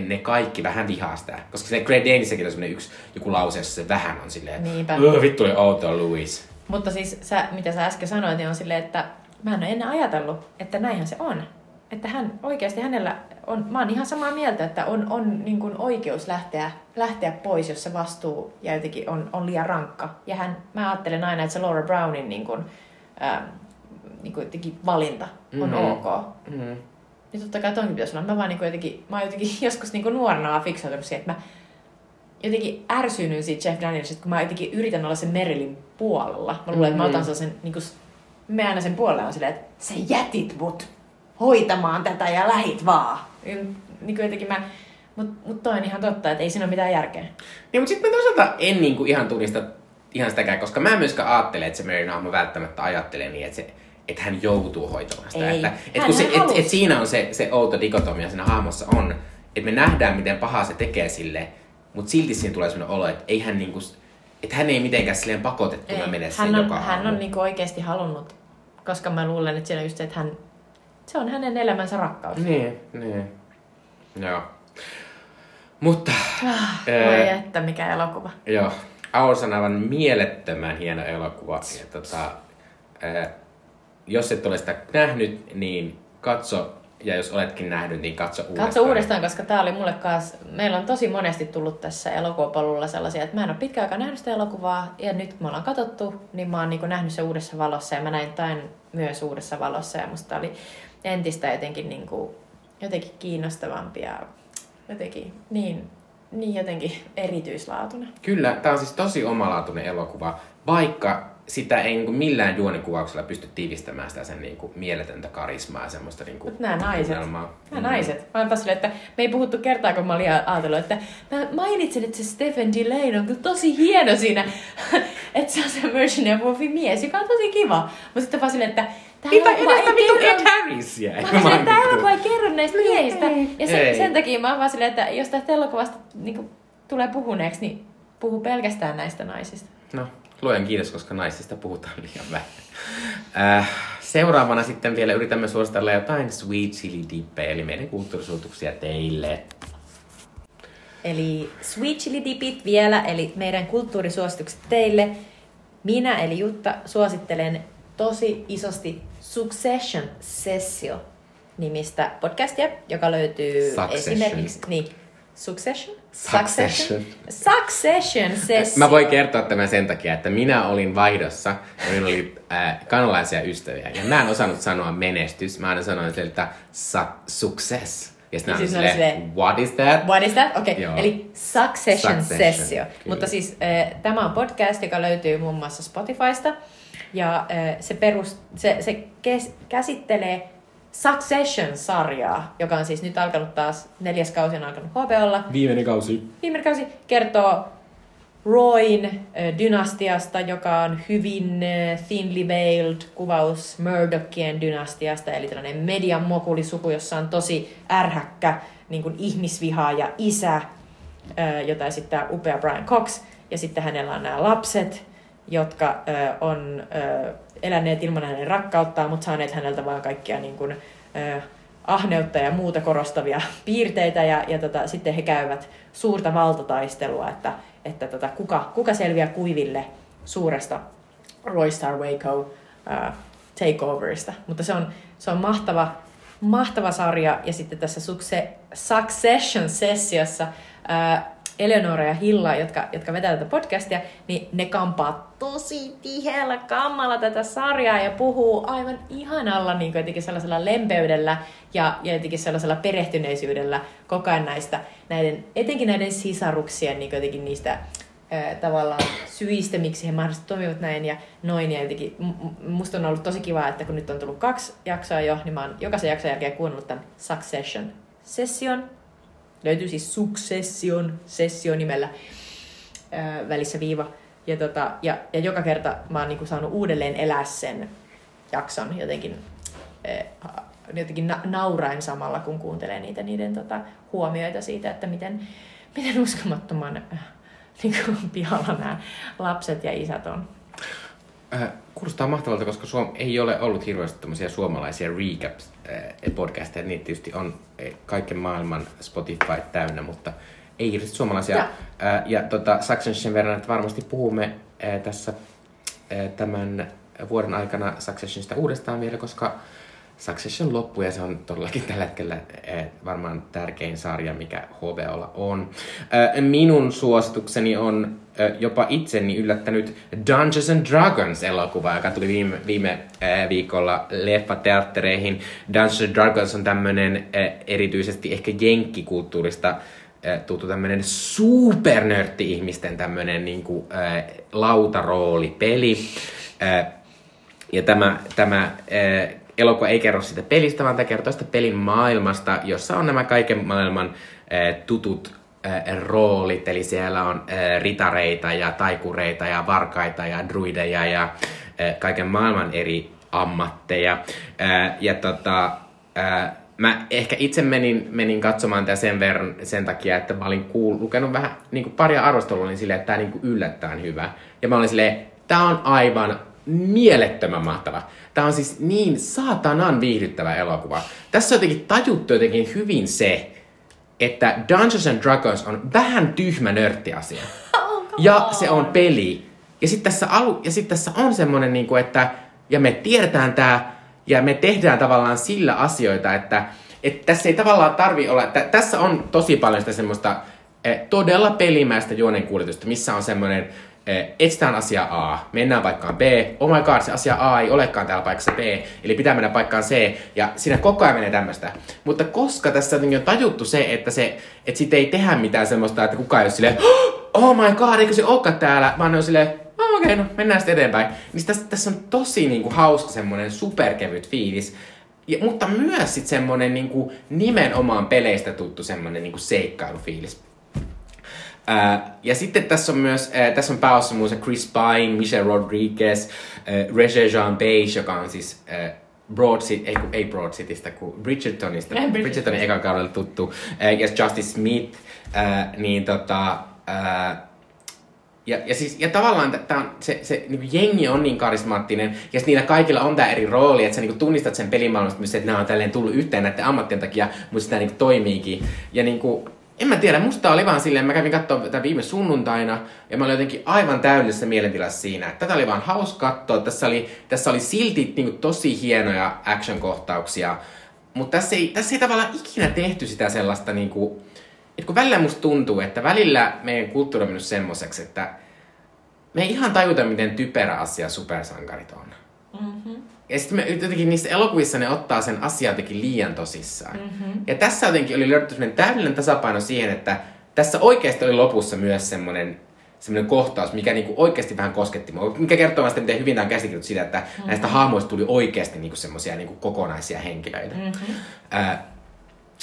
ne kaikki vähän vihaa sitä. Koska se Grey Danissakin on semmoinen yksi joku lause, jossa se vähän on silleen, Niinpä. "Öö, vittu oli outoa Louis. Mutta siis sä, mitä sä äsken sanoit, niin on silleen, että mä en ole ennen ajatellut, että näinhän se on. Että hän oikeasti hänellä on, mä oon ihan samaa mieltä, että on, on niin kuin oikeus lähteä, lähteä pois, jos se vastuu ja jotenkin on, on liian rankka. Ja hän, mä ajattelen aina, että se Laura Brownin niin kuin, ää, niin kuin jotenkin valinta on Mhm. ok. Mm. Niin totta kai tonkin pitäisi olla. Mä vaan niin kuin jotenkin, mä oon jotenkin joskus niin kuin nuorena vaan fiksautunut siihen, että mä jotenkin ärsynyn siitä Jeff Danielsista, kun mä jotenkin yritän olla sen Merilin puolella. Mä luulen, että mä otan sellaisen, niin kuin, me aina sen puolella on silleen, että sä jätit mut hoitamaan tätä ja lähit vaan. Niin kuin jotenkin mä, mut, mut toi on ihan totta, että ei siinä ole mitään järkeä. Niin, mutta sitten mä toisaalta en niinku ihan tunnista ihan sitäkään, koska mä en myöskään ajattele, että se Mary hahmo välttämättä ajattelee niin, että, se, että hän joutuu hoitamaan sitä. Ei. Että, Hän- että kun se, et, et siinä on se, se outo dikotomia siinä hahmossa on, että me nähdään, miten pahaa se tekee sille, mutta silti siinä tulee sellainen olo, että ei hän niinku, että hän ei mitenkään silleen pakotettuna mene sen hän on, joka hän aamu. on niinku oikeasti halunnut, koska mä luulen, että siinä on just se, että hän, se on hänen elämänsä rakkaus. Niin, niin. Joo. Mutta, Ah, Voi että mikä elokuva. joo. Aurs on aivan mielettömän hieno elokuva. Ja tota, ää, jos et ole sitä nähnyt, niin katso. Ja jos oletkin nähnyt, niin katso uudestaan. Katso uudestaan, koska tää oli mulle kanssa, meillä on tosi monesti tullut tässä elokuvapolulla sellaisia, että mä en ole pitkään aikaa nähnyt sitä elokuvaa, ja nyt kun me ollaan katsottu, niin mä oon niin nähnyt se uudessa valossa, ja mä näin tain myös uudessa valossa, ja musta oli entistä jotenkin, niin kuin, jotenkin kiinnostavampi ja jotenkin niin, niin jotenkin erityislaatuinen. Kyllä, tämä on siis tosi omalaatuinen elokuva, vaikka sitä ei niin kuin millään juonikuvauksella pysty tiivistämään sitä sen niin kuin mieletöntä karismaa ja semmoista niin kuin nää naiset. Nämä naiset. Mä taas silleen, että me ei puhuttu kertaa, kun mä olin ajatellut, että mä mainitsin, että se Stephen Delane on kyllä tosi hieno siinä, että se on se Virginia Woolfin mies, joka on tosi kiva. Mutta sitten vaan silleen, että elokuva edestä vittu. Ed Harrisia? Mä että tämä elokuva ei kerro näistä miehistä. Ja se, Ei. sen takia mä oon vaan silleen, että jos tästä elokuvasta niin kuin, tulee puhuneeksi, niin puhu pelkästään näistä naisista. No, luojan kiitos, koska naisista puhutaan liian vähän. Äh, seuraavana sitten vielä yritämme suositella jotain Sweet Chili Dippejä, eli meidän kulttuurisuutuksia teille. Eli Sweet Chili Dipit vielä, eli meidän kulttuurisuositukset teille. Minä eli Jutta suosittelen tosi isosti Succession Sessio nimistä podcastia, joka löytyy Succession. esimerkiksi... Niin, Succession? Succession. Succession Sessio. Mä voin kertoa tämän sen takia, että minä olin vaihdossa ja minulla oli äh, kanalaisia ystäviä. Ja mä en osannut sanoa menestys, mä aina sanoin sieltä su- success. Ja sitten siis oli silleen, what is that? What is that? Okei, Joo. okay. eli Succession, Succession, Sessio. kyllä. Mutta siis äh, tämä on podcast, joka löytyy muun muassa Spotifysta. Ja äh, se, perust, se, se kes, käsittelee Succession-sarjaa, joka on siis nyt alkanut taas, neljäs kausi on alkanut HBOlla. Viimeinen kausi. Viime kausi kertoo Royn äh, dynastiasta, joka on hyvin thinly veiled kuvaus Murdochien dynastiasta, eli tällainen median mokulisuku, jossa on tosi ärhäkkä niin kuin ihmisvihaa ja isä, jota esittää upea Brian Cox, ja sitten hänellä on nämä lapset, jotka on eläneet ilman hänen rakkauttaan, mutta saaneet häneltä vaan kaikkia niin kuin, äh, ahneutta ja muuta korostavia piirteitä ja, ja tota, sitten he käyvät suurta valtataistelua, että, että tota, kuka, kuka selviää kuiville suuresta Roystar Waco uh, takeoverista. Mutta se on, se on mahtava, mahtava sarja ja sitten tässä Succession-sessiossa uh, Eleonora ja Hilla, jotka, jotka vetää tätä podcastia, niin ne kampaa tosi tiheällä kammalla tätä sarjaa ja puhuu aivan ihanalla niin jotenkin sellaisella lempeydellä ja, ja jotenkin sellaisella perehtyneisyydellä koko ajan näistä, näiden, etenkin näiden sisaruksien niin jotenkin niistä tavallaan syistä, miksi he mahdollisesti toimivat näin ja noin. Ja jotenkin, musta on ollut tosi kiva, että kun nyt on tullut kaksi jaksoa jo, niin mä oon jokaisen jakson jälkeen kuunnellut tämän Succession-session, Löytyy siis Succession sessio nimellä ää, välissä viiva. Ja, tota, ja, ja joka kerta mä oon niinku saanut uudelleen elää sen jakson jotenkin, ää, jotenkin na- naurain samalla, kun kuuntelee niitä niiden tota, huomioita siitä, että miten, miten uskomattoman äh, niinku, pihalla nämä lapset ja isät on. Äh, kuulostaa mahtavalta, koska Suom ei ole ollut hirveästi tämmöisiä suomalaisia recaps-podcasteja. Äh, Niitä tietysti on eh, kaiken maailman Spotify täynnä, mutta ei hirveästi suomalaisia. Ja, äh, ja tota, Saksan sen verran, että varmasti puhumme tässä tämän vuoden aikana Successionista uudestaan vielä, koska Succession loppu ja se on todellakin tällä hetkellä eh, varmaan tärkein sarja, mikä HBOlla on. Eh, minun suositukseni on eh, jopa itseni yllättänyt Dungeons and Dragons elokuva, joka tuli viime, viime viikolla leffateattereihin. Dungeons and Dragons on tämmönen erityisesti ehkä jenkkikulttuurista tuttu tämmönen supernörtti-ihmisten tämmönen niinku, lautaroolipeli. Ja tämä, tämä elokuva ei kerro sitä pelistä, vaan tämä kertoo sitä pelin maailmasta, jossa on nämä kaiken maailman äh, tutut äh, roolit, eli siellä on äh, ritareita ja taikureita ja varkaita ja druideja ja äh, kaiken maailman eri ammatteja. Äh, ja tota, äh, mä ehkä itse menin, menin katsomaan tätä sen verran sen takia, että mä olin kuul, lukenut vähän niin kuin paria arvostelua, niin silleen, että tämä niin yllättäen hyvä. Ja mä olin silleen, tämä on aivan mielettömän mahtava. Tämä on siis niin saatanan viihdyttävä elokuva. Tässä on jotenkin tajuttu jotenkin hyvin se, että Dungeons and Dragons on vähän tyhmä nörttiasia. Oh, ja se on peli. Ja sitten tässä, alu, ja sit tässä on semmoinen, niin kuin, että ja me tiedetään tämä, ja me tehdään tavallaan sillä asioita, että, että tässä ei tavallaan tarvi olla, että tässä on tosi paljon sitä semmoista eh, todella pelimäistä juonenkuljetusta, missä on semmoinen etsitään asia A, mennään paikkaan B, oh my god, se asia A ei olekaan täällä paikassa B, eli pitää mennä paikkaan C, ja siinä koko ajan menee tämmöistä. Mutta koska tässä on tajuttu se, että, se, että sit ei tehdä mitään semmoista, että kukaan ei ole silleen, oh my god, eikö se olekaan täällä, vaan ne on silleen, oh, okei, okay, no mennään sitten eteenpäin. Niin tässä, tässä on tosi niinku, hauska semmoinen superkevyt fiilis, ja, mutta myös sitten semmoinen niinku, nimenomaan peleistä tuttu semmoinen niinku, seikkailufiilis. Ja sitten tässä on myös, tässä on pääossa muun Chris Pine, Michelle Rodriguez, Regé Jean Beige, joka on siis Broad City, ei, ei Broad Citystä, kuin Bridgertonista, Bridgerton. Bridgertonin ekan kaudella tuttu, ja Justice Smith, niin tota, ja, ja, siis, ja tavallaan tää on, se, se niin jengi on niin karismaattinen, ja niillä kaikilla on tämä eri rooli, että sä niin tunnistat sen pelimaailmasta myös, että nämä on tälleen tullut yhteen näiden ammattien takia, mutta sitä niin toimiikin. Ja niin kuin, en mä tiedä, musta oli vaan silleen, mä kävin katsoa tätä viime sunnuntaina ja mä olin jotenkin aivan täydellisessä mielentilassa siinä. Tätä oli vaan hauska katsoa, tässä oli, tässä oli silti niin kuin, tosi hienoja action-kohtauksia, mutta tässä ei, tässä ei tavallaan ikinä tehty sitä sellaista, niin kuin, että kun välillä musta tuntuu, että välillä meidän kulttuuri on mennyt semmoiseksi, että me ei ihan tajuta, miten typerä asia supersankarit on. Mm-hmm. Ja sitten me jotenkin niissä elokuvissa ne ottaa sen asian jotenkin liian tosissaan. Mm-hmm. Ja tässä jotenkin oli löydetty sellainen täydellinen tasapaino siihen, että tässä oikeasti oli lopussa myös semmoinen semmoinen kohtaus, mikä niinku oikeasti vähän kosketti mua. Mikä kertoo sitä, miten hyvin tämä on käsikirjoitettu sitä, että mm-hmm. näistä hahmoista tuli oikeasti niinku semmoisia niinku kokonaisia henkilöitä. Mm-hmm. Äh,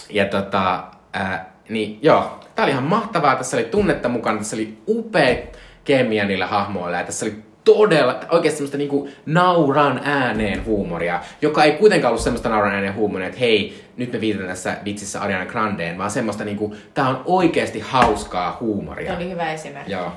ja tota, äh, niin joo, tää oli ihan mahtavaa. Tässä oli tunnetta mukana, tässä oli upea kemia niillä hahmoilla ja tässä oli todella, oikeasti semmoista niinku nauran ääneen huumoria, joka ei kuitenkaan ollut semmoista nauran ääneen huumoria, että hei, nyt me viitataan tässä vitsissä Ariana Grandeen, vaan semmoista niinku, tää on oikeasti hauskaa huumoria. Tämä oli hyvä esimerkki. Joo.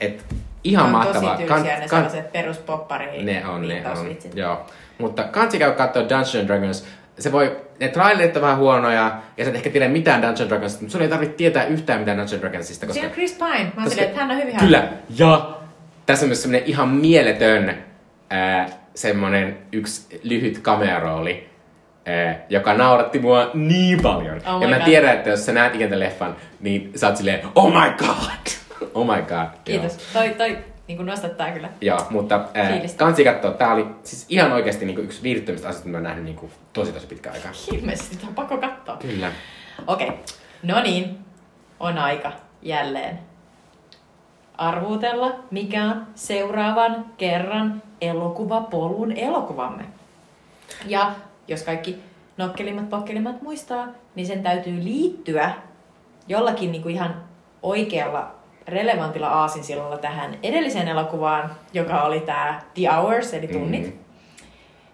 Et ihan on mahtavaa. tosi tylsiä kan, ne kan, sellaiset peruspoppari Ne on, ne on. Joo. Mutta kansi käy katsoa Dungeons Dragons. Se voi, ne trailerit on vähän huonoja, ja sä et ehkä tiedä mitään Dungeons Dragonsista, mutta sun ei tarvitse tietää yhtään mitään Dungeons Dragonsista, koska... Siinä on Chris Pine. Mä oon koska- silleen, että hän on hyvin Kyllä, ja tässä on myös semmonen ihan mieletön ää, semmonen yksi lyhyt kamerarooli, ää, joka nauratti mua niin paljon. Oh ja mä God. tiedän, että jos sä näet ikinä tämän leffan, niin sä oot silleen, oh my god! oh my god. Kiitos. Toi, toi niin kuin nostattaa kyllä. Joo, mutta ää, Fiilistä. kansi katsoa. Tää oli siis ihan oikeasti niinku yksi viihdyttävistä asioista, mitä mä oon nähnyt niinku tosi tosi pitkään aikaa. Ilmeisesti tämä on pakko katsoa. Kyllä. Okei, okay. no niin, on aika jälleen arvuutella, mikä on seuraavan kerran elokuvapolun elokuvamme. Ja jos kaikki nokkelimmat pokkelimmat muistaa, niin sen täytyy liittyä jollakin niin kuin ihan oikealla relevantilla aasinsillalla tähän edelliseen elokuvaan, joka oli tämä The Hours, eli tunnit. Mm.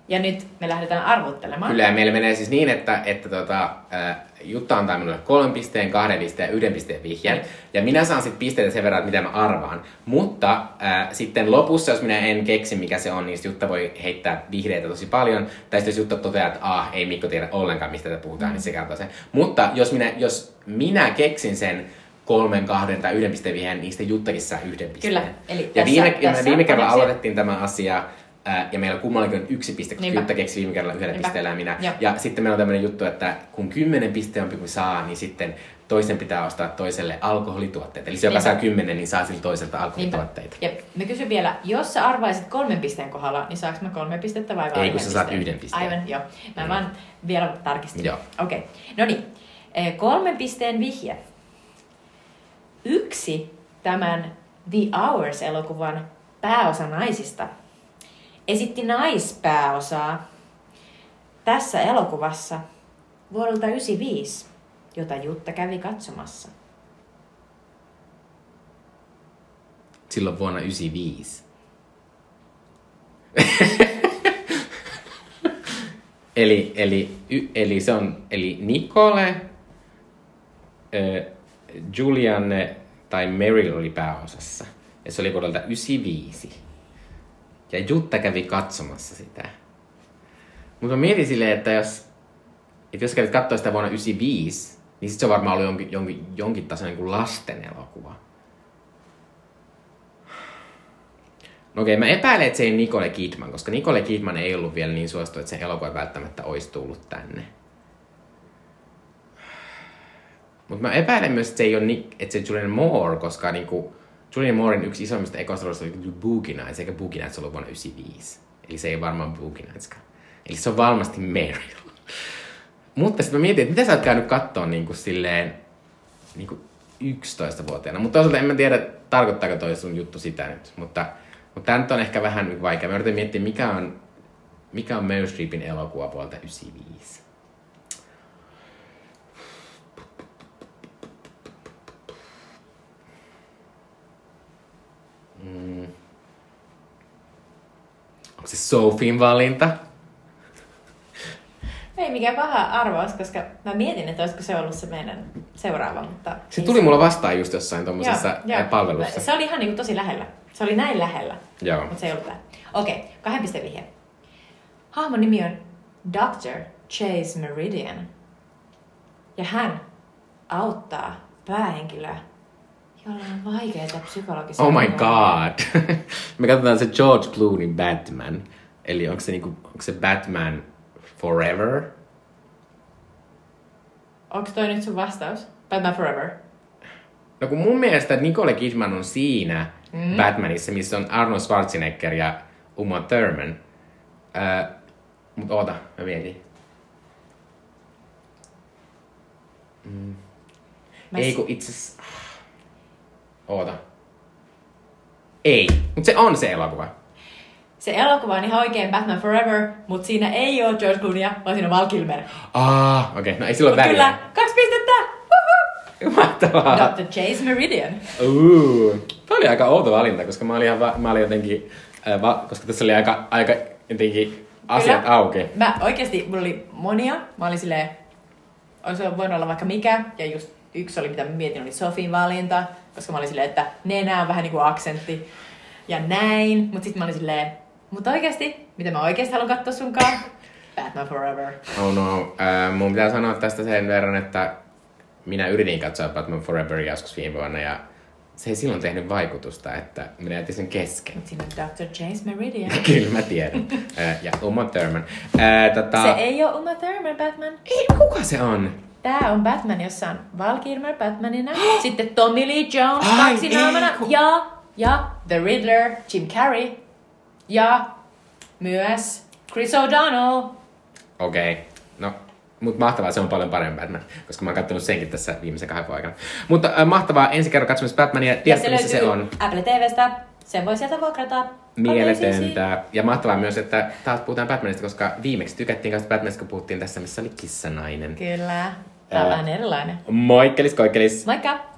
Ja nyt me lähdetään arvuttelemaan. Kyllä, meillä menee siis niin, että, että tota, ää, Jutta antaa minulle kolmen pisteen, kahden pisteen ja yhden pisteen vihjeen. Ja minä saan sitten pisteitä sen verran, että mitä mä arvaan. Mutta ää, sitten lopussa, jos minä en keksi, mikä se on, niin Jutta voi heittää vihreitä tosi paljon. Tai sitten jos Jutta toteaa, että ah, ei Mikko tiedä ollenkaan, mistä tätä puhutaan, niin se kertoo sen. Mutta jos minä, jos minä keksin sen kolmen, kahden tai yhden pisteen vihjeen, niin sitten Juttakin saa yhden pisteen. Kyllä, eli ja tässä- viime, tässä viime kerralla aloitettiin tämä asia, ää, ja meillä kummallakin on yksi piste, koska Niinpä. Jutta keksi viime kerralla yhdellä Niinpä. pisteellä ja minä. Joo. Ja sitten meillä on tämmöinen juttu, että kun kymmenen pisteen kuin saa, niin sitten toisen pitää ostaa toiselle alkoholituotteita. Eli se, joka Niinpä. saa kymmenen, niin saa siltä toiselta Niinpä. alkoholituotteita. Ja mä kysyn vielä, jos sä arvaisit kolmen pisteen kohdalla, niin saaks mä kolme pistettä vai vaan Ei, kun sä saat yhden pisteen. Aivan, joo. Mä vaan vielä tarkistin. Joo. Okei. Okay. No niin. Eh, Kolmen pisteen vihje. Yksi tämän The Hours-elokuvan pääosa naisista esitti naispääosaa tässä elokuvassa vuodelta 1995, jota Jutta kävi katsomassa. Silloin vuonna 95. eli, eli, y, eli se on, eli Nicole, Julianne tai Meryl oli pääosassa. Ja se oli vuodelta 95. Ja Jutta kävi katsomassa sitä. Mutta mä mietin silleen, että jos, että jos kävit katsoa sitä vuonna 95, niin sit se on varmaan ollut jonkin, jonkin, jonkin tasoinen kuin lasten elokuva. No okei, mä epäilen, että se ei Nicole Kidman, koska Nicole Kidman ei ollut vielä niin suosittu, että sen elokuva välttämättä olisi tullut tänne. Mutta mä epäilen myös, että se ei ole että se Julian Moore, koska niinku, Julian Moorein yksi isommista ekoista roolista oli Boogie Nights, eikä Boogie Nights ollut vuonna 95. Eli se ei varmaan Boogie Nightskaan. Eli se on varmasti Meryl. Mutta sitten mä mietin, että mitä sä oot käynyt kattoon niinku silleen, niinku 11-vuotiaana. Mutta toisaalta en mä tiedä, tarkoittaako toi sun juttu sitä nyt. Mutta, mutta tämä nyt on ehkä vähän vaikea. Mä yritän miettiä, mikä on, mikä on Meryl Streepin elokuva vuodelta 95. Mm. Onko se Sofin valinta? Ei mikään paha arvaus, koska mä mietin, että olisiko se ollut se meidän seuraava, mutta... Se tuli mulla vastaan just jossain joo. ää, palvelussa. Se oli ihan niinku tosi lähellä. Se oli näin lähellä, Joo. mutta se ei ollut. Okei, kahden pisteen vihje. Hahmon nimi on Dr. Chase Meridian. Ja hän auttaa päähenkilöä, on vaikeita psykologisia Oh my god. Me katsotaan se George Clooney Batman. Eli onko se, niinku, onko se Batman Forever? Onko toi nyt sun vastaus? Batman Forever. No kun mun mielestä Nicole Kidman on siinä mm. Batmanissa, missä on Arnold Schwarzenegger ja Uma Thurman. Öö, mut oota, mä mietin. Mä Ei kun itse asiassa- Oota. Ei, mut se on se elokuva. Se elokuva on ihan oikein Batman Forever, mutta siinä ei ole George Clooneya, vaan siinä on Val Kilmer. Ah, okei, okay. no ei silloin väliä. kyllä, kaksi pistettä! Woohoo! Mahtavaa. Dr. Chase Meridian. Uh, Tämä oli aika outo valinta, koska mä olin, ihan va- mä olin jotenkin, äh, va- koska tässä oli aika, aika jotenkin asiat Kyllä. auki. Mä oikeasti, mulla oli monia. Mä olin silleen, olisi voinut olla vaikka mikä. Ja just yksi oli, mitä mä mietin, oli Sofin valinta. Koska mä olin silleen, että nenä on vähän niinku aksentti. Ja näin. Mut sitten mä olin silleen, mutta oikeasti, mitä mä oikeasti haluan katsoa sunkaan? Batman Forever. Oh no. Äh, mun pitää sanoa tästä sen verran, että minä yritin katsoa Batman Forever joskus viime vuonna ja se ei silloin tehnyt vaikutusta, että minä jätin sen kesken. Siinä on Dr. James Meridian. Kyllä mä tiedän. Ja Uma Thurman. Äh, tota... Se ei ole Uma Thurman Batman. ei... Kuka se on? Tää on Batman, jossa on Val Kilmer Batmanina, sitten Tommy Lee Jones Ai, kaksinaamana ei, kun- ja, ja The Riddler, Jim Carrey ja myös Chris O'Donnell. Okei. Okay. No, mutta mahtavaa, se on paljon parempi Batman, koska mä oon katsonut senkin tässä viimeisen kahden vuoden aikana. Mutta äh, mahtavaa, ensi kerran katsomassa Batmania. Tiedätkö, se missä se on? Apple TVstä. Sen voi sieltä vuokrata. Mieletöntä. Ja mahtavaa myös, että taas puhutaan Batmanista, koska viimeksi tykättiin kanssa Batmanista, kun puhuttiin tässä, missä oli kissanainen. Kyllä. Tää on vähän erilainen. Moikkelis, koikkelis. Moikka!